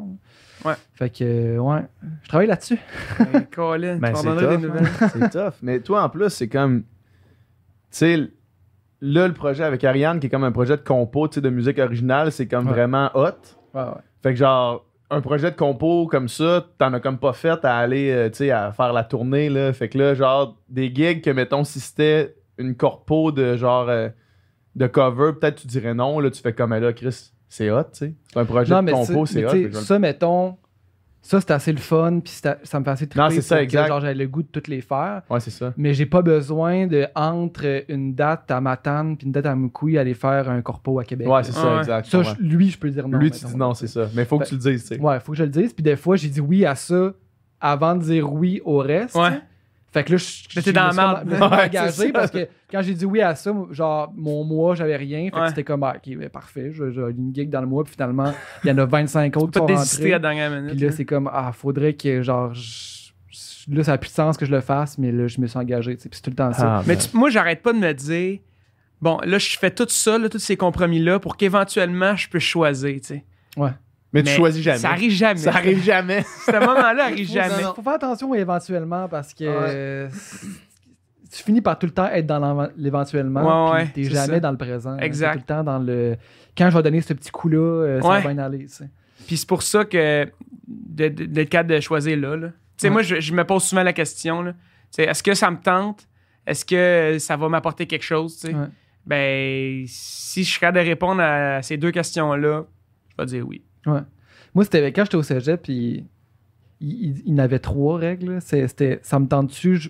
Ouais. Fait que euh, ouais, je travaille là-dessus. Ben, Colin, Ben, tu c'est m'en donneras des tough, nouvelles. hein. c'est tough. Mais toi, en plus, c'est comme. Tu sais, là, le projet avec Ariane, qui est comme un projet de compo, tu sais, de musique originale, c'est comme Ouais. vraiment hot. Ouais, ouais. Fait que genre, un projet de compo comme ça, t'en as comme pas fait à aller, euh, tu sais, à faire la tournée, là. Fait que là, genre, des gigs que, mettons, si c'était une corpo de genre, euh, de cover, peut-être tu dirais non, là, tu fais comme, là, Chris, c'est hot, tu sais. C'est un projet Non, de compo, c'est hot. ça, mettons, ça, c'est assez le fun, puis ça me fait assez triper Non, c'est ça, exact. genre, j'avais le goût de toutes les faire. Ouais, c'est ça. Mais j'ai pas besoin de, entre une date à Matane puis une date à Moukoui, aller faire un corpo à Québec. Ouais, c'est Ah ça, ouais. exact. Ça, ouais. je- lui, je peux dire non. Lui, tu dis non, c'est ça. Mais faut que tu le dises, tu sais. Ouais, faut que je le dise. Puis des fois, j'ai dit oui à ça avant de dire oui au reste. Ouais. Fait que là, je, dans me la me Ouais, engagé parce que quand j'ai dit oui à ça, genre, mon mois, j'avais rien. Fait Ouais. que c'était comme, ah, ok, ben, parfait, j'ai une gig dans le mois. Puis finalement, il y en a 25 autres qui sont à la dernière minute. Puis là, c'est comme, ah, faudrait que, genre, je- là, ça a plus de sens que je le fasse, mais là, je me suis engagé. Puis c'est tout le temps ça. Ah, Mais tu- moi, j'arrête pas de me dire, bon, là, je fais tout ça, là, tous ces compromis-là, pour qu'éventuellement, je puisse choisir, tu sais. Mais tu choisis jamais. Ça arrive jamais. Ça arrive jamais. Ce moment-là arrive Faut- jamais. Faut faire attention éventuellement parce que Ouais. tu finis par tout le temps être dans l'éventuellement. Ouais, puis ouais, T'es jamais ça. dans le présent. Exact. Tout le temps dans le. Quand je vais donner ce petit coup-là, euh, ça va bien aller. Puis c'est pour ça que de- de- d'être capable de choisir là. là. Tu sais, moi, je, je me pose souvent la question, est-ce que ça me tente? Est-ce que ça va m'apporter quelque chose? tu sais? Ouais. Ben, si je suis capable de répondre à ces deux questions-là, je vais dire oui. Moi, c'était quand j'étais au cégep, puis il, il, il y en avait trois règles. C'était ça me tente-tu, je-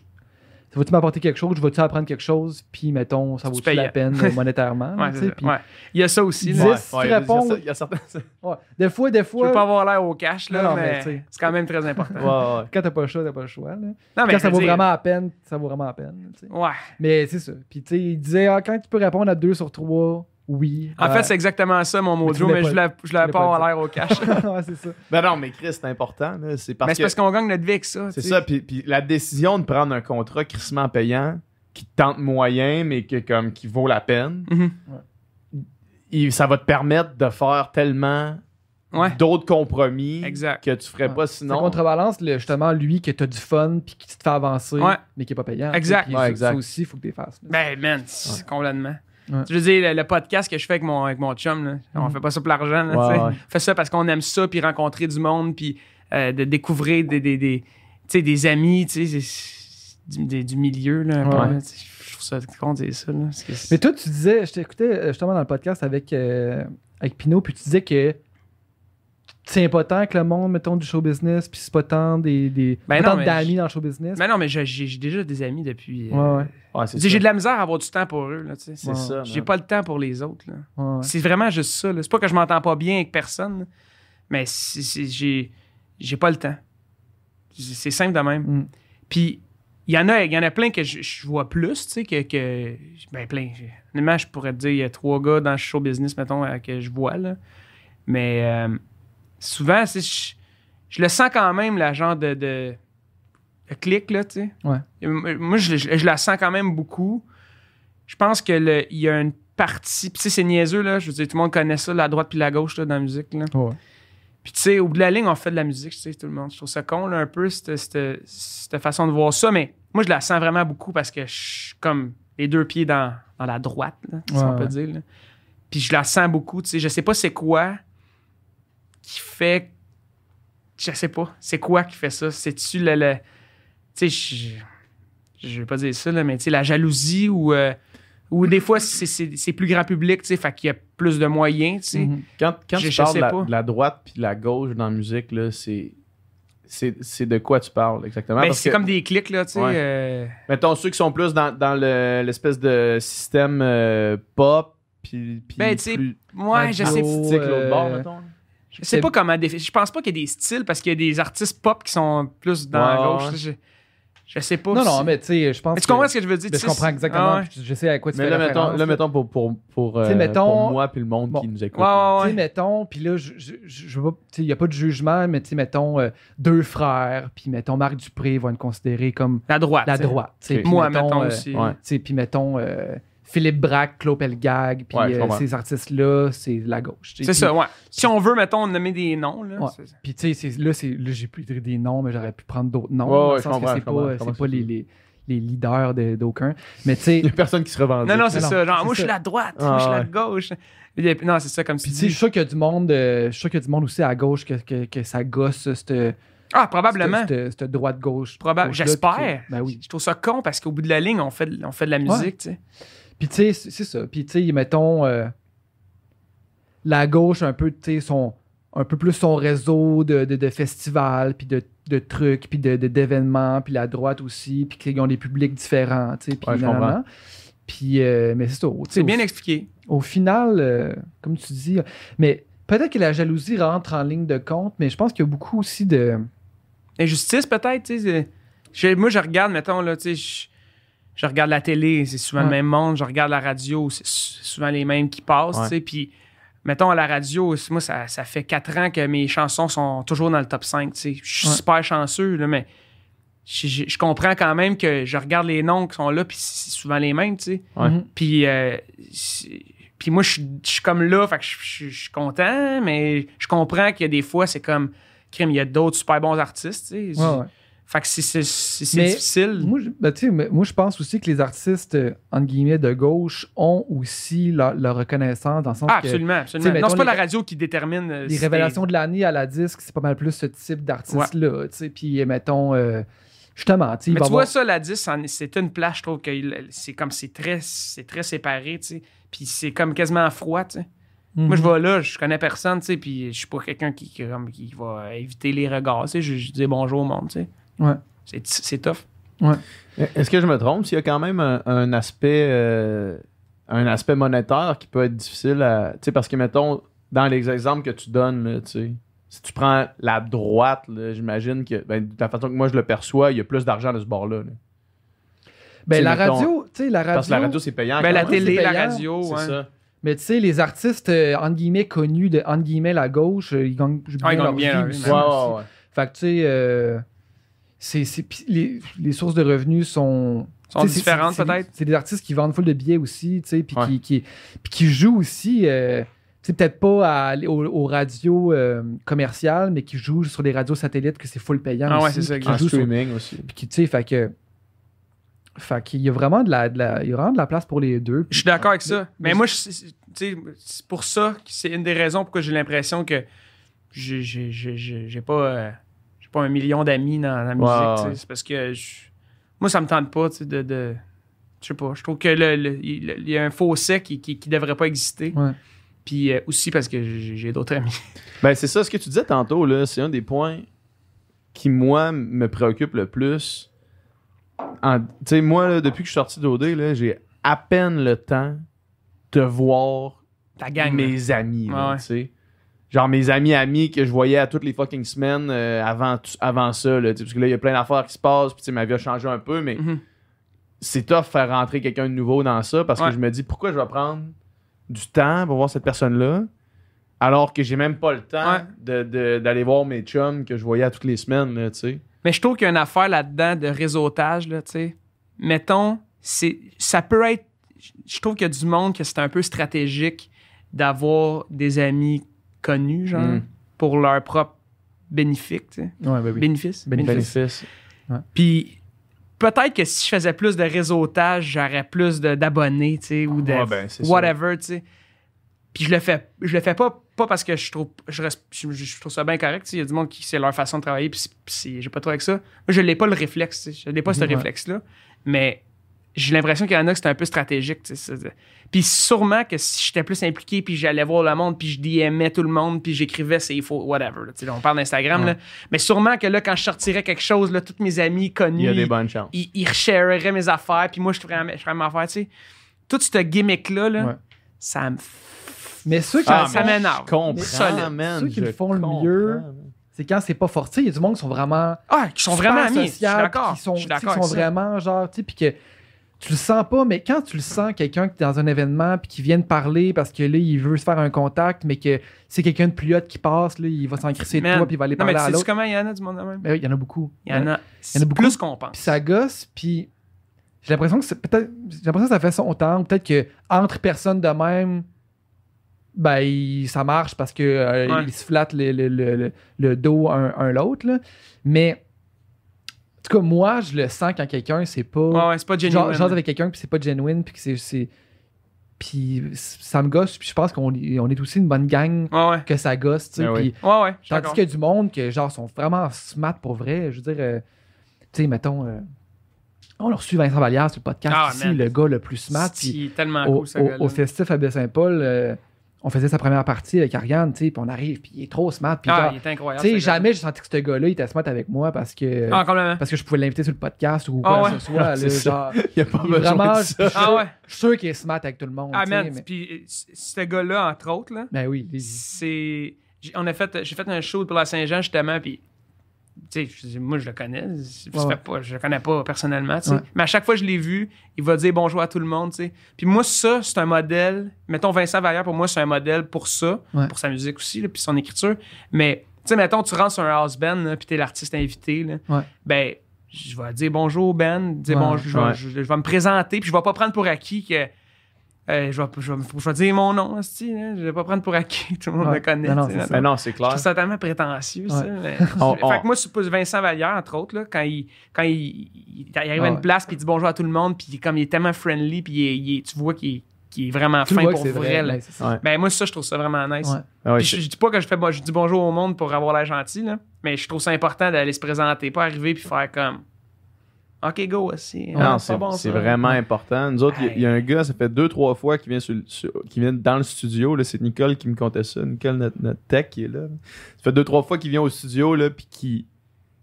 ça va-tu m'apporter quelque chose, je vais-tu apprendre quelque chose, puis mettons, ça Tu vaut-tu la peine euh, monétairement. Ouais, tu c'est sais, ça. puis- Ouais. Il y a ça aussi. Là. si a- réponds- il y a ça- il y a certains. ouais. Des fois, des Je fois. veux pas avoir l'air au cash, là, Non, non, mais c'est quand même très important. Ouais, ouais. Quand t'as pas le choix, t'as pas le choix. là. Non, Quand mais ça je veux vaut dire- vraiment à peine, ça vaut vraiment à peine. Ouais. Mais c'est ça. Puis tu sais, il disait ah, quand tu peux répondre à deux sur trois, oui. En fait, c'est exactement ça, mon mojo, mais je voulais, je voulais pas avoir l'air au cash. ouais, c'est ça. Ben non, mais Chris, c'est important. là. C'est parce mais que. c'est parce qu'on gagne notre vie avec ça. C'est ça, puis, puis la décision de prendre un contrat crissement payant, qui te tente moyen, mais que, comme, qui vaut la peine, Mhm. il- ça va te permettre de faire tellement Ouais. d'autres compromis Exact. que tu ferais Ouais. pas Ça sinon. contrebalance le- justement lui que t'as du fun puis qui te fait avancer, Ouais. mais qui est pas payant. Exact. Puis ça- exact. Ça aussi, il faut que tu les fasses. Ben, man, c'est complètement. Ouais. Je veux dire, le, le podcast que je fais avec mon, avec mon chum, là, on Mhm. fait pas ça pour l'argent. là, tu. On fait ça parce qu'on aime ça, puis rencontrer du monde, puis euh, de découvrir des, des, des, tu des amis, tu du, des- du milieu. Là, peu, tu je trouve ça con de dire ça. Là, parce que c'est- Mais toi, tu disais, je t'écoutais euh, justement dans le podcast avec, euh, avec Pinot, puis tu disais que c'est pas tant que le monde, mettons, du show business, puis c'est pas tant des, des Ben d'amis dans le show business. Mais non, mais j'ai j'ai déjà des amis depuis. euh, Ouais, ouais. Ouais, j'ai de la misère à avoir du temps pour eux. Là, tu sais. C'est Ouais. ça. J'ai pas le temps pour les autres. Ouais. C'est vraiment juste ça. là. C'est pas que je m'entends pas bien avec personne, là, mais c'est- c'est- j'ai j'ai pas le temps. C'est simple de même. Mm. Puis il y en a, il y en a plein que je, je vois plus, tu sais, que, que ben plein. Honnêtement, je pourrais te dire, il y a trois gars dans le show business, mettons, que je vois là. Mais euh, souvent, je, je le sens quand même, la genre de, de, de clic, là, tu sais. Ouais. M- Moi, je, je- je la sens quand même beaucoup. Je pense que le- il y a une partie. Puis, tu sais, c'est niaiseux, là. Je veux dire, tout le monde connaît ça, la droite puis la gauche, là, dans la musique, là. Ouais. Puis, tu sais, au bout de la ligne, on fait de la musique, tu sais, tout le monde. Je trouve ça con, là, un peu, cette, cette- cette façon de voir ça. Mais moi, je la sens vraiment beaucoup parce que je suis comme les deux pieds dans, dans la droite, là, si Ouais, on peut ouais. dire. là. Puis, je la sens beaucoup, tu sais. Je sais pas c'est quoi qui fait. Je sais pas. C'est quoi qui fait ça? C'est-tu le. le- Tu sais, je. Je vais pas dire ça, là, mais tu sais, la jalousie ou. euh, ou des fois, c'est- plus grand public, tu sais, fait qu'il y a plus de moyens, tu sais. Mhm. Quand, quand Je- tu je parles de la, pas. de la droite puis de la gauche dans la musique, là, c'est, c'est, c'est de quoi tu parles exactement? Ben, c'est comme des clics, là, tu sais. Ouais. euh, Mettons ceux qui sont plus dans, dans le- l'espèce de système euh, pop, puis, puis Ben, tu sais, Ouais, je sais, bord, mettons. je sais pas comment. Je pense pas qu'il y ait des styles parce qu'il y a des artistes pop qui sont plus dans la gauche. ouais. Je, sais pas. Non, si- non, mais tu sais, je pense Mais tu que- comprends ce que je veux dire? Tu je comprends exactement. Ah ouais. Je sais à quoi tu Mais fais là, mettons, référence, là, là. mettons pour, pour, pour, euh, mettons- pour moi puis le monde Bon. qui nous écoute. Ouais, ouais, Tu sais, mettons, puis là, je, je, je, je veux pas- tu sais, il n'y a pas de jugement, mais tu sais, mettons, euh, deux frères, puis mettons, Marc Dupré vont être considérés comme La droite. la droite. Moi, mettons, mettons euh, aussi. Ouais. tu sais, puis mettons, euh, Philippe Braque, Claude Pelgag, puis Ouais, euh, ces artistes-là, c'est la gauche. tu sais. C'est Puis- ça, ouais. Si on veut, mettons, nommer des noms, là. Ouais. c'est- Puis tu sais, c'est- là, c'est- là, j'ai plus des noms, mais j'aurais pu prendre d'autres noms. Ouais, dans le je sens que c'est pas, c'est pas les, les, les leaders de- d'aucun. Mais tu sais, Il y a personne qui se revendique. Non, non, c'est Non, ça. Genre, c'est moi, je suis la droite. Ah, moi, je suis la gauche. A- Non, c'est ça, comme tu puis tu sais, je suis sûr qu'il y a du monde, euh, je suis qu'il y a du monde aussi à gauche que, que, que ça gosse cette, Ah, probablement. cette, droite-gauche. Probable. J'espère. Ben oui. Je trouve ça con parce qu'au bout de la ligne, on fait de, on fait de la musique, tu sais. Puis tu sais, c'est ça. Puis tu sais, mettons, euh, la gauche, un peu, tu sais, son un peu plus son réseau de, de, de festivals, puis de, de trucs, puis de, de- d'événements, puis la droite aussi, puis qu'ils ont des publics différents, tu sais, puis Ouais. Puis, euh, mais c'est ça. C'est au- bien expliqué. au final, euh, comme tu dis, mais peut-être que la jalousie rentre en ligne de compte, mais je pense qu'il y a beaucoup aussi de. Injustice, peut-être, tu sais. Moi, je regarde, mettons, là, tu sais, je, regarde la télé, c'est souvent le même monde. Je regarde la radio, c'est souvent les mêmes qui passent, Ouais. tu sais. Puis, mettons, à la radio, moi, ça, ça fait quatre ans que mes chansons sont toujours dans le top 5, tu sais. Je suis Ouais. super chanceux, là, mais je, comprends quand même que je regarde les noms qui sont là, puis c'est souvent les mêmes, tu sais. Ouais. Mhm. Puis, euh, puis moi, je suis- je suis comme là, fait que je, je- je suis content, mais je comprends qu'il y a des fois, c'est comme, crime, il y a d'autres super bons artistes, tu sais. Fait que c'est- difficile. Moi, je, ben, moi, je pense aussi que les artistes, euh, entre guillemets, de gauche ont aussi leur, leur reconnaissance dans le sens Ah, que absolument, absolument. Non, c'est pas les- la radio qui détermine. euh, les révélations de l'année à la disque, c'est pas mal plus ce type d'artiste-là. tu sais. Puis, euh, mettons, euh, justement, tu Mais tu vois avoir- ça, la 10, c'en est- c'est une place, je trouve que c'est comme c'est très, c'est très séparé, tu sais. Puis c'est comme quasiment froid, tu sais. Mhm. Moi, je vais là, je connais personne, tu sais, puis je suis pas quelqu'un qui, qui, va éviter les regards, tu sais. Je, je dis bonjour au monde, tu sais. Ouais. C'est, c'est tough. Est-ce que je me trompe s'il y a quand même un, un aspect euh, un aspect monétaire qui peut être difficile à. Tu sais, parce que mettons, dans les exemples que tu donnes, là, tu sais, si tu prends la droite, là, j'imagine que ben, de la façon que moi je le perçois, il y a plus d'argent de ce bord-là. là. Ben, la mettons- radio, tu sais, la radio. Parce que la radio, c'est payant. Ben, la même. télé, la radio, C'est ouais. ça. Mais tu sais, les artistes, euh, entre guillemets, connus de, entre guillemets, la gauche, euh, ils gagnent bien Ah, ils gagnent leur bien vie leur Ouais, ouais, ouais. Fait que, tu sais, euh, c'est, c'est- les, les sources de revenus sont, Sont c'est- différentes, c'est- c'est- peut-être? C'est des artistes qui vendent full de billets aussi, tu sais, puis Ouais. qui, qui, puis qui jouent aussi, euh, tu sais, peut-être pas à, aux, aux radios euh, commerciales, mais qui jouent sur des radios satellites que c'est full payant. Ah ouais, aussi, c'est ça, En Qui sur- streaming aussi. puis qui, tu sais, fait que. Fait qu'il y a vraiment de la, de la- il y a vraiment de la place pour les deux. Je suis d'accord avec ça. Mais mais- moi, c'est- tu sais, c'est pour ça que c'est une des raisons pourquoi j'ai l'impression que j'ai- j'ai j'ai- j'ai- j'ai pas, euh, pas un million d'amis dans la musique. C'est parce que je- moi, ça me tente pas tu sais, de. de je sais pas. Je trouve que le- le- il y a un fossé qui, qui, qui devrait pas exister. Ouais. Puis euh, aussi parce que j'ai d'autres amis. Ben, c'est ça, ce que tu disais tantôt, là, c'est un des points qui, moi, me préoccupe le plus. Tu sais, moi, là, depuis que je suis sorti d'OD, là, j'ai à peine le temps de voir Ta gang. là. mes amis, là, Ouais, ouais. Genre mes amis amis que je voyais à toutes les fucking semaines euh, avant, avant ça, là, parce que là, il y a plein d'affaires qui se passent, puis tu sais, ma vie a changé un peu, mais Mhm. c'est tough faire rentrer quelqu'un de nouveau dans ça parce Ouais. que je me dis pourquoi je vais prendre du temps pour voir cette personne-là alors que j'ai même pas le temps Ouais. de- de- d'aller voir mes chums que je voyais à toutes les semaines, là, tu sais. Mais je trouve qu'il y a une affaire là-dedans de réseautage, là, tu sais. Mettons, c'est, ça peut être. Je trouve qu'il y a du monde que c'est un peu stratégique d'avoir des amis connus, genre, Mm. pour leur propre bénéfice, tu sais. Ouais, ben oui. Bénéfice? Bénéfice. Bénéfice. Puis peut-être que si je faisais plus de réseautage, j'aurais plus de- d'abonnés, tu sais, ou de Ouais, ben, c'est whatever, tu sais. Puis je le fais, je le fais pas, pas parce que je trouve, je, reste- je- je trouve ça bien correct, tu sais. Il y a du monde qui, c'est leur façon de travailler, puis j'ai pas trop avec ça. Moi, je l'ai pas le réflexe, tu sais. Je l'ai pas ce Ouais. réflexe-là. Mais j'ai l'impression qu'il y en a que c'est un peu stratégique, tu sais. C'est- Puis sûrement que si j'étais plus impliqué, puis j'allais voir le monde, puis je DMais tout le monde, puis j'écrivais c'est faux, whatever. là, tu sais, on parle d'Instagram, Ouais. là. Mais sûrement que là, quand je sortirais quelque chose, là, tous mes amis connus, Il y a des bonnes chances. ils, ils mes affaires, puis moi, je ferais, je ferais mes affaires, tu sais. Tout ce gimmick-là, là, Ouais. ça me. Mais ceux qui, Ah, ça m'énerve. Je comprends, Solide. man, Ceux qui je le font le mieux, c'est quand c'est pas forcé. Il y a du monde qui sont vraiment. Ah, qui sont vraiment amis. Je suis d'accord. Qui sont, Je suis tu sais, d'accord qui sont ça. vraiment genre, tu sais, puis que tu le sens pas, mais quand tu le sens, quelqu'un qui est dans un événement, puis qui vient de parler parce que là, il veut se faire un contact, mais que c'est quelqu'un de plus hot qui passe, là, il va s'en crisser de toi, puis il va aller Non, mais parler tu à l'autre. comment il y en a du monde de même? Ben oui, il y en a beaucoup. Il y en a, Il y en a beaucoup. plus qu'on pense. Puis ça gosse, puis j'ai l'impression que peut-être. J'ai l'impression que ça fait son temps. Peut-être que entre personnes de même, ben il- ça marche parce que euh, Ouais. ils se flattent le, le- le- le- dos un, un l'autre. Mais tout cas, moi, je le sens quand quelqu'un, c'est pas. Ouais, ouais, c'est pas genre, genuine. genre avec quelqu'un, puis c'est pas genuine, puis que c'est- c'est. Puis ça me gosse, puis je pense qu'on est- on est aussi une bonne gang Ouais, ouais. que ça gosse, tu sais. Ben oui. Tandis d'accord. qu'il y a du monde que, genre, sont vraiment smart pour vrai. Je veux dire, euh, tu sais, mettons, euh, on a reçu Vincent Vallière sur le podcast Ah, ici, man. le gars le plus smart. puis C'est tellement au, cool, ce au- au festif à Baie-Saint-Paul, euh, on faisait sa première partie avec Ariane, tu sais, puis on arrive, puis il est trop smart. Puis Ah, genre, il est incroyable. tu sais, jamais j'ai senti que ce gars-là, il était smart avec moi parce que, Ah, parce que je pouvais l'inviter sur le podcast ou Ah quoi ouais. que ce soit. là, C'est ça. genre, Il n'y a pas Il besoin vraiment- de ça. Ah, ouais. je suis sûr qu'il est smart avec tout le monde. Ah, man. mais- Puis euh, ce gars-là, entre autres, là, Ben oui, c'est j'ai- on a fait j'ai fait un show pour la Saint-Jean justement puis je moi je le connais. Ça Ouais, fait ouais. pas je le connais pas personnellement Ouais. mais à chaque fois que je l'ai vu il va dire bonjour à tout le monde puis moi ça c'est un modèle mettons Vincent Vallière pour moi c'est un modèle pour ça Ouais. pour sa musique aussi là, puis son écriture. Mais tu sais mettons tu rentres sur un house band là, puis t'es l'artiste invité là, ben je vais dire bonjour Ben dire bonjour je, vais- je- je vais me présenter puis je vais pas prendre pour acquis que euh, je, vais, je, vais, je vais dire mon nom, hostie, là. je vais pas prendre pour acquis, tout le monde Ouais. me connaît. Non, non, c'est ça. Ben non, c'est je clair. trouve ça tellement prétentieux, ça. Ouais. mais- On- on- Fait que moi, c'est pas Vincent Vallière, entre autres, là, quand il, quand il, il- il arrive à une place puis il dit bonjour à tout le monde, puis comme il est tellement friendly, puis il il tu vois qu'il est, vraiment tu fin pour c'est vrai. vrai. là. ben, c'est ça. Ouais. Ben moi, ça, je trouve ça vraiment nice. Ouais. Ah ouais, je, je dis pas que je fais je dis bonjour au monde pour avoir l'air gentil, là, mais je trouve ça important d'aller se présenter, pas arriver puis faire comme OK, go aussi. Non, Ah, c'est bon, ça. vraiment important. Nous autres, il y a- Hey. il y, a un gars, ça fait deux, trois fois qu'il vient, sur, vient dans le studio. C'est Nicole qui me contait ça. Nicole, notre, notre tech, qui est là. Ça fait deux, trois fois qu'il vient au studio, là, puis qui,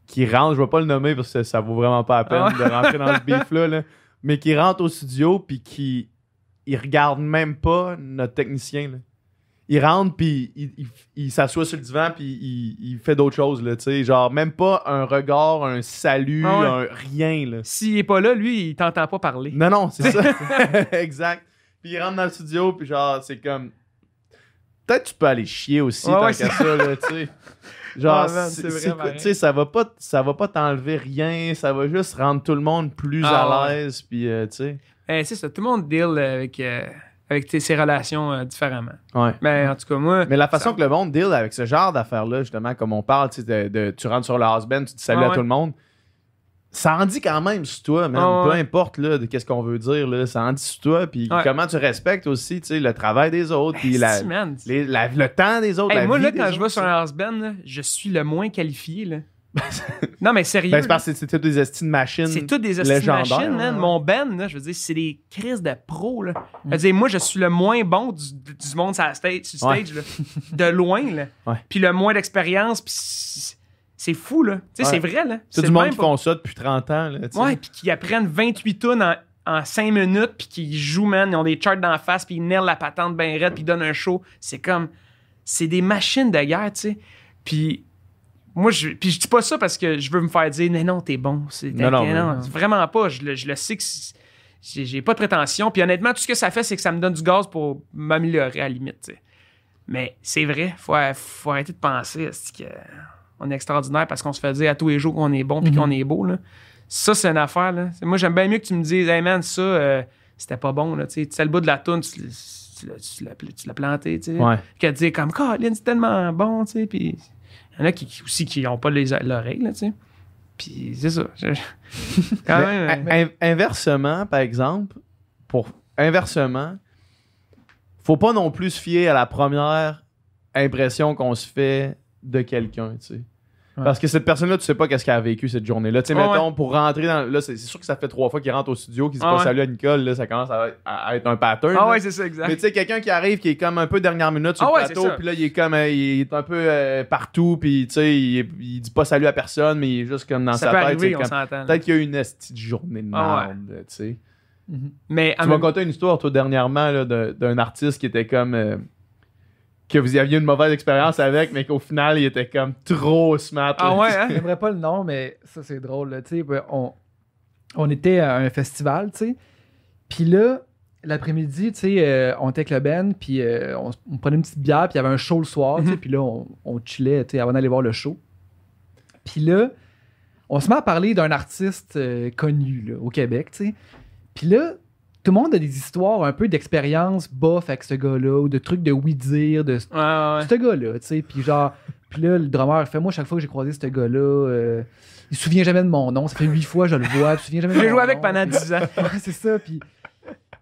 qui rentre. Je vais pas le nommer parce que ça vaut vraiment pas la peine Ah de rentrer dans ce beef-là. là. Mais qui rentre au studio, puis qui il regarde même pas notre technicien. Là. Il rentre, puis il, il- il s'assoit sur le divan, puis il, il fait d'autres choses. Là, tu sais. genre, même pas un regard, un salut, Ah ouais. un rien. Là. S'il est pas là, lui, il t'entend pas parler. Non, non, c'est ça. exact. Puis il rentre dans le studio, puis genre, c'est comme. peut-être tu peux aller chier aussi, Ouais, tant ouais, qu'à ça, là, tu sais. Genre, Ah, tu sais, ça va pas, ça va pas t'enlever rien, ça va juste rendre tout le monde plus Ah, à l'aise, puis euh, tu sais. Eh, c'est ça, tout le monde deal avec, euh, avec tes- ses relations euh, différemment. Ouais. Mais en tout cas, moi. Mais la façon ça- que le monde deal avec ce genre d'affaires-là, justement, comme on parle, de, de- tu rentres sur le husband, tu dis salut Ah à ouais. tout le monde, ça en dit quand même sur toi, man. Ah. Peu importe là, de qu'est-ce qu'on veut dire, là, ça en dit sur toi, puis comment tu respectes aussi, le travail des autres, puis le temps des autres, Hey, la moi, vie là, quand je vais sur un husband, là, je suis le moins qualifié. Là. non, mais sérieux. Ben, c'est parce que c'était des estimes machines. C'est toutes des man. ouais. Mon Ben, là, je veux dire, c'est des crises de pros, là. Je Mm. veux dire, moi, je suis le moins bon du, du monde sur, la stage, sur le Ouais. stage, là. De loin, là. Ouais. Puis le moins d'expérience, puis c'est c'est fou, là. Tu sais, Ouais. c'est vrai, là. C'est C'est du monde qui font ça depuis 30 ans, là. Ouais, puis qui apprennent 28 tonnes en, en 5 minutes, puis qui jouent, man. Ils ont des charts d'en face, puis ils nailent la patente bien raide, puis ils donnent un show. C'est comme. C'est des machines de guerre, tu sais. Puis. Moi, je, puis je dis pas ça parce que je veux me faire dire, mais non, t'es bon. C'est, Non, non, vraiment pas. Je, le- je le sais que j'ai, j'ai pas de prétention. Puis honnêtement, tout ce que ça fait, c'est que ça me donne du gaz pour m'améliorer à la limite. Mais c'est vrai, faut, faut arrêter de penser que on est extraordinaire parce qu'on se fait dire à tous les jours qu'on est bon puis Mhm. qu'on est beau. Là. Ça, c'est une affaire. Là. Moi, j'aime bien mieux que tu me dises, hey man, ça, euh, c'était pas bon. Là, tu sais. Le bout de la toune, tu, l'as- tu l'as- tu l'as, tu l'as planté. Tu sais. Ouais. Que de dire comme, Colin, c'est tellement bon. Tu sais. Puis il y en a qui, aussi qui n'ont pas l'oreille. Là, tu sais. Puis c'est ça. Quand même. euh, in- in- inversement, par exemple, pour inversement, faut pas non plus se fier à la première impression qu'on se fait de quelqu'un, tu sais. Ouais. Parce que cette personne-là, tu sais pas qu'est-ce qu'elle a vécu cette journée-là. Tu sais, mettons, pour rentrer dans. Là, c'est sûr que ça fait trois fois qu'il rentre au studio, qu'il dit Ah pas ouais. salut à Nicole, là, ça commence à, être un pattern. Ah là. ouais, c'est ça, exact. Mais tu sais, quelqu'un qui arrive, qui est comme un peu dernière minute sur Ah le plateau, puis là, il est comme, euh, il est un peu euh, partout, puis tu sais, il, il dit pas salut à personne, mais il est juste comme dans ça sa peut tête. Peut-être qu'il y a une esti de journée de Ah merde, tu sais. Mhm. Mais Tu m'as même- conté une histoire, toi, dernièrement, d'un artiste qui était comme. euh, que vous aviez une mauvaise expérience avec, mais qu'au final, il était comme trop smart. Ah ouais, hein? J'aimerais pas le nom, mais ça, c'est drôle. là, tu sais, on, on était à un festival, tu sais. Puis là, l'après-midi, tu sais, euh, on était avec le Ben, puis euh, on, on prenait une petite bière, puis il y avait un show le soir, tu sais, Mhm. puis là, on, on chillait, tu sais, avant d'aller voir le show. Puis là, on se met à parler d'un artiste euh, connu, là, au Québec, tu sais. Puis là, tout le monde a des histoires un peu d'expérience bof avec ce gars-là, ou de trucs de oui-dire, de ouais, ce gars-là, tu sais. Puis genre, puis là, le drummer fait Moi, chaque fois que j'ai croisé ce gars-là, euh, il se souvient jamais de mon nom. Ça fait huit fois que je le vois. Il se souvient jamais de J'ai mon joué avec nom. pendant 10 ans. C'est ça. Puis,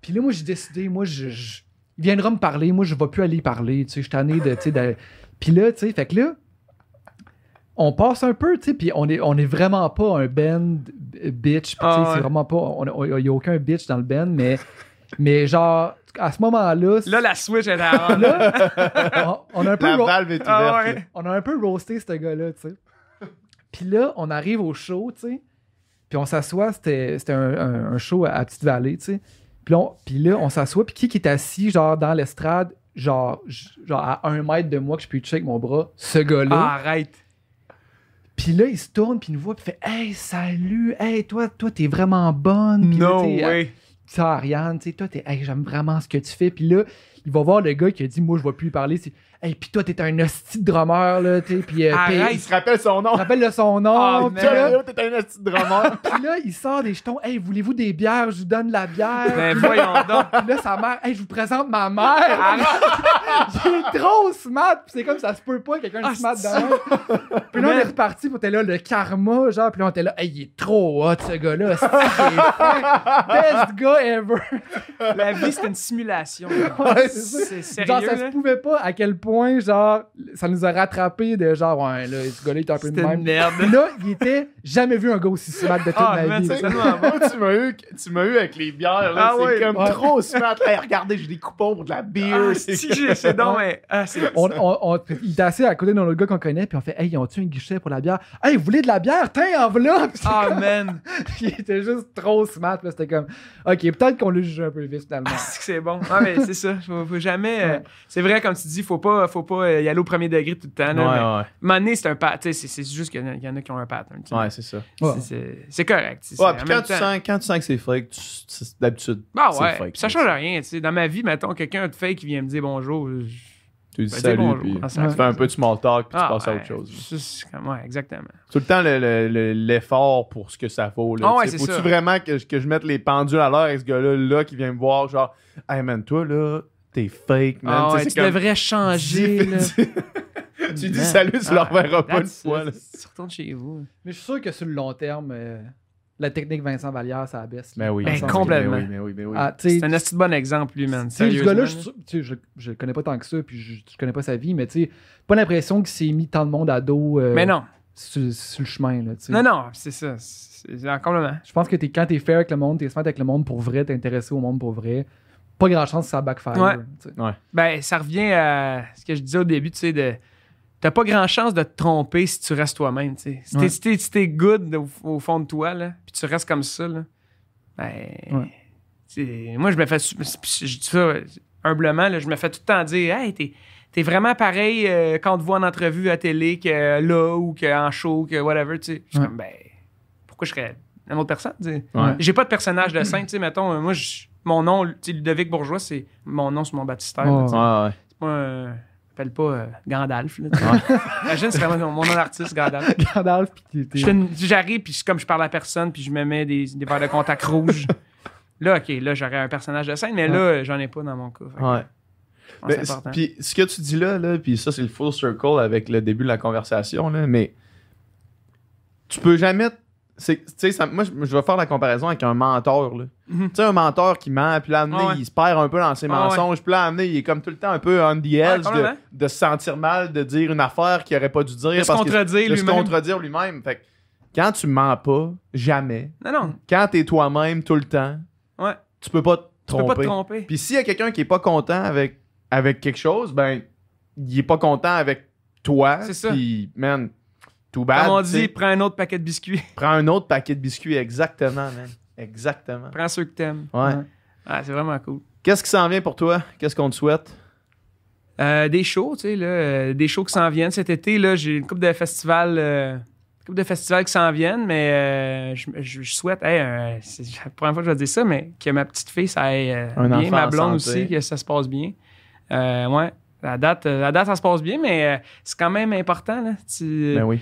puis là, moi, j'ai décidé, moi, je, je- il viendra me parler. Moi, je vais plus aller parler. Tu sais, je suis tanné de. tu sais, de- Puis là, tu sais, fait que là, on passe un peu, tu sais, puis on est, on est vraiment pas un band bitch. Puis, tu sais, Ah ouais. c'est vraiment pas. Il y a aucun bitch dans le band, mais, mais genre, à ce moment-là. Là, la Switch est à là, on, on a un peu. La ro- valve est ouverte. Ah ouais. on a un peu roasté ce gars-là, tu sais. Puis là, on arrive au show, tu sais. Puis on s'assoit, c'était c'était un, un- un show à, à Petite-Vallée, tu sais. Puis là, on, puis là, on s'assoit, puis qui qui est assis, genre, dans l'estrade, genre, genre à un mètre de moi, que je peux toucher avec mon bras? Ce gars-là. Ah, arrête. Puis là, il se tourne, puis il nous voit, puis il fait « Hey, salut! Hey, toi, toi, t'es vraiment bonne! » Puis là, No way. ça, Ariane, tu sais, toi, t'es, hey, j'aime vraiment ce que tu fais. Puis là, il va voir le gars qui a dit, moi, je vais plus lui parler. C'est, hey, puis toi, t'es un hostie de drummer, là, tu sais, puis. euh, Arrête. Il se rappelle son nom. rappelle-le son nom. Ah, puis, man. là, Théo, t'es un esti de drummer. puis là, il sort des jetons. Hey, voulez-vous des bières? Je vous donne la bière. Ben, voyons donc. Puis là, sa mère, hey, je vous présente ma mère. J'ai trop smart. Puis c'est comme ça se peut pas, quelqu'un de Ah, smart dans Puis là, on est reparti. Puis on était là, le karma, genre. Puis là, on était là, hey, il est trop hot, ce gars-là. Best gars ever. La vie, c'est une simulation. Ouais, c'est ça. c'est genre, sérieux, ça là? se pouvait pas à quel point, genre, ça nous a rattrapé de genre, ouais, là, ce gars-là, il est un peu de même. une merde. Puis là, il était jamais vu un gars aussi smart de toute Ah, ma vie. c'est tellement bon. Tu m'as eu, tu m'as eu avec les bières, là. Ah c'est ouais. comme Ouais. trop smart. Hey, regardez, j'ai des coupons pour de la bière. Ah, c'est donc, mais. Ah, c'est. On, on- on- il était assis à côté d'un autre gars qu'on connaît, puis on fait Hey, ils ont-tu un guichet pour la bière? Hey, vous voulez de la bière? Tiens, enveloppe Ah, man. il était juste trop smart. Puis là, c'était comme Ok, peut-être qu'on l'a jugé un peu vite finalement. Ah, c'est que c'est bon. Ah, mais c'est ça. Faut, faut jamais. euh, c'est vrai, comme tu dis, faut pas, faut pas euh, y aller au premier degré tout le temps. Là, mais, Ouais, à un ouais. moment donné, c'est un pattern. C'est c'est juste qu'il y, en a- il y en a qui ont un pattern. Ouais, c'est ça. Ouais. C'est- correct. Ouais, c'est- puis en quand tu, temps- sens, quand tu sens que c'est fake, tu- c'est- d'habitude. Bah c'est ouais, fake, ça change rien. tu sais. Dans ma vie, mettons, quelqu'un de fake qui vient me dire bonjour, je, Tu dis Ben, dis salut, bonjour. puis Ah, tu fais un peu de small talk, puis Ah, tu passes à autre chose. Ça, c'est comme- ouais, exactement. Tout le temps le- le- le- l'effort pour ce que ça vaut. Là, Ah ouais, Faut-tu ça. vraiment que, je- que je mette les pendules à l'heure avec ce gars-là là, qui vient me voir, genre, hey man, toi là, t'es fake, man. Ah Tu sais, ouais, c'est tu comme- devrais changer. là. tu dis Man. salut, tu le Ah, reverras pas une fois. Tu retournes chez vous. Mais je suis sûr que sur le long terme, euh, la technique Vincent Vallière, ça abaisse. Ben oui, Ben, complètement. Mais oui, mais oui, mais oui. Ah, C'est un assez bon exemple, lui, man. Ce gars-là, je, je, connais pas tant que ça, puis je, je connais pas sa vie, mais tu pas l'impression qu'il s'est mis tant de monde à dos euh, Mais non. sur, sur le chemin. Là. Non, non, c'est ça. C'est c'est- complètement. Je pense que es, quand t'es fair avec le monde, t'es smart avec le monde pour vrai, t'es intéressé au monde pour vrai, pas grand chance que ça backfire. Ouais. tu sais. Ben, ça revient à ce que je disais au début, tu sais, de. T'as pas grand chance de te tromper si tu restes toi-même, tu sais. Si t'es Ouais. si t'es- si t'es good au, au fond de toi, là, puis tu restes comme ça, là, ben. Ouais. Moi, je me fais. Je dis ça humblement, là, je me fais tout le temps dire, hey, t'es. T'es vraiment pareil euh, quand on te voit en entrevue à télé que là ou qu'en show, que whatever, tu sais. Je suis Ouais. comme, ben, pourquoi je serais une autre personne, tu sais. Ouais. J'ai pas de personnage de scène, tu sais, mettons, moi, je- mon nom, Ludovic Bourgeois, c'est mon nom sur mon baptistère. là, Ouais. Ouais. C'est pas un- m'appelle pas euh, Gandalf. Là. Imagine, c'est vraiment mon, nom d'artiste, Gandalf. Gandalf, puis J'arrive, puis comme je parle à personne, puis je me mets des, des verres de contact rouges. Là, OK, là, j'aurais un personnage de scène, mais là, j'en ai pas dans mon cas. Ouais. Ben. Puis ce que tu dis là, là puis ça, c'est le full circle avec le début de la conversation, là, mais tu peux jamais. Ça- moi, je vais faire la comparaison avec un mentor. là. Mhm. Tu sais, un mentor qui ment, puis là, amené, Ah ouais. il se perd un peu dans ses Ah ouais. mensonges, puis là, amené, il est comme tout le temps un peu on the edge de, se sentir mal, de dire une affaire qu'il aurait pas dû dire. De se parce que- contredire de se lui-même. contredire lui-même. Fait que quand tu mens pas, jamais, Non, non, quand t'es toi-même tout le temps, ouais. tu peux pas te Tu peux pas te tromper. tromper. Puis s'il y a quelqu'un qui est pas content avec, avec quelque chose, ben, il est pas content avec toi. C'est ça. Puis, man, too bad. Comme on dit, prends un autre paquet de biscuits. Prends un autre paquet de biscuits, exactement, man. Exactement. prends ceux que t'aimes. Ouais. Ouais. Ah, c'est vraiment cool. Qu'est-ce qui s'en vient pour toi? Qu'est-ce qu'on te souhaite? Euh, des shows, tu sais, là, euh, des shows qui s'en viennent cet été. Là, j'ai une couple de festivals, euh, une couple de festivals qui s'en viennent, mais euh, je, souhaite, hey, euh, c'est la première fois que je vais dire ça, mais que ma petite fille, ça aille euh, Un bien, ma blonde santé. aussi, que ça se passe bien. Euh, ouais, la date, euh, la date, ça se passe bien, mais euh, c'est quand même important. Là. Tu, Ben oui.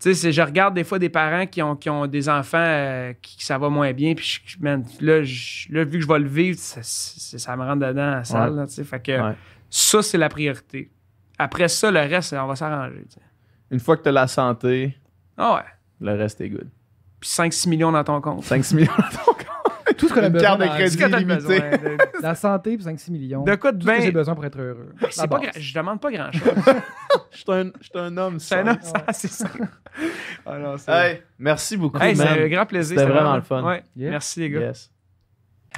tu sais, je regarde des fois des parents qui ont, qui ont des enfants euh, qui, ça va moins bien, puis je- man, là, je- là, vu que je vais le vivre, ça, me rentre dedans à la salle. Ouais. là, tu sais. fait que Ouais. ça, c'est la priorité. Après ça, le reste, on va s'arranger. tu sais. Une fois que t'as la santé, Ah ouais. le reste est good. Puis 5-6 millions dans ton compte. 5 millions dans ton compte. Tout ce qu'on a besoin. carte de crédit. La santé, puis 5-6 millions. De quoi de que j'ai bien. besoin pour être heureux. C'est pas Je demande pas grand-chose. Je suis un, je suis un homme C'est un homme, ça, c'est ça. Ah non, c'est- Hey, merci beaucoup, Hey, c'est un grand plaisir. C'était vraiment le fun. Ouais. Yeah. Merci, les gars. Yes.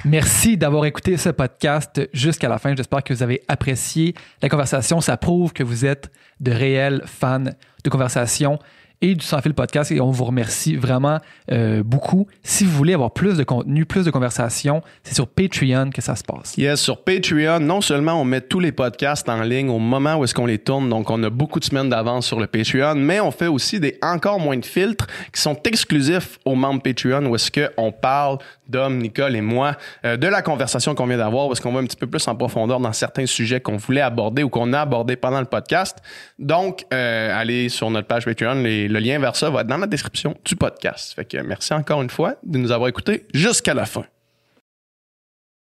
Merci d'avoir écouté ce podcast jusqu'à la fin. J'espère que vous avez apprécié la conversation. Ça prouve que vous êtes de réels fans de conversation et du Sans Fil Podcast et on vous remercie vraiment euh, beaucoup. Si vous voulez avoir plus de contenu, plus de conversation, c'est sur Patreon que ça se passe. Yes, sur Patreon, non seulement on met tous les podcasts en ligne au moment où est-ce qu'on les tourne, donc on a beaucoup de semaines d'avance sur le Patreon, mais on fait aussi des encore moins de filtres qui sont exclusifs aux membres Patreon où est-ce qu'on parle, Dom, Nicole et moi, euh, de la conversation qu'on vient d'avoir, est-ce qu'on va un petit peu plus en profondeur dans certains sujets qu'on voulait aborder ou qu'on a abordé pendant le podcast. Donc, euh, allez sur notre page Patreon, le lien vers ça va être dans la description du podcast. Fait que merci encore une fois de nous avoir écoutés jusqu'à la fin.